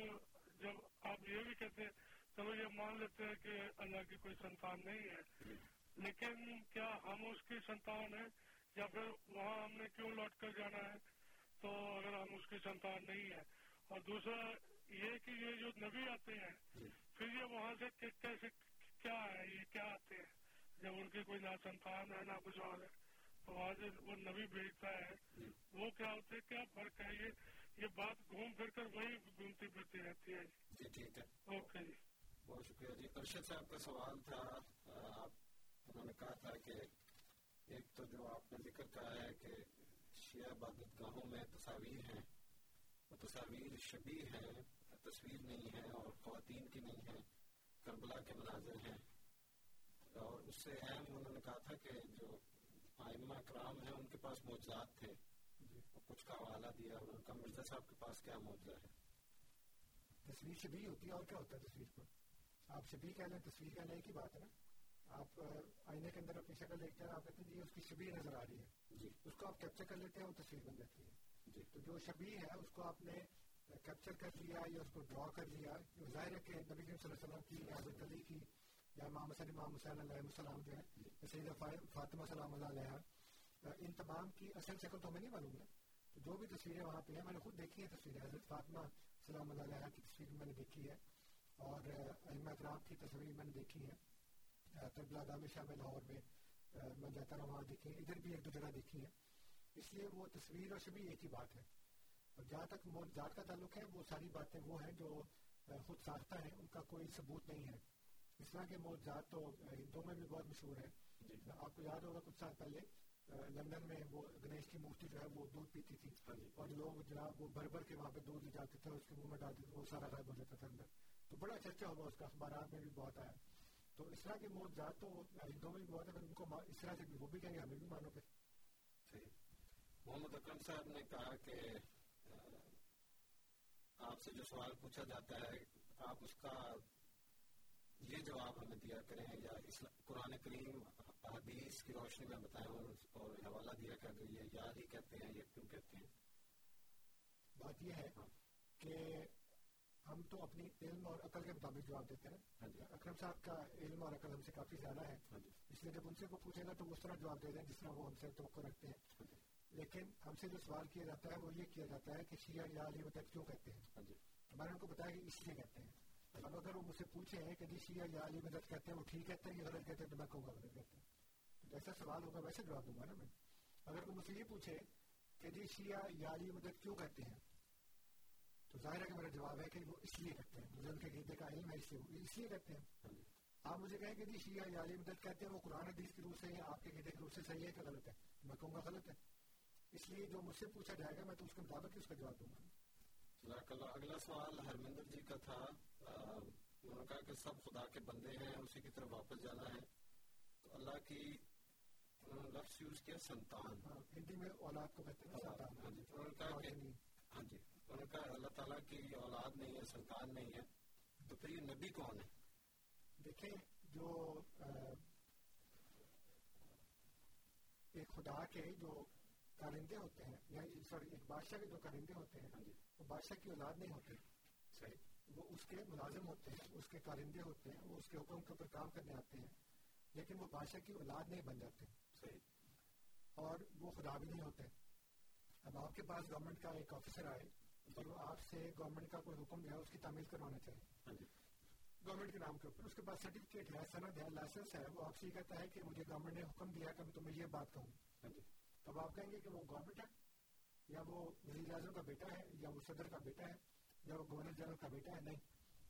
جب آپ یہ بھی کہتے ہیں چلو یہ مان لیتے ہیں کہ اللہ کی کوئی سنتان نہیں ہے۔ لیکن کیا ہم اس کی سنتان ہیں؟ یا پھر وہاں ہم نے کیوں لوٹ کر جانا ہے؟ تو اگر ہم اس کی سنتان نہیں ہے اور دوسرا یہ کہ یہ جو نبی آتے ہیں پھر یہ وہاں سے کیسے کیا ہے یہ کیا آتے ہیں؟ جب ان کی کوئی نہ سنتان ہے نہ کچھ اور ہے تو وہاں سے وہ نبی بھیجتا ہے وہ کیا ہوتے کیا فرق ہے؟ یہ یہ بات گھوم پھر کر وہی گھومتی پھرتی رہتی ہے۔ جی ٹھیک ہے۔ اوکے جی۔ بہت شکریہ جی۔ ارشد صاحب کا سوال تھا آپ انہوں نے کہا تھا کہ ایک تو جو آپ نے ذکر کہا ہے کہ شیعہ عبادت گاہوں میں تصاویر ہیں وہ تصاویر شبی ہیں تصویر نہیں ہے اور خواتین کی نہیں ہے کربلا کے مناظر ہیں۔ اور اس سے اہم انہوں نے کہا تھا کہ جو آئمہ اکرام ہیں ان کے پاس موجات تھے۔ کچھ کا حوالہ دیا انہوں نے کہا مرزا صاحب کے پاس کیا موجہ ہے۔ تصویر شبی ہوتی ہے اور کیا ہوتا ہے تصویر کو آپ شبی کہہ لیں تصویر لیں ایک ہی بات ہے نا۔ آپ آئینے کے اندر اپنی شکل دیکھتے ہیں آپ کہتے ہیں جی اس کی شبی نظر آ رہی ہے۔ جی۔ اس کو آپ کیپچر کر لیتے ہیں وہ تصویر بن جاتی ہے۔ جی۔ تو جو شبی ہے اس کو آپ نے کیپچر کر لیا یا اس کو ڈرا کر لیا ظاہر ہے کہ نبی کریم صلی اللہ علیہ وسلم کی حضرت علی کی یا امام حسن امام حسین علیہ السلام جو ہے سیدہ فاطمہ سلام اللہ علیہ ان تمام کی اصل شکل تو ہمیں نہیں معلوم ہے تو جو بھی تصویریں وہاں پہ ہیں میں نے خود دیکھی ہے تصویریں حضرت فاطمہ سلام اللہ علیہ کی تصویر میں نے دیکھی ہے اور احمد اکرام کی تصویر میں نے دیکھی ہے تربلا دام شاہ میں لاہور میں میں جاتا رہا وہاں دیکھی ادھر بھی ایک دو جگہ دیکھی ہے اس لیے وہ تصویر اور شبی ایک ہی بات ہے اور جہاں تک موجات کا تعلق ہے وہ ساری باتیں وہ ہیں جو خود ساختہ ہیں ان کا کوئی ثبوت نہیں ہے۔ اس طرح کے موجات تو ہندوؤں میں بھی بہت مشہور ہے آپ کو یاد ہوگا کچھ سال پہلے لندن میں وہ گنیش کی مورتی جو ہے وہ دودھ پیتی تھی۔ اور لوگ جناب وہ بھر بھر کے وہاں پہ دودھ لے جاتے تھے اس کے منہ میں ڈالتے تھے وہ سارا غائب ہو جاتا تھا اندر۔ تو بڑا چرچا ہوا اس کا اخبارات میں بھی بہت آیا۔ تو اس طرح کے موجات تو ہندوؤں میں بھی بہت ہے اگر ان کو اس طرح سے بھی وہ بھی کہیں گے ہمیں بھی مانو صحیح۔ محمد اکرم صاحب نے کہا کہ آپ سے جو سوال پوچھا جاتا ہے آپ اس کا یہ جواب ہمیں دیا کریں یا قرآن کریم حدیث کی روشنی میں بتائیں اور حوالہ دیا کہ اگر یہ یاد ہی کہتے ہیں یہ کیوں کہتے ہیں بات یہ ہے ہاں۔ کہ ہم تو اپنی علم اور عقل کے مطابق جواب دیتے ہیں ہاں جی۔ اکرم صاحب کا علم اور عقل ہم سے کافی زیادہ ہے ہاں جی۔ اس لیے جب ان سے کو پوچھے گا تو اس طرح جواب دے دیں جس طرح وہ ہم سے توقع رکھتے ہیں لیکن ہم سے جو سوال کیا جاتا ہے وہ یہ کیا جاتا ہے کہ شیعہ یا علی مدد کیوں کہتے ہیں؟ میں نے ان کو بتایا کہ اس لیے کہتے ہیں۔ اب اگر وہ مجھ سے پوچھے ہیں کہ جی شیعہ یا علی مدد کہتے ہیں وہ ٹھیک کہتے ہیں یا غلط کہتے ہیں تو میں کہوں گا غلط کہتے ہیں۔ جیسا سوال ہوگا ویسے جواب دوں گا نا میں۔ اگر وہ مجھ سے یہ پوچھے کہ جی شیعہ یا علی مدد کیوں کہتے ہیں؟ تو ظاہر ہے کہ میرا جواب ہے کہ وہ اس لیے کہتے ہیں۔ مجھے ان کے گیتے کا علم ہے اس لیے اس لیے کہتے ہیں۔ آپ مجھے کہیں کہ جی شیعہ یا علی مدد کہتے ہیں وہ قرآن حدیث کی روح سے یا آپ کے گیتے کی روح سے صحیح ہے کہ غلط ہے؟ میں کہوں گا غلط ہے۔ اس لیے جو مجھ سے پوچھا جائے گا میں تو اس کے مطابق اس کا جواب دوں گا۔ اگلا سوال ہرمندر جی کا تھا انہوں نے کہا کہ سب خدا کے بندے ہیں اسی کی طرف واپس جانا ہے۔ تو اللہ کی لفظ یوز کیا سنتان۔ ہاں، ہندی میں اولاد کو کہتے ہیں ہاں جی۔ انہوں نے کہا کہ ہاں جی۔ انہوں نے کہا اللہ تعالیٰ کی اولاد نہیں ہے سنتان نہیں ہے۔ تو پھر یہ نبی کون ہے دیکھیں جو ایک خدا کے جو کارندے ہوتے ہیں یا سوری ایک بادشاہ کے جو کارندے ہوتے ہیں وہ بادشاہ کی اولاد نہیں ہوتے صحیح وہ اس کے ملازم ہوتے ہیں اس کے کارندے ہوتے ہیں وہ اس کے حکم کے اوپر کام کرنے آتے ہیں لیکن وہ بادشاہ کی اولاد نہیں بن جاتے صحیح اور وہ خدا بھی نہیں ہوتے۔ اب آپ کے پاس گورنمنٹ کا ایک آفیسر آئے اور وہ آپ سے گورنمنٹ کا کوئی حکم دیا اس کی تعمیل کروانا چاہیے گورنمنٹ کے نام کے اوپر اس کے پاس سرٹیفکیٹ ہے سند ہے لائسنس ہے وہ آپ سے یہ کہتا ہے کہ مجھے گورنمنٹ نے حکم دیا کہ میں تمہیں یہ بات کہوں۔ اب آپ کہیں گے کہ وہ گورنمنٹ ہے یا وہ وزیر اعظم کا بیٹا ہے یا وہ صدر کا بیٹا ہے یا وہ گورنر جنرل کا بیٹا ہے؟ نہیں،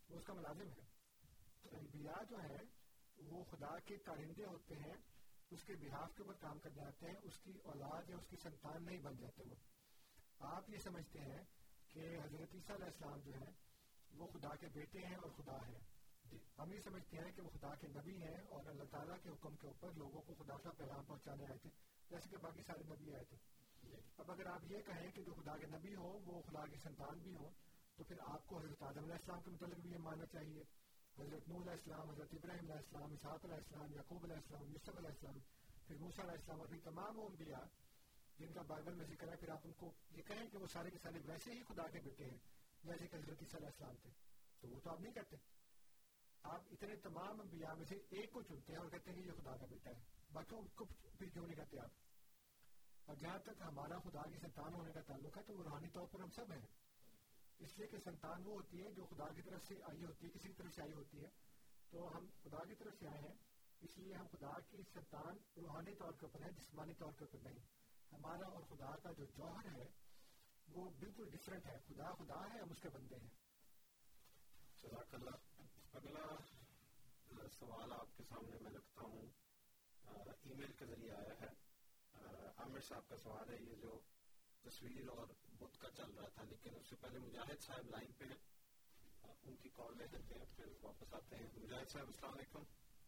وہ اس کا ملازم ہے۔ انبیاء جو ہے، وہ خدا کے کارندے ہوتے ہیں، اس کے بحاف کے اوپر کام کرنے آتے ہیں، اس کی اولاد یا اس کی سنتان نہیں بن جاتے وہ۔ آپ یہ سمجھتے ہیں کہ حضرت عیسیٰ علیہ السلام جو ہے وہ خدا کے بیٹے ہیں اور خدا ہے۔ جی، ہم یہ سمجھتے ہیں کہ وہ خدا کے نبی ہیں اور اللہ تعالیٰ کے حکم کے اوپر لوگوں کو خدا کا پیغام پہنچانے آئے تھے۔ جیسے کہ باقی سارے نبی آئے تھے۔ اب اگر آپ یہ کہیں کہ جو خدا کے نبی ہو وہ خدا کی سنتان بھی ہو تو پھر آپ کو حضرت آدم علیہ السلام کے متعلق بھی یہ ماننا چاہیے۔ حضرت نور علیہ السلام، حضرت ابراہیم علیہ السلام، اسحاق علیہ السلام، یعقوب علیہ السلام، یوسف علیہ السلام، پھر موسیٰ علیہ السلام اور پھر تمام انبیاء جن کا بائبل میں ذکر ہے، پھر آپ ان کو یہ کہیں کہ وہ سارے کے سارے ویسے ہی خدا کے بیٹے ہیں، جیسے کہ حضرت عیسیٰ علیہ السلام تھے۔ تو وہ تو آپ نہیں کرتے۔ آپ اتنے تمام انبیاء میں سے ایک کو چنتے ہیں اور کہتے ہیں کہ یہ خدا کا بیٹا ہے۔ باقی ان کو پھر کیوں نہیں کہتے آپ؟ اور جہاں تک ہمارا خدا کی سنتان ہونے کا تعلق ہے، تو وہ روحانی طور پر ہم سب ہیں۔ اس لیے کہ سنتان وہ ہوتی ہے جو خدا کی طرف سے آئی ہوتی ہے، کسی طرف سے آئی ہوتی ہے۔ تو ہم خدا کی طرف سے آئے ہیں، اس لیے ہم خدا کی سنتان روحانی طور کے اوپر ہے جسمانی طور کے اوپر نہیں۔ ہمارا اور خدا کا جو جوہر ہے، وہ بالکل ڈفرینٹ ہے۔ خدا خدا ہے، ہم اس کے بندے ہیں۔ اللہ۔ اگلا سوال آپ کے سامنے میں رکھتا ہوں۔ ای میل کے ذریعے آیا ہے۔ عامر صاحب کا سوال ہے یہ جو تصویر اور بت کا چل رہا تھا لیکن اس سے پہلے مجاہد صاحب لائن پہ ہیں۔ ان کی کال لے لیتے ہیں پھر واپس آتے ہیں۔ مجاہد صاحب السلام علیکم۔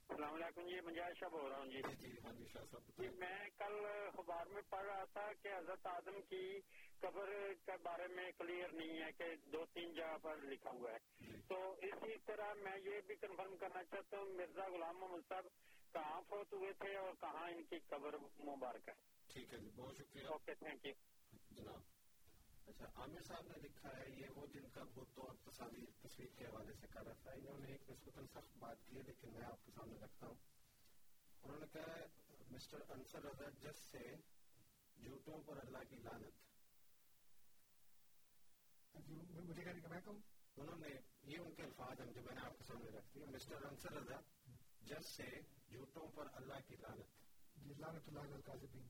السلام علیکم جی مجاہد صاحب ہو رہا ہوں جی۔ جی ہاں جی شاہ صاحب جی میں کل اخبار میں پڑھ رہا تھا کہ حضرت آدم کی قبر کے بارے میں کلیئر نہیں ہے کہ دو تین جگہ پر لکھا ہوا ہے۔ جی۔ تو اسی طرح میں یہ بھی کنفرم کرنا چاہتا ہوں مرزا غلام محمد صاحب کہاں فوت ہوئے تھے اور کہاں ان کی قبر مبارک ہے۔ ٹھیک ہے جی بہت شکریہ۔ اوکے تھینک یو جناب اچھا عامر صاحب نے لکھا ہے یہ وہ جن کا بت اور تصاویر تصویر کے حوالے سے کر رہا تھا۔ انہوں نے ایک نسبتاً سخت بات کی ہے لیکن میں آپ کے سامنے رکھتا ہوں۔ انہوں نے کہا ہے مسٹر انصر رضا جس سے جھوٹوں پر اللہ کی لانت مجھے کہنے میں کہوں؟ انہوں نے یہ ان کے الفاظ ہیں جو میں نے آپ کے سامنے رکھتی ہوں مسٹر انصر رضا جس سے جھوٹوں پر اللہ کی لانت جی لانت اللہ القاذبین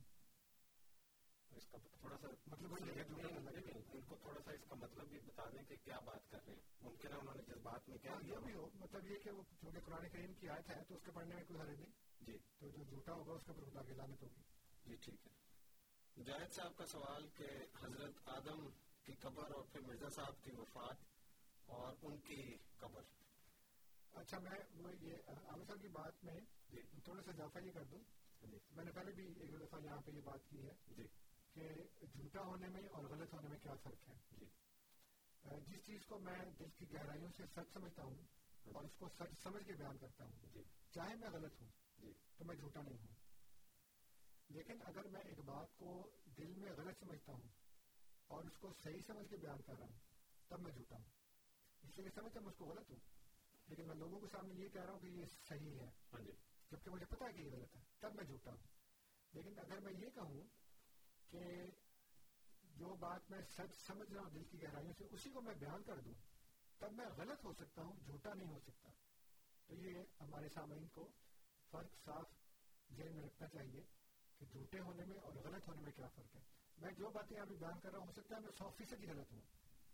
اس کا تھوڑا سا مطلب ان کو تھوڑا سا اس کا مطلب بھی بتا دیں کہ کیا بات کر رہے ہیں۔ ممکن ہے انہوں نے جس بات میں کیا جو بھی ہو۔ مطلب یہ کہ وہ چونکہ قرآن کریم کی آیت ہے تو اس کے پڑھنے میں کوئی حرج نہیں۔ جی۔ تو جو جھوٹا ہوگا اس کے اوپر خدا کی لانت ہوگی۔ جی ٹھیک ہے۔ مجاہد صاحب کا سوال کہ حضرت آدم کی قبر اور پھر مرزا صاحب کی وفات اور ان کی قبر۔ اچھا میں وہ یہ عامر صاحب کی بات میں تھوڑا سا اضافہ یہ کر دوں میں نے پہلے بھی ایک دفعہ یہاں پہ یہ بات کی ہے جی۔ کہ جھوٹا ہونے میں اور غلط ہونے میں کیا فرق ہے؟ جس چیز کو میں دل کی گہرائیوں سے سچ سمجھتا ہوں اور اس کو سچ سمجھ کے بیان کرتا ہوں چاہے میں غلط ہوں تو میں جھوٹا نہیں ہوں۔ لیکن اگر میں ایک بات کو دل میں غلط سمجھتا ہوں اور اس کو صحیح سمجھ کے بیان کر رہا ہوں تب میں جھوٹا ہوں۔ اس لیے سمجھتا میں اس کو غلط ہوں۔ لیکن میں لوگوں کے سامنے یہ کہہ رہا ہوں کہ یہ صحیح ہے۔ جبکہ مجھے پتا ہے کہ یہ غلط ہے تب میں جھوٹا ہوں۔ لیکن اگر میں یہ کہوں کہ جو بات میں سچ سمجھ رہا ہوں دل کی گہرائیوں سے اسی کو میں بیان کر دوں تب میں غلط ہو سکتا ہوں جھوٹا نہیں ہو سکتا۔ تو یہ ہمارے سامعین کو فرق صاف ذہن میں رکھنا چاہیے کہ جھوٹے ہونے میں اور غلط ہونے میں کیا فرق ہے۔ میں جو باتیں ابھی بیان کر رہا ہوں ہو سکتا ہے میں سو فیصد ہی غلط ہوں۔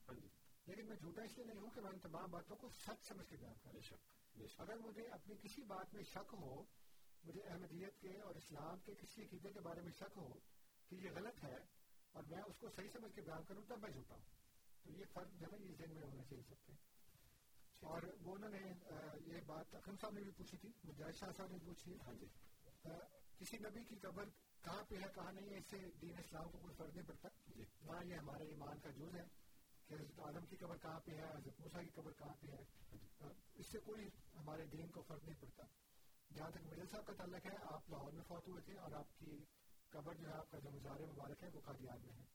ہاں جی۔ لیکن میں جھوٹا اس لیے نہیں ہوں کہ میں ان تمام باتوں کو سچ سمجھ کے بیان اگر مجھے اپنی کسی بات میں شک ہو مجھے احمدیت کے اور اسلام کے کسی عقیدے کے بارے میں شک ہو کہ یہ غلط ہے اور میں اس کو صحیح سمجھ کے بیان کروں تب میں جھوٹا ہوں۔ تو یہ فرق جو ہے یہ ذہن میں ہونا چاہیے سب کے۔ اور وہ انہوں نے یہ بات اکرم صاحب نے بھی پوچھی تھی مجاہد شاہ صاحب نے پوچھی ہاں جی۔ کسی نبی کی قبر کہاں پہ ہے کہاں نہیں ہے اس سے دین اسلام کو کوئی فرق نہیں پڑتا۔ جی۔ نہ یہ ہمارے ایمان کا جز ہے۔ کہ حضرت عالم کی قبر کہاں پہ ہے، حضرت موسیٰ کی قبر کہاں پہ ہے؟ اس سے کوئی ہمارے دین کو فرق نہیں پڑتا۔ جہاں تک مڈل صاحب کا تعلق ہے، آپ لاہور میں فوت ہوئے تھے اور آپ کی قبر جو ہے، آپ کا جو مزار مبارک ہے، وہ قادیان میں ہے۔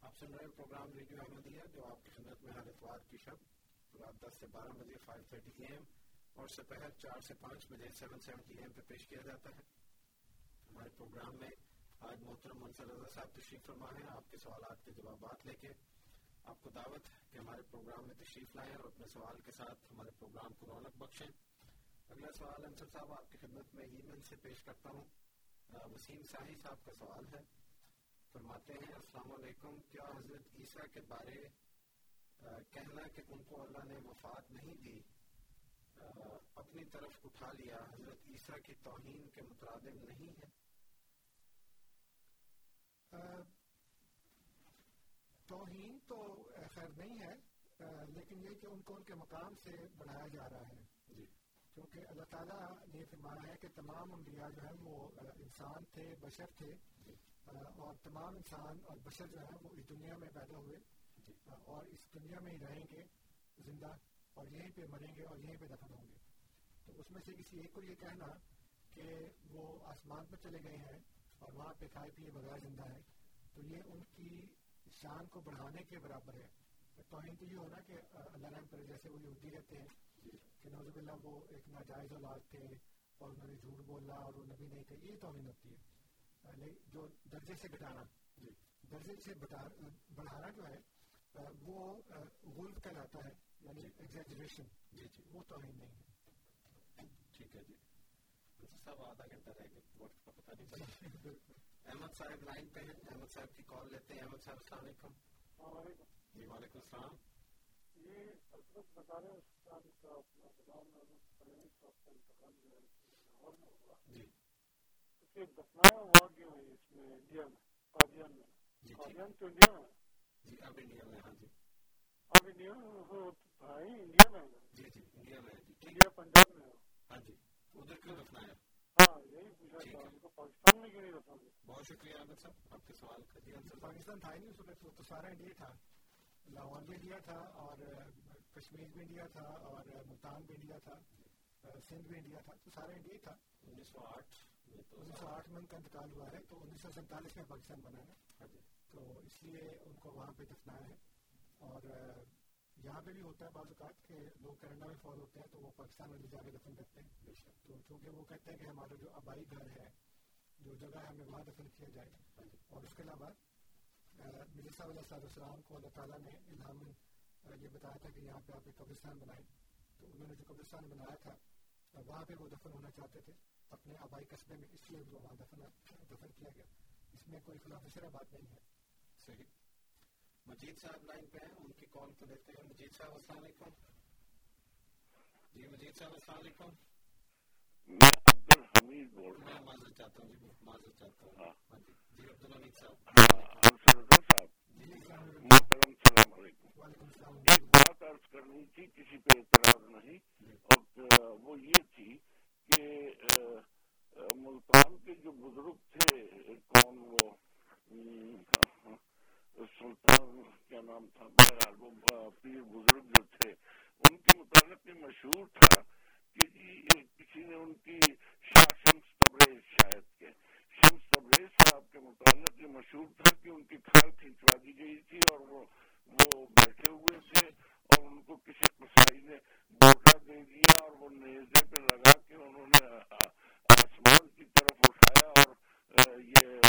آپ سن رہے پروگرام ریڈیو احمدیہ، جو آپ کی خدمت میں ہر اتوار کی شب رات دس سے بارہ بجے فائیو تھرٹی اے ایم اور سپہر چار سے پانچ بجے سیون سیونٹی اے ایم پہ پیش کیا جاتا ہے۔ ہمارے پروگرام میں آج محترم منصر رضا صاحب تشریف فرما ہے آپ کے سوالات کے جوابات لے کے آپ کو دعوت کہ ہمارے پروگرام میں تشریف لائیں اور اپنے سوال کے ساتھ ہمارے پروگرام کو رونق بخشیں۔ اگلا سوال انصر صاحب، آپ کی خدمت میں ای میل سے پیش کرتا ہوں۔ وسیم شاہی صاحب کا سوال ہے۔ فرماتے ہیں، السلام علیکم، کیا حضرت عیسیٰ کے بارے کہنا کہ ان کو اللہ نے وفات نہیں دی اپنی طرف اٹھا لیا، حضرت عیسیٰ کی توہین کے مترادم نہیں ہے؟ توہین تو خیر نہیں ہے لیکن یہ کہ ان کو ان کے مقام سے بڑھایا جا رہا ہے۔ جی۔ کیونکہ اللہ تعالیٰ نے فرمایا ہے کہ تمام انبیاء جو ہیں وہ انسان تھے بشر تھے۔ جی۔ اور تمام انسان اور بشر جو ہیں وہ اس دنیا میں پیدا ہوئے۔ جی۔ اور اس دنیا میں ہی رہیں گے زندہ اور یہیں پہ مریں گے اور یہیں پہ دفن ہوں گے۔ تو اس میں سے کسی ایک کو یہ کہنا کہ وہ آسمان پر چلے گئے ہیں اور وہاں پہ کھائے پیے بغیر زندہ ہے تو یہ ان کی شان کو بڑھانے کے برابر ہے۔ توہین تو یہ ہونا کہ اللہ رحم پر جیسے وہ یہودی رہتے ہیں کہ نوزب اللہ وہ ایک ناجائز اولاد تھے اور انہوں نے جھوٹ بولا اور وہ نبی نہیں تھے یہ توہین ہوتی ہے۔ جو درجے سے گھٹانا درجے سے بڑھانا جو ہے وہ غلط کہلاتا ہے یعنی ایگزیجریشن جی جی۔ وہ توہین نہیں۔ ہے ٹھیک ہے جی۔ صاحب آدھا گھنٹہ رہ گیا وقت کا پتہ نہیں احمد صاحب لائن پہ ہیں احمد صاحب کی کال لیتے ہیں۔ احمد صاحب السلام علیکم۔ جی وعلیکم السلام۔ جی۔ دفنایا ہوا کیوں ہے اس میں انڈیا میں قادیان میں قادیان تو انڈیا میں جی۔ اب انڈیا میں ہاں جی اب انڈیا میں بھائی انڈیا میں جی جی انڈیا میں انڈیا پنجاب میں ہاں جی۔ ادھر کیوں دفنایا بہت شکریہ احمد صاحب آپ کے سوال کا دیا پاکستان تھا ہی نہیں اس وقت تو سارا انڈیا تھا لاہور بھی انڈیا تھا اور کشمیر بھی انڈیا تھا اور ملتان بھی انڈیا تھا سندھ بھی انڈیا تھا تو سارا انڈیا تھا انیس سو آٹھ انیس سو آٹھ میں ان کا انتقال ہوا ہے تو انیس سو سینتالیس میں پاکستان بنا ہے جی۔ تو اس لیے ان کو وہاں پہ دفنایا ہے اور یہاں پہ بھی ہوتا ہے بعض اوقات کہ لوگ کینیڈا میں فوت ہوتے ہیں تو وہ پاکستان میں جا کے دفن کرتے ہیں تو چونکہ وہ کہتے ہیں کہ ہمارا جو آبائی گھر ہے، جو جگہ ہے، ہمیں وہاں دفن کیا جائے۔ اور اس کے علاوہ مرزا صاحب علیہ السلام کو اللہ تعالیٰ نے الہام یہ بتایا تھا کہ یہاں پہ آپ ایک قبرستان بنائیں تو انہوں نے جو قبرستان بنایا تھا، وہاں پہ وہ دفن ہونا چاہتے تھے۔ اپنے آبائی قصبے میں اس لیے وہ وہاں دفن دفن کیا گیا۔ اس میں کوئی خلاف شرح بات نہیں ہے۔ صحیح۔ مجید صاحب لائن پہ ہیں ان کی کال کو دیتے ہیں۔ مجید صاحب السلام علیکم۔ جی مجید صاحب السلام علیکم۔ میں عبد الحمید بول رہا ہوں۔ معذرت چاہتا ہوں جی معذرت چاہتا ہوں۔ ہاں۔ جی جی عبد الحمید صاحب۔ ہاں صاحب محترم السلام علیکم۔ ایک بات عرض کرنی تھی کسی پہ اعتراض نہیں۔ اور وہ یہ تھی کہ ملتان کے جو بزرگ تھے سلطان، کیا نام تھا بہرحال وہ پیر بزرگ جو تھے، ان کے متعلق یہ مشہور تھا کہ جی کسی نے ان کی شاہ شمس تبریز شاید کے شمس تبریز صاحب کے متعلق یہ مشہور تھا کہ ان کی کھال کھینچوا دی گئی تھی اور وہ وہ بیٹھے ہوئے تھے اور ان کو کسی قصائی نے بوٹا دے دیا اور وہ نیزے پہ لگا کے انہوں نے آسمان کی طرف اٹھایا اور یہ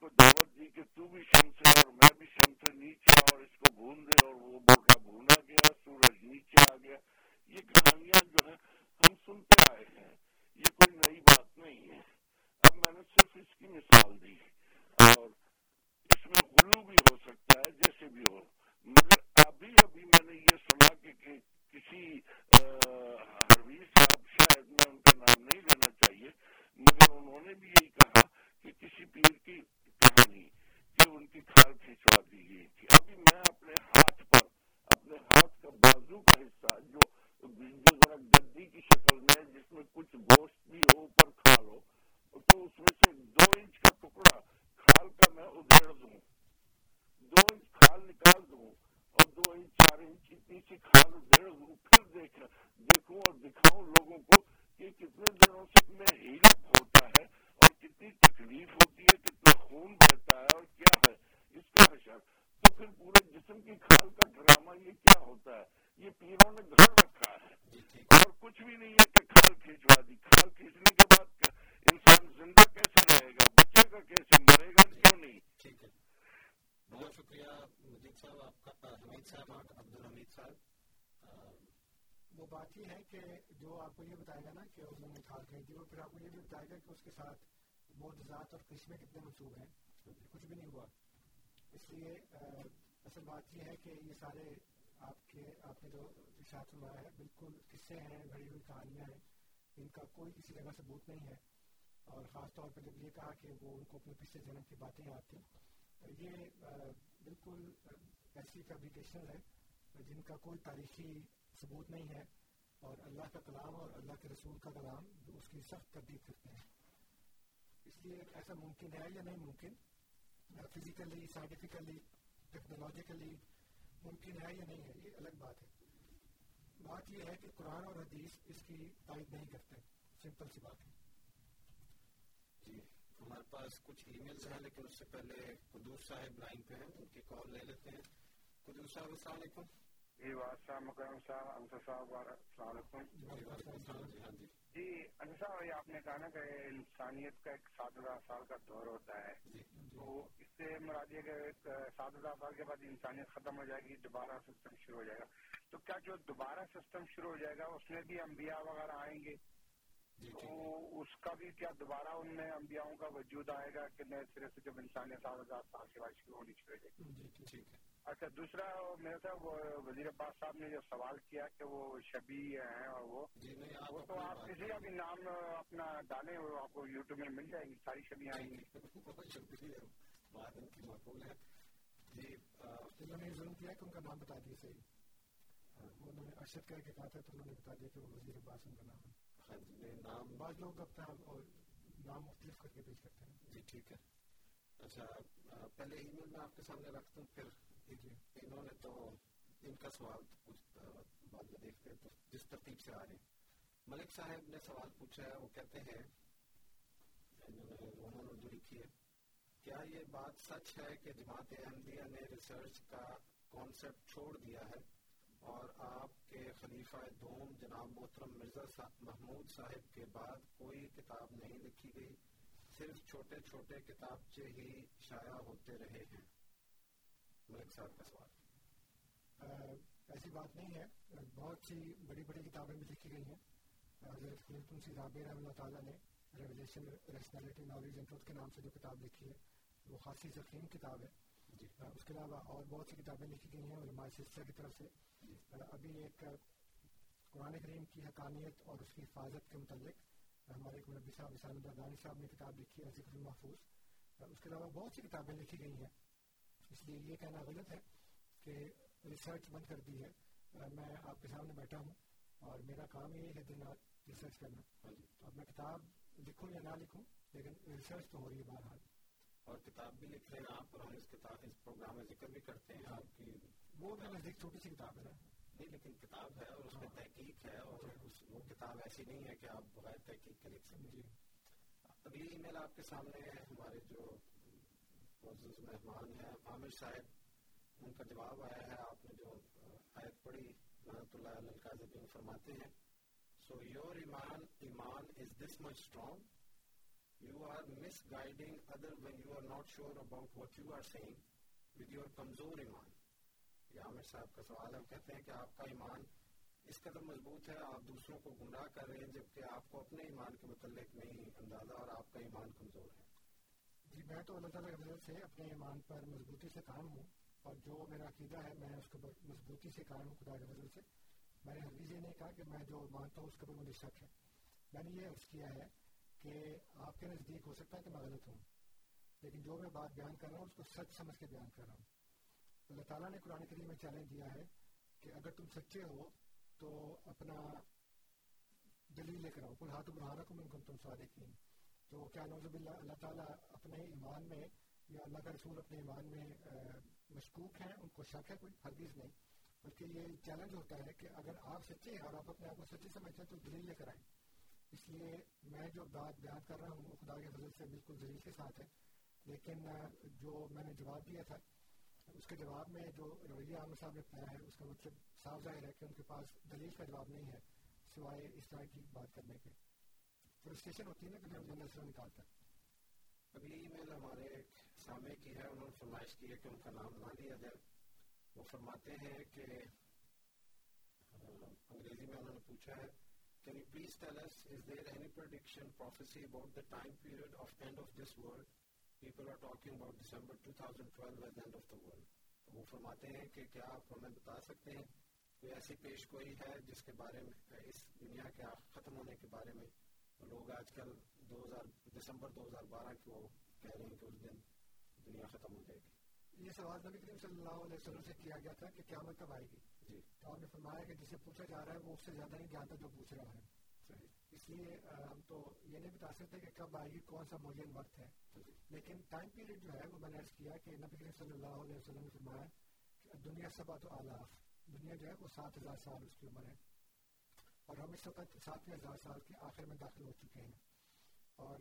کو دعوت دی کہ تو بھی شمس ہے اور میں بھی شمس نیچے اور اس کو بھون دے اور وہ بوٹا بھونا گیا، سورج نیچے آ گیا۔ یہ کہانیاں جو ہیں ہم سنتے آئے ہیں۔ یہ کوئی نئی بات نہیں ہے۔ اب میں نے صرف اس کی مثال دی اور اس میں غلو بھی ہو سکتا ہے، جیسے بھی ہو۔ مگر ابھی ابھی میں نے یہ سنا کہ کسی حروی صاحب، شاید میں ان کا نام نہیں لینا چاہیے، مگر انہوں نے بھی یہی کہا کہ کسی پیر کی ان کی کھال کھینچوا دی گئی تھی۔ ابھی میں اپنے ہاتھ پر، اپنے ہاتھ کا بازو کا حصہ، جو جو ذرا گدی کی شکل میں، جس میں کچھ گوشت بھی ہو، اوپر کھال ہو، تو اس میں سے دو انچ کا ٹکڑا کھال کا میں ادھیڑ دوں۔ دو انچ کھال نکال دوں اور دو انچ، چار انچ اتنی کھال ادھیڑ دوں۔ پھر دیکھ، دیکھوں اور دکھاؤں لوگوں کو کہ کتنے دنوں سے میں ہیلپ ہوتا ہے کتنی تکلیف ہوتی ہے کتنا خون بہتا ہے اور کیا ہے اس کا اشر تو پھر پورے جسم کی کھال کا ڈرامہ یہ کیا ہوتا ہے؟ یہ پیروں نے گھر رکھا ہے۔ اور کچھ بھی نہیں ہے کہ کھال کھینچوا دی۔ کھال کھینچنے کے بعد انسان زندہ کیسے رہے گا؟ بچے گا کیسے مرے گا؟ کیوں نہیں؟ ٹھیک ہے۔ بہت شکریہ مجید صاحب آپ کا حمید صاحب عبد الحمید صاحب۔ وہ بات یہ ہے کہ جو آپ کو یہ بتائے گا نا کہ انہوں نے کھال کھینچی وہ پھر آپ کو یہ بھی بتائے گا کہ اس کے ساتھ معجزات اور قسمیں کتنے منسوب ہیں، کچھ بھی نہیں ہوا۔ اس لیے اصل بات یہ ہے کہ یہ سارے آپ کے، آپ نے جو اشاعت فرمایا ہے، بالکل قصے ہیں گھڑی ہوئی کہانیاں ہیں، ان کا کوئی کسی جگہ ثبوت نہیں ہے۔ اور خاص طور پر جب یہ کہا کہ وہ ان کو اپنے پچھلے جنم کی باتیں یاد تھیں یہ بالکل ایسی فیبریکیشن ہے جن کا کوئی تاریخی ثبوت نہیں ہے۔ اور اللہ کا کلام اور اللہ کے رسول کا کلام اس کی سخت تردید کرتے ہیں۔ اس لیے ایسا ممکن ہے یا نہیں ممکن فزیکلی سائنٹیفکلی ٹیکنالوجیکلی ممکن ہے یا نہیں ہے، یہ الگ بات ہے۔ بات یہ ہے کہ قرآن اور حدیث اس کی تائید نہیں کرتے، سمپل سی بات ہے۔ جی ہمارے پاس کچھ ای میلز ہیں، لیکن اس سے پہلے قدوس صاحب لائن پہ ہیں، ان کی کال لے لیتے ہیں۔ قدوس صاحب، السلام علیکم۔ جی واسطہ مکرم صاحب، انصر صاحب السلام علیکم۔ جی انصر صاحب، یہ آپ نے کہا نا کہ انسانیت کا ایک سات ہزار سال کا دور ہوتا ہے۔ تو اس سے مراد یہ کہ سات ہزار سال کے بعد انسانیت ختم ہو جائے گی، دوبارہ سسٹم شروع ہو جائے گا۔ تو کیا جو دوبارہ سسٹم شروع ہو جائے گا، اس میں بھی انبیاء وغیرہ آئیں گے؟ تو اس کا بھی کیا دوبارہ ان میں انبیاؤں کا وجود آئے گا کہ نئے سرے سے جب انسانیت سات ہزار سال کے بعد شروع ہونی شروع ہو جائے گی؟ جی، ٹھیک ہے۔ اچھا دوسرا میرے صاحب وزیر عباس صاحب نے جو سوال کیا کہ وہ شبی ہیں اور وہ وہ تو آپ کسی کا بھی نام اپنا ڈالیں وہ آپ کو یوٹیوب میں مل جائے گی ساری شبیاں آئیں گی۔ بہت شکریہ بات ان کی مقبول ہے۔ جی انہوں نے ظلم کیا کہ ان کا نام بتا دیے صحیح۔ انہوں نے ارشد کر کے کہا تھا تو انہوں نے بتا دیا کہ وہ وزیر عباس ان کا نام ہے۔ ہاں جی نام بعض لوگ اپنا نام مختلف کر کے پیش کرتے ہیں۔ جی ٹھیک ہے۔ اچھا پہلے ای میل میں آپ کے سامنے رکھ دوں پھر دیکھیے انہوں نے تو ان کا سوال کچھ بعد میں دیکھتے ہیں تو جس ترتیب سے آ رہے ہیں ملک صاحب نے سوال پوچھا ہے وہ کہتے ہیں انہوں نے رومن اردو لکھی ہے کیا یہ بات سچ ہے کہ جماعت احمدیہ نے ریسرچ کا کانسیپٹ چھوڑ دیا ہے اور آپ کے خلیفہ دوم جناب محترم مرزا محمود صاحب کے بعد کوئی کتاب نہیں لکھی گئی صرف چھوٹے چھوٹے کتابچے ہی شائع ہوتے رہے ہیں ملک صاحب کا سوال۔ ایسی بات نہیں ہے۔ بہت سی بڑی بڑی کتابیں بھی لکھی گئی ہیں۔ حضرت خلیفۃ رابع رحمۃ اللہ تعالیٰ نے revelation rationality knowledge and truth کے نام سے جو کتاب لکھی ہے وہ خاصی ضخیم کتاب ہے۔ اس کے علاوہ اور بہت سی کتابیں لکھی گئی ہیں علماء سلسلہ کی طرف سے۔ ابھی ایک قرآن کریم کی حقانیت اور اس کی حفاظت کے متعلق ہمارے ایک مربی صاحب اسان اللہ دانی صاحب نے کتاب لکھی ہے ذکر المحفوظ۔ اس کے علاوہ بہت سی کتابیں لکھی گئی ہیں۔ اس لیے یہ کہنا غلط ہے کہ ریسرچ بند کر دی ہے۔ میں آپ کے سامنے بیٹھا ہوں اور میرا کام یہ ہے دن رات ریسرچ کرنا۔ اب میں کتاب لکھوں یا نہ لکھوں لیکن ریسرچ تو ہو رہی ہے بہرحال۔ اور کتاب بھی لکھ رہے ہیں آپ اور ہم اس کتاب اس پروگرام میں ذکر بھی کرتے ہیں آپ کی۔ وہ میرے نزدیک چھوٹی سی کتاب ہے۔ نہیں لیکن کتاب ہے اور اس میں تحقیق ہے اور وہ کتاب ایسی نہیں ہے کہ آپ بغیر تحقیق کے لکھ سکیں۔ جی۔ اگلی ای میل آپ کے سامنے ہے ہمارے جو معزز مہمان ہیں عامر صاحب ان کا جواب آیا ہے آپ نے جو آیت پڑھی رحمۃ اللہ علیہ القاظبین فرماتے ہیں سو یور ایمان ایمان is this much strong you are misguiding other when you are not sure about what you are seeing with your کمزور ایمان یہ عامر صاحب کا سوال ہے کہتے ہیں کہ آپ کا ایمان اس قدر مضبوط ہے آپ دوسروں کو گمراہ کر رہے ہیں جبکہ آپ کو اپنے ایمان کے متعلق نہیں اندازہ اور آپ کا ایمان کمزور ہے جی میں تو اللہ تعالیٰ کی وجہ سے اپنے ایمان پر مضبوطی سے قائم ہوں اور جو میرا عقیدہ ہے، میں اس کے مضبوطی سے قائم ہوں خدا کی وجہ سے۔ میں نے ہرگیز یہ نہیں کہا کہ میں جو مانتا ہوں اس کے اوپر مجھے شک ہے۔ میں نے یہ عرض کیا ہے کہ آپ کے نزدیک ہو سکتا ہے کہ میں غلط ہوں، لیکن جو میں بات بیان کر رہا ہوں، اس کو سچ سمجھ کے بیان کر رہا ہوں۔ اللہ تعالیٰ نے قرآن کریم میں چیلنج دیا ہے کہ اگر تم سچے ہو تو اپنا دلیل لے کر آؤ۔ کوئی ہاتھ بڑھانا کو من تم صادقین تو کیا نوزب اللہ اللہ تعالیٰ اپنے ایمان میں یا اللہ کا رسول اپنے ایمان میں مشکوک ہیں، ان کو شک ہے، کوئی ہرگیز نہیں۔ بلکہ یہ چیلنج ہوتا ہے کہ اگر آپ سچے ہیں اور آپ اپنے آپ کو سچے سمجھتے ہیں تو دلیل لے کر آئیں۔ اس لیے میں جو بات بیان کر رہا ہوں، وہ خدا کے فضل سے بالکل ذریع کے ساتھ ہے۔ لیکن جو میں نے جواب دیا تھا، اس کے جواب میں جو رویہ عامر صاحب نے اپنایا ہے، اس کا مطلب صاف ظاہر ہے کہ ان کے پاس دلیل کا جواب نہیں ہے سوائے اس طرح کی بات کرنے کے۔ فرسٹریشن ہوتی ہے نا کہ جب جنرل سے نکالتا ہے اگلی ای میل ہمارے ایک سامع کی ہے انہوں نے فرمائش کی ہے کہ ان کا نام نہ لیا جائے وہ فرماتے ہیں کہ انگریزی میں انہوں نے پوچھا ہے Can you please tell us, is there any prediction, prophecy about the time period of end of this world? People are talking about December 2012 as end of the world. تو وہ فرماتے ہیں کہ کیا آپ ہمیں بتا سکتے ہیں کوئی ایسی پیش گوئی ہے جس کے بارے میں اس دنیا کے ختم ہونے کے بارے میں لوگ آج کل دو ہزار دسمبر دو ہزار بارہ کو کہہ رہے ہیں کہ اس دن دنیا ختم ہو جائے گی۔ یہ سوال نبی کریم صلی اللہ علیہ وسلم سے کیا گیا تھا کہ قیامت کب آئے گی؟ جی۔ تو آپ نے فرمایا کہ جسے پوچھا جا رہا ہے وہ اس سے زیادہ نہیں جانتا جو پوچھ رہا ہے۔ اس لیے ہم تو یہ نہیں بتا سکتے کہ کب آئے گی کون سا معین وقت ہے۔ لیکن ٹائم پیریڈ جو ہے وہ میں نے کیا کہ نبی کریم صلی اللہ علیہ وسلم نے فرمایا دنیا سبا تو آلاف دنیا جو ہے وہ سات ہزار سال اس کی عمر ہے۔ اور ہم اس وقت ساتویں ہزار سال کے آخر میں داخل ہو چکے ہیں۔ اور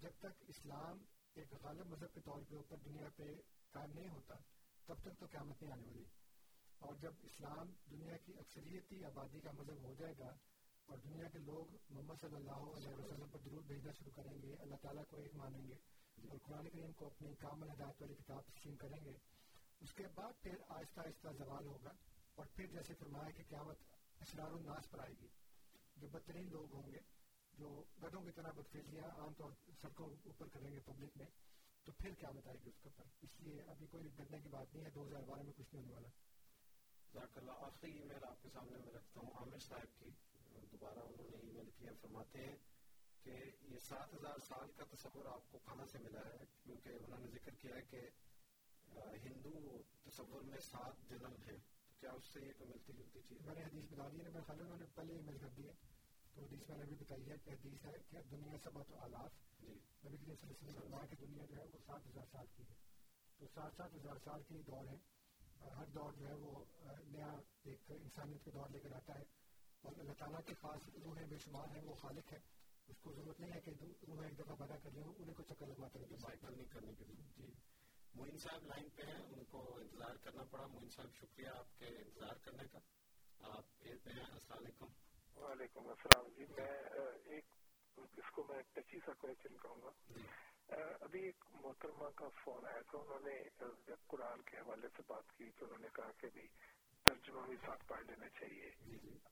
جب تک اسلام ایک غالب مذہب کے طور پہ اوپر دنیا پہ قائم نہیں ہوتا، تب تک تو قیامت نہیں آنے والی۔ اور جب اسلام دنیا کی اکثریتی آبادی کا مذہب ہو جائے گا اور دنیا کے لوگ محمد صلی اللہ علیہ وسلم پر درود بھیجنا شروع کریں گے، اللہ تعالیٰ کو ایک مانیں گے اور قرآن کریم کو اپنی کامل ہدایت والی کتاب تسلیم کریں گے، اس کے بعد پھر آہستہ آہستہ زوال ہوگا۔ اور پھر جیسے فرمایا کہ قیامت اسرار الناس پر آئے گی۔ جو بدترین لوگ ہوں گے، جو گدوں کی طرح بدفیزیاں عام طور سڑکوں اوپر کریں گے پبلک میں، تو پھر قیامت آئے گی اس کے اوپر؟ اس لیے ابھی کوئی ڈرنے کی بات نہیں ہے، دو ہزار بارہ میں کچھ نہیں ہونے والا۔ جزاک اللہ آخری ای میل آپ کے سامنے میں رکھتا ہوں، عامر صاحب کی۔ دوبارہ انہوں نے ای میل کیا، فرماتے ہیں کہ یہ سات ہزار سال کا تصور آپ کو کہاں سے ملا ہے؟ کیونکہ انہوں نے ذکر کیا ہے کہ ہندو تصور میں سات جنم ہیں۔ کیا اس سے یہ کوئی ملتی جلتی چیز میں نے حدیث بتا دی ہے خیال انہوں نے پہلے میل کر دی ہے۔ تو حدیث میں نے بھی بتائی ہے کہ حدیث ہے کہ دنیا سب تو آلاف۔ جی۔ نبی کریم صلی اللہ علیہ وسلم کہ دنیا جو ہے وہ سات ہزار سال کی ہے۔ تو سات سات ہزار سال کی دور ہے ہر دور جو ہے وہ نیا ایک انسانیت کا دور لے کر آتا ہے۔ اور اللہ تعالیٰ کے پاس روحیں بے شمار ہیں وہ خالق ہے اس کو ضرورت نہیں ہے کہ روحیں ایک دفعہ پیدا کر لیں انہیں کو چکر لگواتے رہتے نہیں کرنے کے لیے۔ جی۔ معین صاحب لائن پہ ہیں ان کو انتظار کرنا پڑا۔ معین صاحب شکریہ آپ کے انتظار کرنے کا۔ آپ ایر پہ ہیں السلام علیکم۔ وعلیکم السلام جی میں ایک اس کو میں ٹچی سا کوشچن کہوں گا۔ ابھی ایک محترمہ کا فون آیا تھا انہوں نے قرآن کے حوالے سے بات کی کہ انہوں نے کہا کہ بھی ترجمہ بھی ساتھ پڑھ لینا چاہیے۔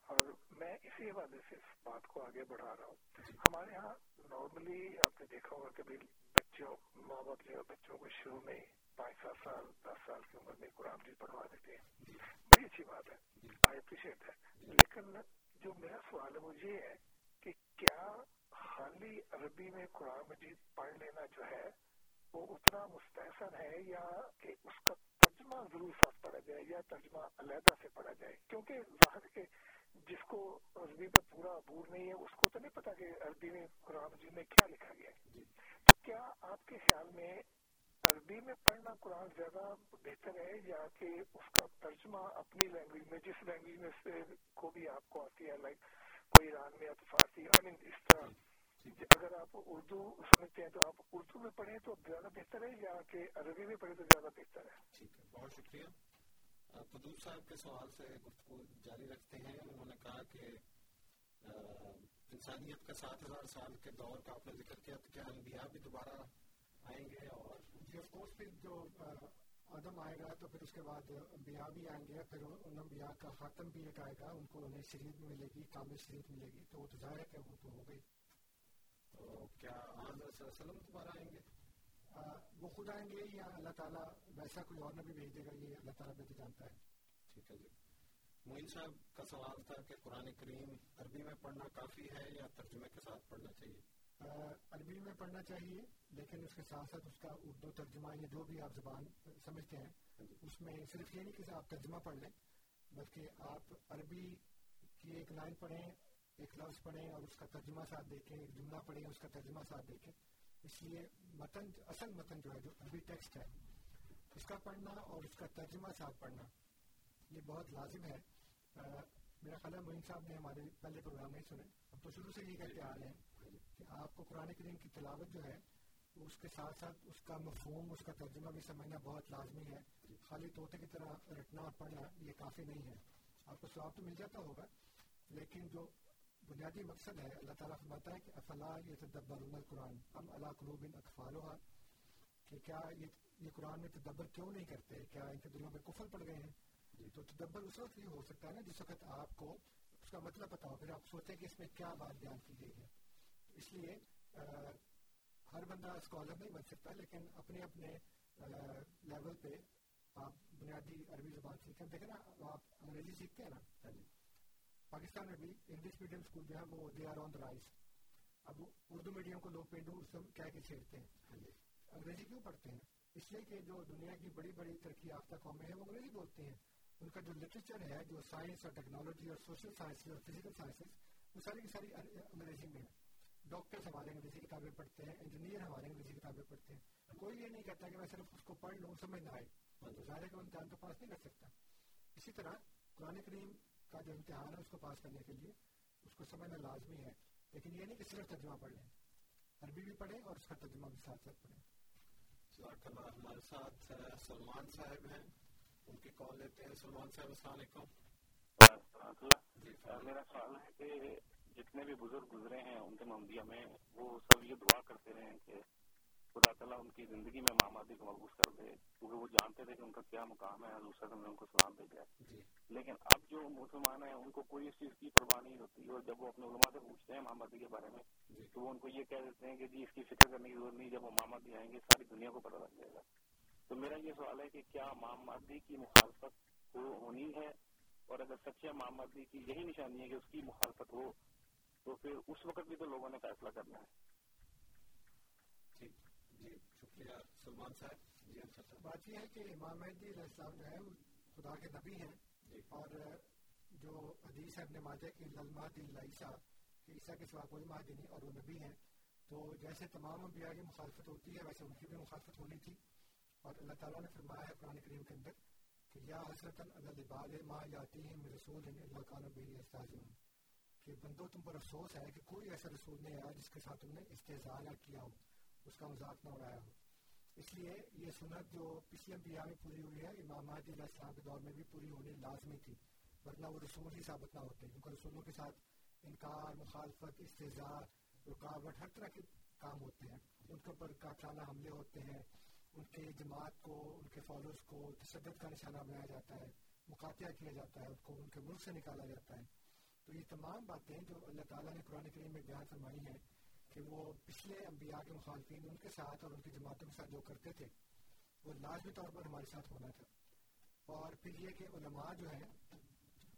اور میں اسی حوالے سے اس بات کو آگے بڑھا رہا ہوں۔ ہمارے یہاں نارملی آپ نے دیکھا ہوگا کہ بچوں ماں باپ جو بچوں کو شروع میں پانچ سات سال دس سال کی عمر میں قرآن بھی پڑھوا دیتے ہیں۔ بڑی اچھی بات ہے۔ آئی اپریشیٹ ہے لیکن جو میرا سوال ہے وہ یہ ہے کہ کیا خالی عربی میں قرآن مجید پڑھ لینا جو ہے وہ اتنا مستحسن ہے یا کہ اس کا ترجمہ ضرور ساتھ پڑھا جائے یا ترجمہ علیحدہ سے پڑھا جائے؟ کیونکہ ظاہر کے جس کو عربی پہ پورا عبور نہیں ہے اس کو تو نہیں پتا کہ عربی میں قرآن مجید میں کیا لکھا گیا ہے۔ تو کیا آپ کے خیال میں عربی میں پڑھنا قرآن زیادہ بہتر ہے یا کہ اس کا ترجمہ اپنی لینگویج میں جس لینگویج میں سے کو بھی آپ کو آتی ہے لائک کوئی ایران میں یا تو فارسی آئی مین اس طرح۔ اگر آپ اردو سمجھتے ہیں تو آپ اردو میں پڑھیں تو زیادہ بہتر ہے یا کہ عربی میں پڑھیں تو زیادہ بہتر ہے؟ ٹھیک ہے بہت شکریہ۔ قدور صاحب کے سوال سے گفتگو جاری رکھتے ہیں۔ انہوں نے کہا کہ انسانیت کا سات ہزار سال کے دور کا آپ نے ذکر کیا تو کیا انبیاء بھی دوبارہ آئیں گے؟ اور جی آف کورس پھر جو آدم آئے گا تو پھر اس کے بعد انبیاء بھی آئیں گے۔ پھر ان انبیاء کا خاتم بھی ایک آئے گا۔ ان کو انہیں شریف ملے گی کامل شریف ملے گی۔ تو وہ تو ظاہر ہے کہ وہ تو ہو گئی۔ تو کیا آنظر صلی اللہ علیہ وسلم دوبارہ آئیں گے؟ وہ خود آئیں گے یا اللہ تعالیٰ ویسا کوئی اور نبی بھیج دے گا یہ اللہ تعالیٰ بہتر جانتا ہے۔ ٹھیک ہے جی۔ معین صاحب کا سوال تھا کہ قرآن کریم عربی میں پڑھنا کافی ہے یا ترجمے کے ساتھ پڑھنا چاہیے؟ عربی میں پڑھنا چاہیے لیکن اس کے ساتھ ساتھ اس کا اردو ترجمہ یا جو بھی آپ زبان سمجھتے ہیں اس میں صرف یہ نہیں کہ آپ ترجمہ پڑھ لیں بلکہ آپ عربی کی ایک لائن پڑھیں ایک لفظ پڑھیں اور اس کا ترجمہ ساتھ دیکھیں ایک جملہ پڑھیں اس کا ترجمہ ساتھ دیکھیں۔ اس لیے متن اصل متن جو ہے جو عربی ٹیکسٹ ہے، اس کا پڑھنا اور اس کا ترجمہ ساتھ پڑھنا، یہ بہت لازم ہے۔ میرا خیال ہے معین صاحب نے ہمارے پہلے پروگرام نہیں سنے۔ ہم تو شروع سے یہ کہتے آ رہے ہیں کہ آپ کو قرآن کریم کی تلاوت جو ہے، اس کے ساتھ ساتھ اس کا مفہوم، اس کا ترجمہ بھی سمجھنا بہت لازمی ہے۔ خالی طوطے کی طرح رٹنا اور پڑھنا یہ کافی نہیں ہے۔ آپ کو سواب تو مل جاتا ہوگا، لیکن جو بنیادی مقصد ہے، اللہ تعالیٰ فرماتا ہے کہ افلا یہ تدبر القرآن؟ ہم اللہ قلوب اقفال کہ کیا یہ قرآن میں تدبر کیوں نہیں کرتے؟ کیا ان کے دلوں میں کفل پڑ گئے ہیں؟ جی تو تدبر اس وقت یہ ہو سکتا ہے نا جس وقت آپ کو اس کا مطلب پتا ہو، پھر آپ سوچیں کہ اس میں کیا بات بیان کی گئی ہے۔ اس لیے ہر بندہ اسکالر نہیں بن سکتا، لیکن اپنے اپنے لیول پہ آپ بنیادی عربی زبان سیکھیں۔ دیکھیں نا، آپ انگریزی سیکھتے ہیں نا۔ پاکستان میں بھی انگلش میڈیم اسکول جو ہے وہ they are on the rise. اب اردو میڈیم کو لوگ پینڈو کہہ کے چھیڑتے ہیں۔ ہاں جی۔ انگریزی کیوں پڑھتے ہیں؟ اس لیے کہ جو دنیا کی بڑی بڑی ترقی یافتہ قومیں ہیں وہ انگریزی بولتے ہیں۔ ان کا جو لٹریچر ہے جو سائنس اور ٹیکنالوجی اور سوشل سائنس اور فزیکل سائنسز وہ ساری کی ساری انگریزی میں ہے ڈاکٹرس ہمارے انگریزی کتابیں پڑھتے ہیں انجینئر ہمارے انگریزی کتابیں پڑھتے ہیں۔ کوئی یہ نہیں کہتا کہ میں صرف اس کو پڑھ لوں سمجھ نہ آئے۔ تو ظاہر ہے کہ امتحان تو پاس نہیں کر سکتا۔ اسی طرح قرآن کریم کا جو امتحان ہے اس کو پاس کرنے کے لیے اس کو سمجھنا لازمی ہے۔ لیکن یہ نہیں کہ صرف ترجمہ پڑھ لیں عربی بھی پڑھیں اور اس کا ترجمہ بھی ساتھ ساتھ پڑھیں۔ ہمارے ساتھ سلمان صاحب ہیں۔ ان کی کال لیتے ہیں۔ سلمان صاحب السلام علیکم۔ جی میرا خیال ہے کہ جتنے بھی بزرگ گزرے ہیں ان کے محمدیہ میں وہ سب یہ دعا کرتے رہے کہ خدا تعالیٰ ان کی زندگی میں مامادی کو مقبوض کر دے کیونکہ وہ جانتے تھے کہ ان کا کیا مقام ہے حضور صلی نے ان کو سلام بھیجا ہے جی۔ لیکن اب جو مسلمان ہیں ان کو کوئی اس چیز کی پرواہ نہیں ہوتی۔ اور جب وہ اپنے علماء سے پوچھتے ہیں محمدی کے بارے میں جی۔ تو وہ ان کو یہ کہہ دیتے ہیں کہ جی اس کی فکر کرنے کی ضرورت نہیں جب وہ محمدی آئیں گے ساری دنیا کو پتہ لگ جائے گا۔ تو میرا یہ سوال ہے کہ کیا امام مادی کی مخالفت کو ہونی ہے؟ اور اگر سچے امام مادی کی یہی نشانی ہے کہ اس کی مخالفت ہو تو پھر اس وقت بھی تو لوگوں نے فیصلہ کرنا ہے۔ جی شکریہ سلمان صاحب جی اچھا بات یہ ہے کہ امام مہدی علیہ السلام جو ہے خدا کے نبی ہیں اور جو حدیث ہے ابن ماجہ کی للمہدی عیسیٰ کہ عیسیٰ کے سوا کوئی مہدی نہیں اور وہ نبی ہیں تو جیسے تمام انبیاء کی مخالفت ہوتی ہے ویسے ان کی بھی مخالفت ہونی تھی اور اللہ تعالیٰ نے فرمایا ہے قرآن کریم کے اندر کہ یا حضرت البال ما یاتی ہیں رسول اللہ کان بھی استاذون کہ بندو تم پر افسوس ہے کہ کوئی ایسا رسول نہیں آیا جس کے ساتھ تم نے استحصال نہ کیا ہو۔ اس کا مذاق نہ اڑایا ہو اس لیے یہ سنت جو پچھلے انبیاء میں پوری ہوئی ہے امام مہدی علیہ السلام کے دور میں بھی پوری ہونی لازمی تھی ورنہ وہ رسول ہی ثابت نہ ہوتے کیونکہ رسولوں کے ساتھ انکار مخالفت استحصال رکاوٹ ہر طرح کے کام ہوتے ہیں ان کے اوپر کافلانہ حملے ہوتے ہیں ان کے جماعت کو ان کے فالوز کو تشدد کا نشانہ بنایا جاتا ہے مقاطعہ کیا جاتا ہے ان کو ان کے ملک سے نکالا جاتا ہے تو یہ تمام باتیں جو اللہ تعالیٰ نے قرآن کریم میں بیان فرمائی ہیں کہ وہ پچھلے انبیاء کے مخالفین ان کے ساتھ اور ان کی جماعتوں کے ساتھ جو کرتے تھے، وہ لازمی طور پر ہمارے ساتھ ہونا تھا۔ اور پھر یہ کہ علماء جو ہیں،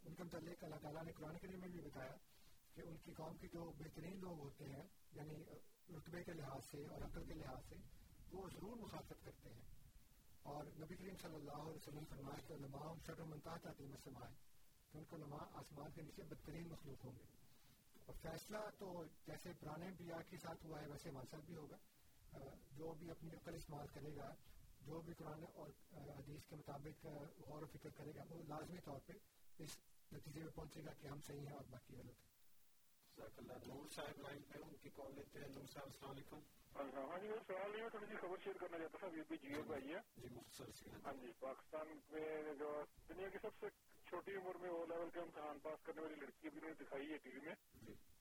ان کے متعلق اللہ تعالیٰ نے قرآن کریم میں بھی بتایا کہ ان کی قوم کے جو بہترین لوگ ہوتے ہیں یعنی رتبے کے لحاظ سے اور عقل کے لحاظ سے، وہ ضرور مخالفت کرتے ہیں۔ اور نبی کریم صلی اللہ علیہ وسلم فرمایا کہ علماء شر منتا تعطیم سمائے کہ ان کو نما آسمان کے نیچے بدترین مخلوق ہوں گے۔ اور فیصلہ تو جیسے پرانے انبیاء کے ساتھ ہوا ہے ویسے ہمارے ساتھ بھی ہوگا۔ جو بھی اپنی عقل استعمال کرے گا جو بھی قرآن اور حدیث کے مطابق غور و فکر کرے گا وہ لازمی طور پہ اس نتیجے میں پہنچے گا کہ ہم صحیح ہیں اور باقی غلط ہیں۔ نور صاحب لائن پہ ان کی کال لیتے ہیں۔ نور صاحب السلام علیکم۔ ہاں جی سوال یہ تھوڑی سی خبر شیئر کرنا چاہتا تھا ابھی جیو پہ آئی ہے جی مختصر ہاں جی پاکستان میں جو دنیا کی سب سے چھوٹی عمر میں او لیول کے امتحان پاس کرنے والی لڑکی ابھی نے دکھائی ہے ٹی وی میں۔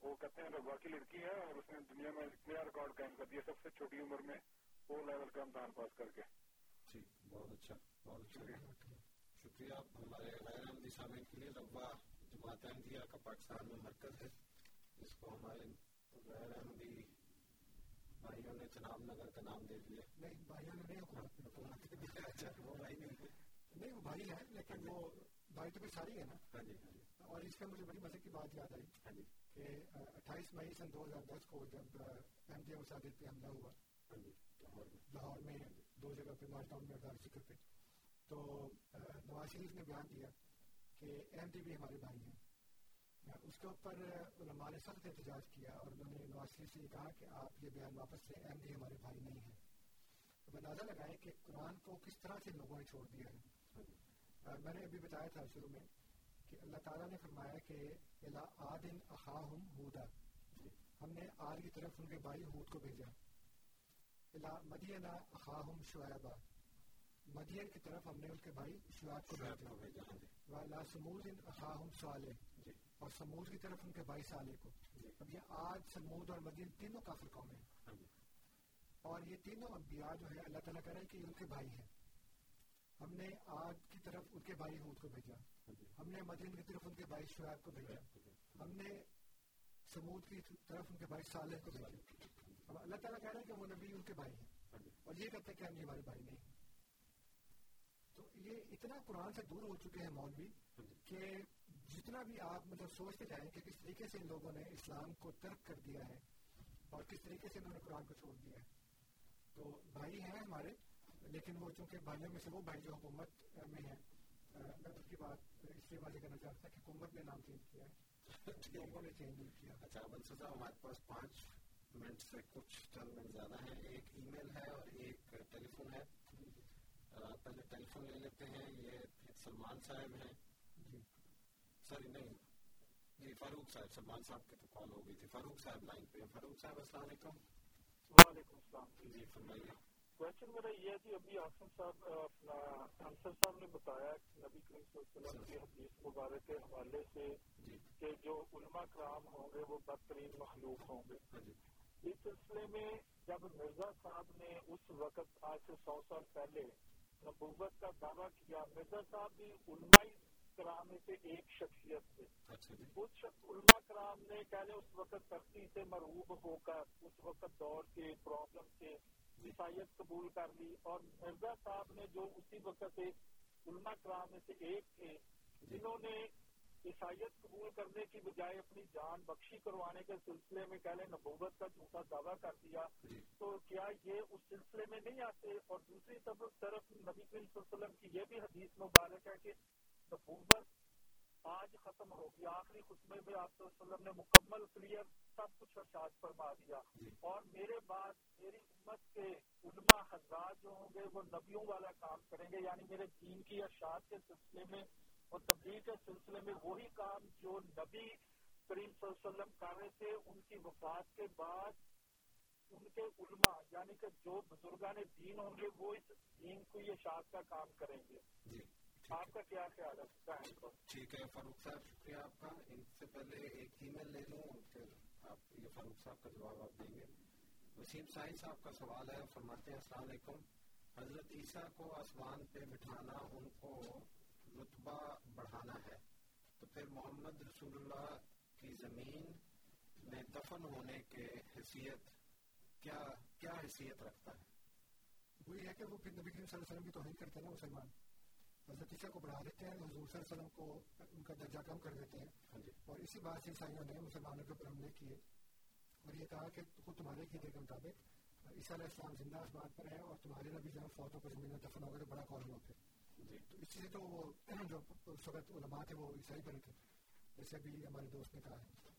وہ کہتے ہیں ربا کی لڑکی ہے اور اس نے دنیا میں نیا ریکارڈ قائم کر دیا سب سے چھوٹی عمر میں او لیول کا امتحان پاس کر کے۔ جی بہت اچھا بہت اچھا۔ شکریہ ہمارے غیر احمدی سامعین کے لیے جماعت احمدیہ کا پاکستان میں مرکز ہے۔ جس کو ہمارے غیر احمدی بھائیوں نے چناب نگر کا نام دے دیا۔ نہیں بھائیوں نے نہیں اچھا وہ بھائی نہیں نہیں وہ بھائی ہے لیکن وہ بھائی تو پھر ساری ہے نا؟ ہاں جی اور اس میں مجھے بڑی مزے کی بات یاد آئی کہ اٹھائیس مئی سن دو ہزار دس کو جب ایم ڈی مساجد پہ حملہ ہوا۔ لاہور میں۔ دو جگہ پہ مارچ ٹاؤن میں اردار ذکر پہ۔ تو نواز شریف نے بیان دیا کہ ایم ڈی بھی ہمارے بھائی ہیں۔ اس کے اوپر علماء نے سخت احتجاج کیا اور انہوں نے نواز شریف سے یہ کہا کہ آپ یہ بیان واپس لیں ایم ڈی ہمارے بھائی نہیں ہیں۔ اندازہ لگائیں کہ قرآن کو کس طرح سے لوگوں نے چھوڑ دیا ہے۔ میں نے ابھی بتایا تھا شروع میں کہ اللہ تعالیٰ نے فرمایا کہ آدن اخاہم ہودا۔ ہم نے آر کی طرف ان کے بھائی ہود کو بھیجا۔ مدین اخاہم شعیبہ مدین کی طرف ہم نے ان کے بھائی شعیب کو بھیجا۔ لا سمود اخاہم صالح۔ اور سمود کی طرف ان کے بھائی صالح کو۔ اب یہ آج سمود اور مدین تینوں کافر قومیں ہیں۔ اور یہ تینوں انبیاء جو ہے اللہ تعالیٰ کہہ رہے ہیں کہ ان کے بھائی ہیں۔ ہم نے آج کی طرف ان کے بھائی ہود کو بھیجا۔ ہم نے مدین کی طرف ان کے بھائی شعیب کو بھیجا۔ ہم نے سمود کی طرف ان کے بھائی صالح کو بھیجا۔ اب اللہ تعالیٰ کہہ رہے ہیں کہ وہ نبی ان کے بھائی ہیں۔ اور یہ کہتے ہیں کہ ہم یہ ہمارے بھائی نہیں۔ تو یہ اتنا قرآن سے دور ہو چکے ہیں مولوی کہ جتنا بھی آپ مطلب سوچتے جائیں کہ کس طریقے سے ان لوگوں نے اسلام کو ترک کر دیا ہے اور کس طریقے سے انہوں نے قرآن کو چھوڑ دیا ہے۔ تو بھائی ہیں ہمارے۔ لیکن وہ چونکہ بھائیوں میں سے وہ بھائی جو حکومت میں ہیں میں اس کی بات اس لیے واضح کرنا چاہتا کہ حکومت نے نام چینج کیا ہے۔ لوگوں نے چینج نہیں کیا۔ اچھا صاحب ہمارے پاس پانچ منٹ سے کچھ چند منٹ زیادہ ہیں۔ ایک ای میل ہے اور ایک ٹیلی فون ہے پہلے ٹیلی فون لے لیتے ہیں۔ یہ سلمان صاحب ہیں۔ جی۔ سر نہیں۔ جی فاروق صاحب سلمان صاحب کی تو کال ہو گئی تھی۔ فاروق صاحب لائن پہ فاروق صاحب السلام علیکم۔ وعلیکم السلام۔ جی فرمائیے۔ کوشچن میرا یہ ہے کہ ابھی آسم صاحب اپنا انصر صاحب نے بتایا نبی کریم صلی اللہ علیہ وسلم کی حدیث مبارک کے حوالے سے کہ جو علماء کرام ہوں گے وہ بدترین مخلوق ہوں گے۔ اس سلسلے میں جب مرزا صاحب نے اس وقت آج سے سو سال پہلے نبوت کا دعویٰ کیا مرزا صاحب بھی علماء کرام میں سے ایک شخصیت تھے۔ اس علماء کرام نے پہلے اس وقت ترقی سے مروب ہو کر اس وقت دور کے پرابلم سے عیسائیت قبول کر لی اور مرزا صاحب نے جو اسی وقت علماء کرام میں سے ایک تھے جنہوں نے عیسائیت قبول کرنے کی بجائے اپنی جان بخشی کروانے کے سلسلے میں پہلے نبوت کا جھوٹا دعویٰ کر دیا تو کیا یہ اس سلسلے میں نہیں آتے؟ اور دوسری طرف نبی صلی اللہ علیہ وسلم کی یہ بھی حدیث مبارک ہے کہ نبوت آج ختم ہوگی آخری خطبے میں آپ صلی اللہ علیہ وسلم نے مکمل کلیئر سب کچھ ارشاد فرما دیا۔ اور میرے بعد میری امت کے علماء حضرات جو ہوں گے وہ نبیوں والا کام کریں گے۔ یعنی میرے دین کی ارشاد کے سلسلے میں اور تبدیل کے سلسلے میں وہی کام جو نبی کریم صلی اللہ علیہ وسلم کر رہے تھے ان کی وفات کے بعد ان کے علماء یعنی کہ جو بزرگان دین ہوں گے وہ اس دین کو یہ شاد کا کام کریں گے۔ آپ کا کیا خیال ہے ٹھیک ہے، فاروق صاحب، شکریہ آپ کا۔ ان سے پہلے ایک ای میل لے لوں، پھر آپ یہ فاروق صاحب کا جواب آپ دیں گے۔ وسیم سائی صاحب کا سوال ہے، فرماتے ہیں، السلام علیکم۔ حضرت عیسیٰ کو آسمان پہ بٹھانا، ان کو رتبہ بڑھانا ہے، تو پھر محمد رسول اللہ کی زمین میں دفن ہونے کے حیثیت کیا کیا حیثیت رکھتا ہے؟ وہی ہے کہ وہ پھر نبی کریم صلی اللہ علیہ وسلم کی توہین کرتے ہیں نا مسلمان۔ کو بڑھا دیتے ہیں حضور صلی اللہ علیہ وسلم کو ان کا درجہ کم کر دیتے ہیں۔ اور اسی بات سے عیسائیوں نے مسلمانوں کے اوپر حملے کیے۔ اور یہ کہا کہ خود تمہارے عقیدے کے مطابق عیسیٰ علیہ السلام زندہ آسمان پر ہے اور تمہارے نبی پر زمین میں دفن ہوگا تو بڑا ہوا پھر تو اس تو وہ جو اس وقت علماء تھے وہ عیسائی بنے تھے۔ جیسے بھی ہمارے دوست نے کہا ہے۔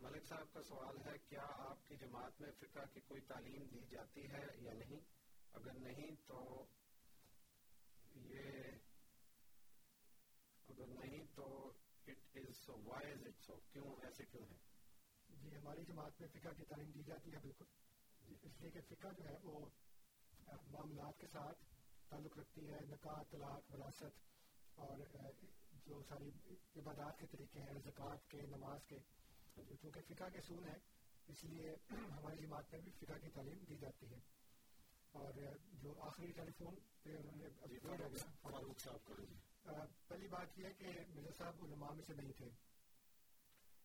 ملک صاحب کا سوال ہے کیا آپ کی جماعت میں فقہ کی کوئی تعلیم دی جاتی ہے یا نہیں؟ اگر نہیں تو یہ اگر نہیں تو it is so why is it so کیوں ایسے کیوں ہے جی ہماری جماعت میں فقہ کی تعلیم دی جاتی ہے، بالکل۔ اس لیے کہ فقہ جو ہے، وہ معاملات کے ساتھ تعلق رکھتی ہے نکاح طلاق، وراثت اور جو ساری عبادات کے طریقے ہیں، زکوٰۃ کے، نماز کے۔ جو چونکہ فقہ کے سون ہے اس لیے ہماری جماعت میں بھی فقہ کی تعلیم دی جاتی ہے۔ اور جو آخری ٹیلی فون پہ انہوں نے فاروق صاحب کا پہلی بات یہ ہے کہ مرزا صاحب علماء میں سے نہیں تھے۔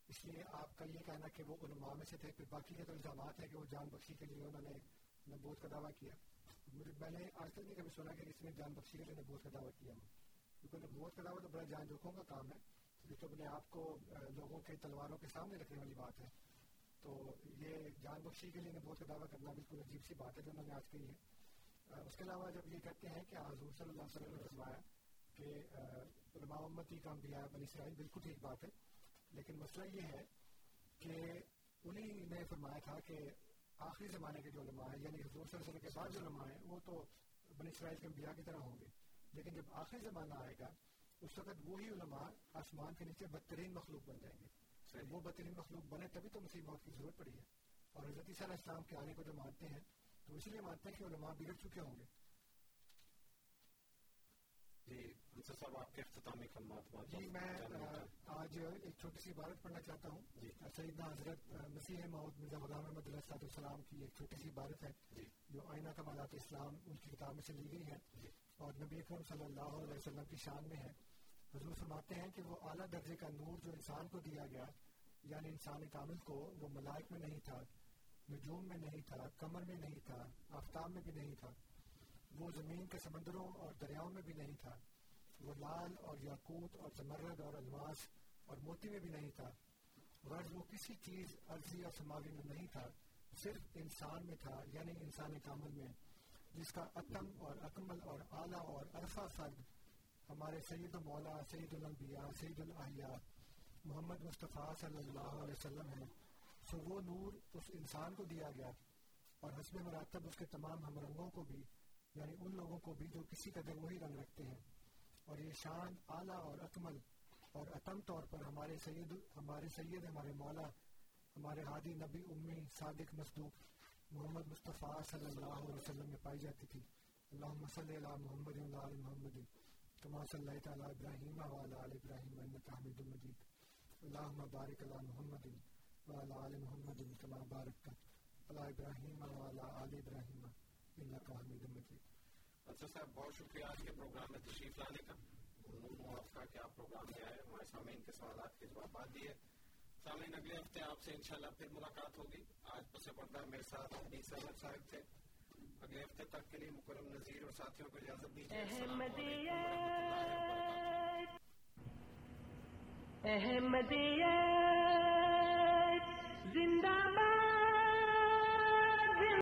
اس لیے آپ کا یہ کہنا کہ وہ علماء میں سے تھے پھر باقی کے تو الزامات ہیں کہ وہ جان بخشی کے لیے انہوں نے نبوت کا دعویٰ کیا۔ مجھے میں نے آج تک نہیں کبھی سنا کہ اس نے جان بخشی کے لیے نبوت کا دعویٰ کیا کیونکہ نبوت کا دعویٰ تو بڑا جان جوکھوں کا کام ہے۔ تو اپنے آپ کو لوگوں کے تلواروں کے سامنے رکھنے والی بات ہے۔ تو یہ جان بخشی کے لیے نبوت کا دعویٰ کرنا بالکل عجیب سی بات ہے جو انہوں نے آج کہی ہے۔ اس کے علاوہ جب یہ کہتے ہیں کہ حضور صلی اللہ علیہ وسلم نے فرمایا کہ علماء امتی کا انبیاء بنی اسرائیل بالکل ٹھیک بات ہے، لیکن مسئلہ یہ ہے کہ انہیں نے فرمایا تھا کہ آخری زمانے کے جو علماء ہیں یعنی حضور صلی اللہ علیہ وسلم کے بعد جو علماء ہیں، وہ تو بنی اسرائیل کے انبیاء کی طرح ہوں گے۔ لیکن جب آخری زمانہ آئے گا، اس وقت وہی علماء آسمان کے نیچے بدترین مخلوق بن جائیں گے۔ وہ بدترین مخلوق بنے تبھی تو مسیح موت کی ضرورت پڑی ہے۔ اور حضرت علیہ السلام کے آنے کو جو مانتے ہیں تو اس لیے مانتے ہیں کہ علماء بگڑ چکے ہوں گے۔ جی صاحب آپ کے اختتامی خدمات جی میں آج ایک چھوٹی سی عبارت پڑھنا چاہتا ہوں۔ جی۔ سیدنا حضرت مسیح محمد مرزا غلام احمد علیہ السلام کی ایک چھوٹی سی عبارت ہے۔ جو آئینہ کمالات اسلام ان کی کتاب میں سے لی گئی ہے۔ اور نبی اکرم صلی اللہ علیہ وسلم کی شان میں ہے۔ حضور فرماتے ہیں کہ وہ اعلیٰ درجے کا نور جو انسان کو دیا گیا یعنی انسان کامل کو، وہ ملائک میں نہیں تھا، نجوم میں نہیں تھا، کمر میں نہیں تھا، آفتاب میں بھی نہیں تھا، وہ زمین کے سمندروں اور دریاؤں میں بھی نہیں تھا، وہ لال اور یاقوت اور زمرد اور الماس اور موتی میں بھی نہیں تھا، غرض وہ کسی چیز، عرضی اور سماوی میں نہیں تھا، صرف انسان میں تھا یعنی انسان کامل میں، جس کا اتم اور اکمل اور اعلیٰ اور عرفہ فرد ہمارے سید مولا، سید الانبیاء، سید الاحیاء محمد مصطفیٰ صلی اللہ علیہ وسلم ہیں۔ سو وہ نور اس انسان کو دیا گیا اور حسب مراتب اس کے تمام ہم رنگوں کو بھی یعنی ان لوگوں کو بھی جو کسی قدر وہی رنگ رکھتے ہیں۔ اور یہ شان اعلیٰ اور اکمل اور اتم طور پر ہمارے سید ہمارے سید، ہمارے مولا، ہمارے ہادی نبی امی صادق مصدوق محمد مصطفیٰ صلی اللہ علیہ وسلم میں پائی جاتی تھی۔ اللہم صلی اللہ محمد اللہ محمد۔ کما صلی اللہ تعالیٰ ابراہیم وعلا آل ابراہیم انکا حمید مجید. اللہم بارک اللہ محمد وعلا آل محمد کما بارکتا اللہ ابراہیم وعلا آل ابراہیم انکا حمید مجید. اچھا صاحب، بہت شکریہ آج کے پروگرام میں تشریف لانے کا. آپ کا کیا پروگرام میں آئے، ہمارے سامعین کے سوالات کے جوابات دیے. سامعین اگلے ہفتے آپ سے انشاءاللہ پھر ملاقات ہوگی. آج پس پڑتا میرے ساتھ حدیث احمد صاحب تھے۔ اگلے ہفتے تک کے لیے مکرم نذیر اور ساتھیوں کو اجازت دیجیے۔ احمدیت زندہ